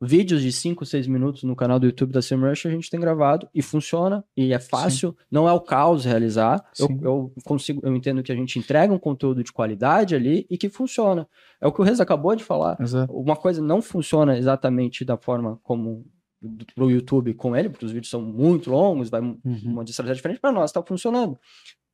vídeos de 5, 6 minutos no canal do YouTube da SEMrush a gente tem gravado e funciona e é fácil, Sim. não é o caos realizar. Eu, eu, consigo, eu entendo que a gente entrega um conteúdo de qualidade ali e que funciona. É o que o Reza acabou de falar. Exato. Uma coisa não funciona exatamente da forma como pro YouTube com ele, porque os vídeos são muito longos, vai uhum. uma estratégia diferente para nós, está funcionando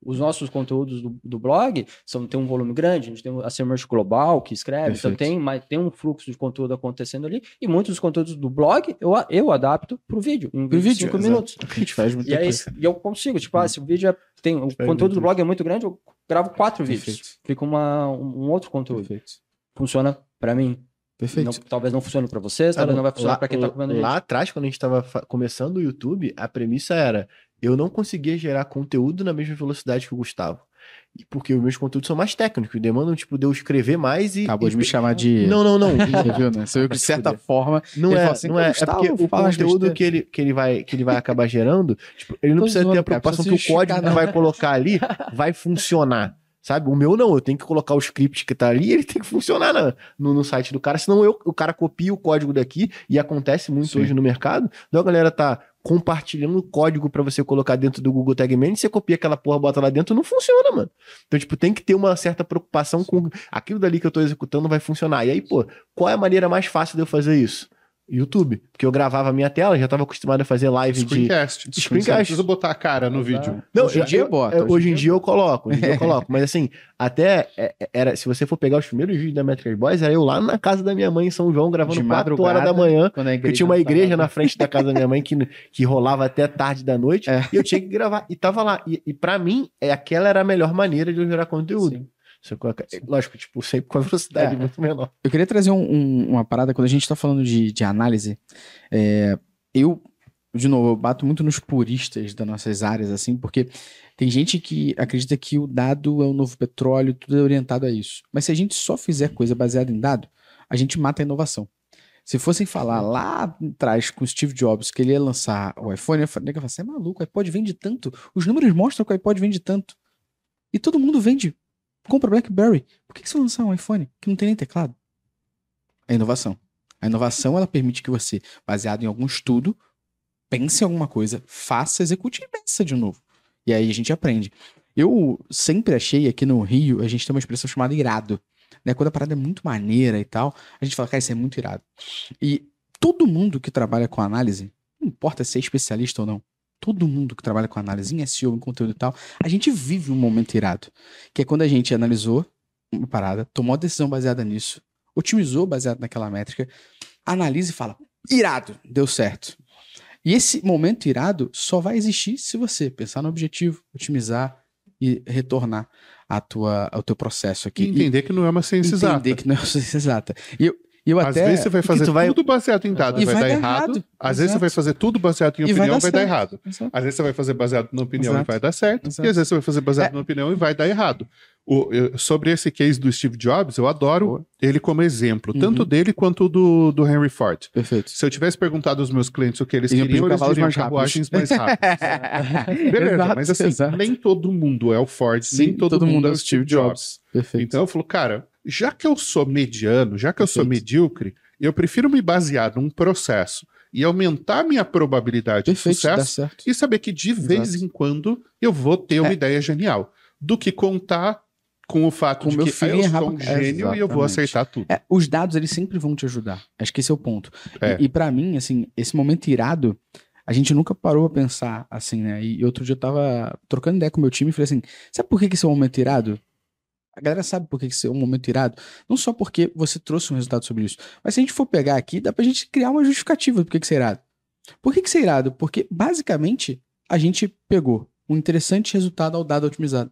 os nossos conteúdos do, do, blog são, tem um volume grande, a gente tem a Semerge Global que escreve, Perfeito. então tem, mas tem um fluxo de conteúdo acontecendo ali, e muitos dos conteúdos do blog eu, eu adapto para o vídeo, em pro vídeo, 5 minutos. A gente faz muito e aí e eu consigo, tipo, ah, se o vídeo é, tem, o conteúdo do blog é muito grande, eu gravo quatro Perfeito. vídeos, fica uma, um outro conteúdo. Perfeito. Funciona para mim. Perfeito. Não, talvez não funcione para vocês, talvez não vai funcionar para quem tá comendo Lá atrás, quando a gente estava começando o YouTube, a premissa era eu não conseguia gerar conteúdo na mesma velocidade que o Gustavo. Porque os meus conteúdos são mais técnicos, demandam, tipo, de eu escrever mais e. Acabou de me chamar de. Não, não, não. Você viu, né? Você viu que, de certa forma. Não é, assim, não é. É porque o conteúdo que ele, que, ele vai, que ele vai acabar gerando, tipo, ele não precisa zoando, ter a preocupação cara, que o código que vai colocar ali vai funcionar. Sabe? O meu não, eu tenho que colocar o script que tá ali, ele tem que funcionar na, no, no, site do cara, senão eu, o cara copia o código daqui, e acontece muito Sim. hoje no mercado. Então a galera tá compartilhando o código para você colocar dentro do Google Tag Manager, você copia aquela porra, bota lá dentro, não funciona, mano. Então, tipo, tem que ter uma certa preocupação com aquilo dali que eu tô executando vai funcionar. E aí, pô, qual é a maneira mais fácil de eu fazer isso? YouTube, porque eu gravava a minha tela, já estava acostumado a fazer live Screencast. de Screencast. Não precisa botar a cara no vídeo. Não, hoje em dia eu, boto. Hoje, hoje em dia eu coloco, hoje em dia eu coloco, mas assim, até é, é, era, se você for pegar os primeiros vídeos da Metric Boys, era eu lá na casa da minha mãe em São João gravando de 4 horas da manhã, que tinha uma igreja na frente da casa da minha mãe que, que rolava até tarde da noite, é. e eu tinha que gravar e tava lá. E, e para mim, é aquela era a melhor maneira de eu gerar conteúdo. Sim. Lógico, tipo, sempre com a velocidade é. muito menor. Eu queria trazer um, um, uma parada, quando a gente tá falando de, de análise, é, eu, de novo, eu bato muito nos puristas das nossas áreas, assim, porque tem gente que acredita que o dado é o novo petróleo, tudo é orientado a isso. Mas se a gente só fizer coisa baseada em dado, a gente mata a inovação. Se fossem falar lá atrás com o Steve Jobs que ele ia lançar o iPhone, eu falar, você é maluco, o iPod vende tanto. Os números mostram que o iPod vende tanto. E todo mundo vende Compra BlackBerry. Por que, você lançar um iPhone que não tem nem teclado? É inovação. A inovação ela permite que você, baseado em algum estudo, pense em alguma coisa, faça, execute e pensa de novo. E aí a gente aprende. Eu sempre achei aqui no Rio, a gente tem uma expressão chamada irado. Né? Quando a parada é muito maneira e tal, a gente fala, cara, isso é muito irado. E todo mundo que trabalha com análise, não importa se é especialista ou não, todo mundo que trabalha com análise em SEO, em conteúdo e tal, a gente vive um momento irado. Que é quando a gente analisou uma parada, tomou a decisão baseada nisso, otimizou baseado naquela métrica, analisa e fala: irado, deu certo. E esse momento irado só vai existir se você pensar no objetivo, otimizar e retornar a tua, ao teu processo aqui. E entender e, que não é uma ciência entender exata. Entender que não é uma ciência exata. E eu, eu Às até... vezes você vai fazer vai... tudo baseado em dados, e vai, vai dar, errado. errado. Às Exato. vezes você vai fazer tudo baseado em opinião e vai dar, vai dar errado. Exato. Às vezes você vai fazer baseado na opinião Exato. e vai dar certo. E às vezes você vai fazer baseado é... na opinião e vai dar errado. O, eu, sobre esse case do Steve Jobs, eu adoro ele como exemplo, uhum. tanto dele quanto do, do Henry Ford. Perfeito. Se eu tivesse perguntado aos meus clientes o que eles queriam, eles diriam mais carruagens mais rápidas. Beleza, Exato, mas assim, Exato. nem todo mundo é o Ford, Sim, nem todo, todo mundo, mundo é o Steve Jobs. Jobs. Perfeito. Então eu falo, cara, já que eu sou mediano, já que eu sou medíocre, eu prefiro me basear num processo e aumentar minha probabilidade Perfeito, de sucesso e saber que de Exato. vez em quando eu vou ter uma é. ideia genial, do que contar com o fato com de meu que filho eu sou um gênio é, e eu vou acertar tudo. É, os dados, eles sempre vão te ajudar. Acho que esse é o ponto. É. E, e para mim, assim, esse momento irado, a gente nunca parou a pensar assim, né? E outro dia eu tava trocando ideia com o meu time e falei assim, sabe por que, que esse é um momento irado? A galera sabe por que isso é um momento irado. Não só porque você trouxe um resultado sobre isso. Mas se a gente for pegar aqui, dá pra gente criar uma justificativa do que isso é irado. Por que isso é irado? Porque, basicamente, a gente pegou um interessante resultado ao dado otimizado.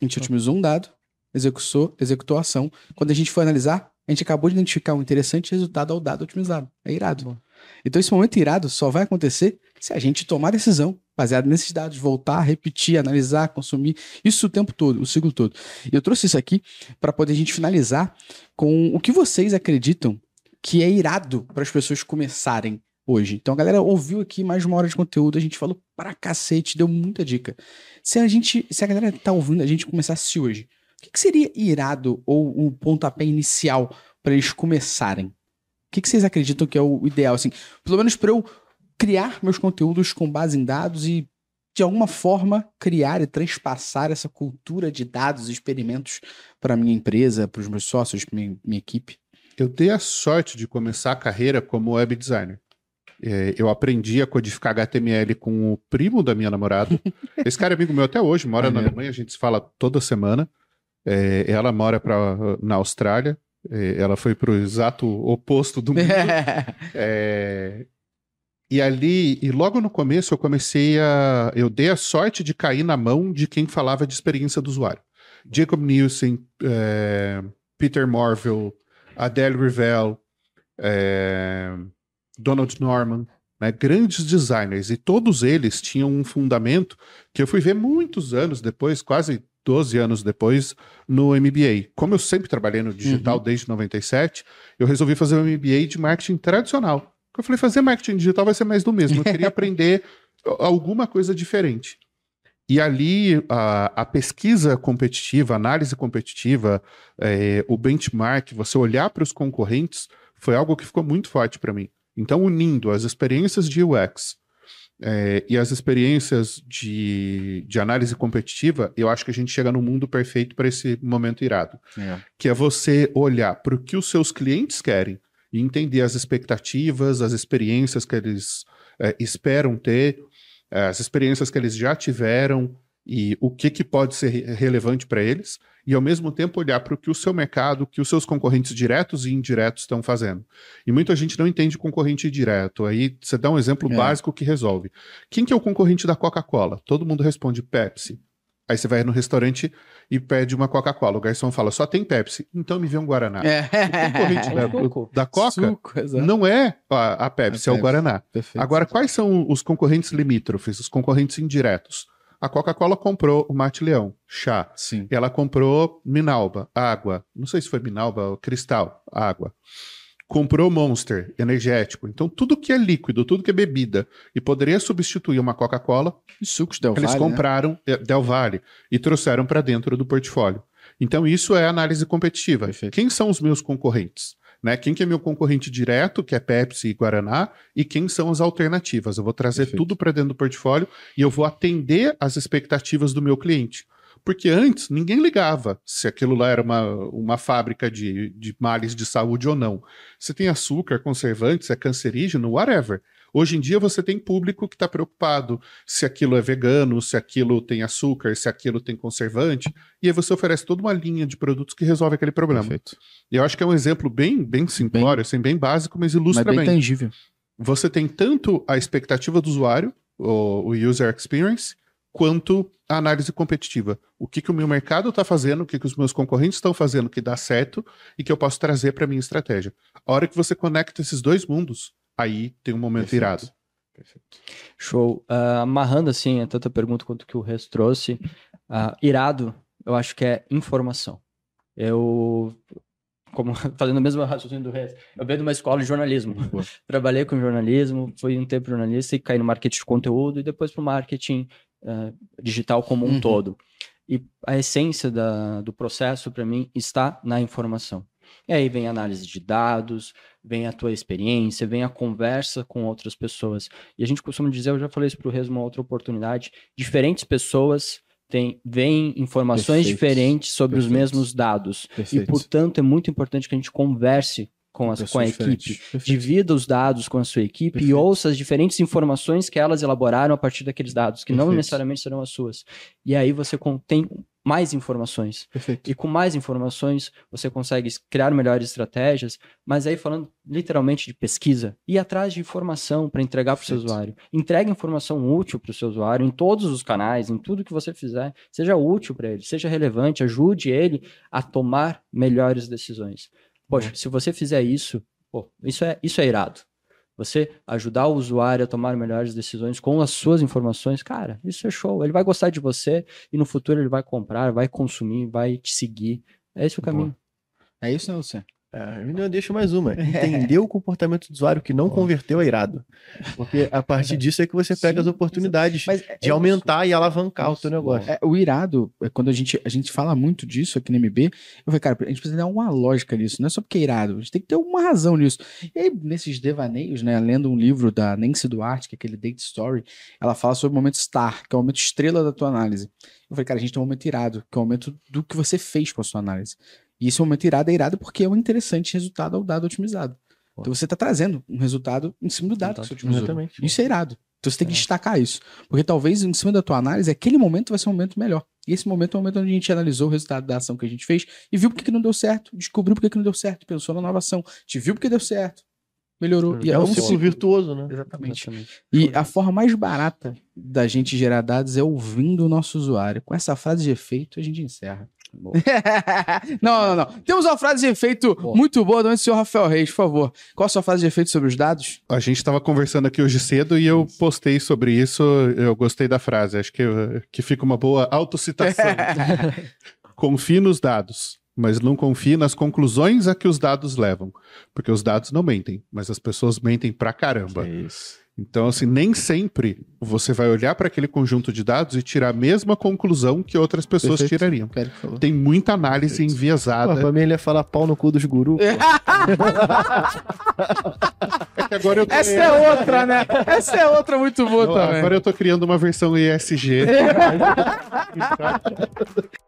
A gente otimizou um dado, executou, executou a ação. Quando a gente foi analisar, a gente acabou de identificar um interessante resultado ao dado otimizado. É irado. Bom. Então, esse momento irado só vai acontecer se a gente tomar decisão baseada nesses dados, voltar, repetir, analisar, consumir, isso o tempo todo, o ciclo todo. E eu trouxe isso aqui para poder a gente finalizar com o que vocês acreditam que é irado para as pessoas começarem hoje. Então a galera ouviu aqui mais uma hora de conteúdo, a gente falou pra cacete, deu muita dica. Se a gente, se a galera tá ouvindo a gente começasse hoje, o que, que seria irado ou o pontapé inicial para eles começarem? O que, que vocês acreditam que é o ideal, assim? Pelo menos para eu criar meus conteúdos com base em dados e de alguma forma criar e transpassar essa cultura de dados e experimentos para minha empresa, para os meus sócios, minha, minha equipe. Eu dei a sorte de começar a carreira como web designer. É, eu aprendi a codificar HTML com o primo da minha namorada. Esse cara é amigo meu até hoje, mora na Alemanha, a gente se fala toda semana. É, ela mora pra, na Austrália. É, ela foi para o exato oposto do mundo. E ali, e logo no começo, eu comecei a. Eu dei a sorte de cair na mão de quem falava de experiência do usuário. Jacob Nielsen, é, Peter Morville, Adele Revell, é, Donald Norman, né, grandes designers, e todos eles tinham um fundamento que eu fui ver muitos anos depois, quase 12 anos depois, no MBA. Como eu sempre trabalhei no digital uhum. desde 97, eu resolvi fazer um MBA de marketing tradicional. Eu falei, fazer marketing digital vai ser mais do mesmo. Eu queria aprender alguma coisa diferente. E ali a, a pesquisa competitiva, a análise competitiva, é, o benchmark, você olhar para os concorrentes, foi algo que ficou muito forte para mim. Então, unindo as experiências de UX é, e as experiências de, de análise competitiva, eu acho que a gente chega no mundo perfeito para esse momento irado. É. Que é você olhar para o que os seus clientes querem e entender as expectativas, as experiências que eles é, esperam ter, é, as experiências que eles já tiveram e o que, que pode ser relevante para eles e ao mesmo tempo olhar para o que o seu mercado, que os seus concorrentes diretos e indiretos estão fazendo. E muita gente não entende concorrente direto. Aí você dá um exemplo é. básico que resolve. Quem que é o concorrente da Coca-Cola? Todo mundo responde Pepsi. Aí você vai no restaurante e pede uma Coca-Cola. O garçom fala, só tem Pepsi. Então me vê um Guaraná. É. O concorrente da, da, Coca Suco, não é a, a Pepsi, é, é o Guaraná. Perfeito. Agora, quais são os concorrentes limítrofes, os concorrentes indiretos? A Coca-Cola comprou o Mate Leão, chá. Sim. Ela comprou Minalba, água. Não sei se foi Minalba ou Cristal, água. Comprou Monster, energético. Então, tudo que é líquido, tudo que é bebida e poderia substituir uma Coca-Cola, sucos Del eles né? compraram né? Del Valle e trouxeram para dentro do portfólio. Então, isso é análise competitiva. Perfeito. Quem são os meus concorrentes? Né? Quem que é meu concorrente direto, que é Pepsi e Guaraná, e quem são as alternativas. Eu vou trazer Perfeito. tudo para dentro do portfólio e eu vou atender as expectativas do meu cliente. Porque antes ninguém ligava se aquilo lá era uma, uma fábrica de, de males de saúde ou não. Você tem açúcar, conservantes, é cancerígeno, whatever. Hoje em dia você tem público que está preocupado se aquilo é vegano, se aquilo tem açúcar, se aquilo tem conservante, e aí você oferece toda uma linha de produtos que resolve aquele problema. Perfeito. E eu acho que é um exemplo bem, bem simplório, bem, assim, bem básico, mas ilustra mas bem. bem tangível. Você tem tanto a expectativa do usuário, o, o user experience, quanto a análise competitiva. O que, que o meu mercado está fazendo, o que, que os meus concorrentes estão fazendo que dá certo e que eu posso trazer para minha estratégia. A hora que você conecta esses dois mundos, aí tem um momento Perfeito. irado. Perfeito. Show. Uh, amarrando assim, tanto a pergunta quanto que o resto trouxe, uh, irado, eu acho que é informação. Eu, como fazendo o mesmo raciocínio do resto, eu venho de uma escola de jornalismo. Trabalhei com jornalismo, fui um tempo jornalista e caí no marketing de conteúdo e depois para o marketing uh, digital como um uhum. todo. E a essência da, do processo, para mim, está na informação. E aí vem a análise de dados, vem a tua experiência, vem a conversa com outras pessoas. E a gente costuma dizer, eu já falei isso para o uma outra oportunidade, diferentes pessoas têm, veem informações Perfeito. diferentes sobre Perfeito. os mesmos dados. Perfeito. E, portanto, é muito importante que a gente converse com, as, com a equipe, divida os dados com a sua equipe Perfeito. e ouça as diferentes informações que elas elaboraram a partir daqueles dados, que Perfeito. não necessariamente serão as suas. E aí você tem mais informações. Perfeito. E com mais informações, você consegue criar melhores estratégias, mas aí falando literalmente de pesquisa, ir atrás de informação para entregar para o seu usuário. Entregue informação útil para o seu usuário em todos os canais, em tudo que você fizer, seja útil para ele, seja relevante, ajude ele a tomar melhores decisões. Poxa, se você fizer isso, pô, isso é, isso é irado. você ajudar o usuário a tomar melhores decisões com as suas informações, cara, isso é show. Ele vai gostar de você e no futuro ele vai comprar, vai consumir, vai te seguir. É esse o caminho. É isso, né, Luciano? É, eu deixo mais uma. Entender o comportamento do usuário que não converteu é irado. Porque a partir disso é que você pega Sim, as oportunidades é, de aumentar isso. e alavancar isso. o teu negócio. É, o irado, é quando a gente, a gente fala muito disso aqui no MB, eu falei, cara, a gente precisa dar uma lógica nisso, não é só porque é irado, a gente tem que ter uma razão nisso. E aí, nesses devaneios, né, lendo um livro da Nancy Duarte, que é aquele Date Story, ela fala sobre o momento star, que é o momento estrela da tua análise. Eu falei, cara, a gente tem um momento irado, que é o momento do que você fez com a sua análise. E esse momento irado é irado porque é um interessante resultado ao dado otimizado. Pô. Então você está trazendo um resultado em cima do dado que você otimizou. Exatamente. Isso é irado. Então você tem que é. destacar isso. Porque talvez em cima da tua análise, aquele momento vai ser um momento melhor. E esse momento é o momento onde a gente analisou o resultado da ação que a gente fez e viu porque que não deu certo, descobriu porque que não deu certo, pensou na nova ação, te viu porque deu certo, melhorou. E é, é um ciclo virtuoso, né? Exatamente. Exatamente. E a forma mais barata da gente gerar dados é ouvindo o nosso usuário. Com essa frase de efeito, a gente encerra. não, não, não. Temos uma frase de efeito boa. muito boa do senhor Rafael Reis, por favor. Qual a sua frase de efeito sobre os dados? A gente estava conversando aqui hoje cedo e eu postei sobre isso. Eu gostei da frase. Acho que, que fica uma boa autocitação. confie nos dados, mas não confie nas conclusões a que os dados levam. Porque os dados não mentem, mas as pessoas mentem pra caramba. É isso. Então, assim, nem sempre você vai olhar para aquele conjunto de dados e tirar a mesma conclusão que outras pessoas Perfeito. tirariam. Tem muita análise Perfeito. enviesada. Pô, pra mim ele ia falar pau no cu dos gurus. é que agora eu tô... Essa é outra, né? Essa é outra muito boa Não, também. Agora eu tô criando uma versão ESG.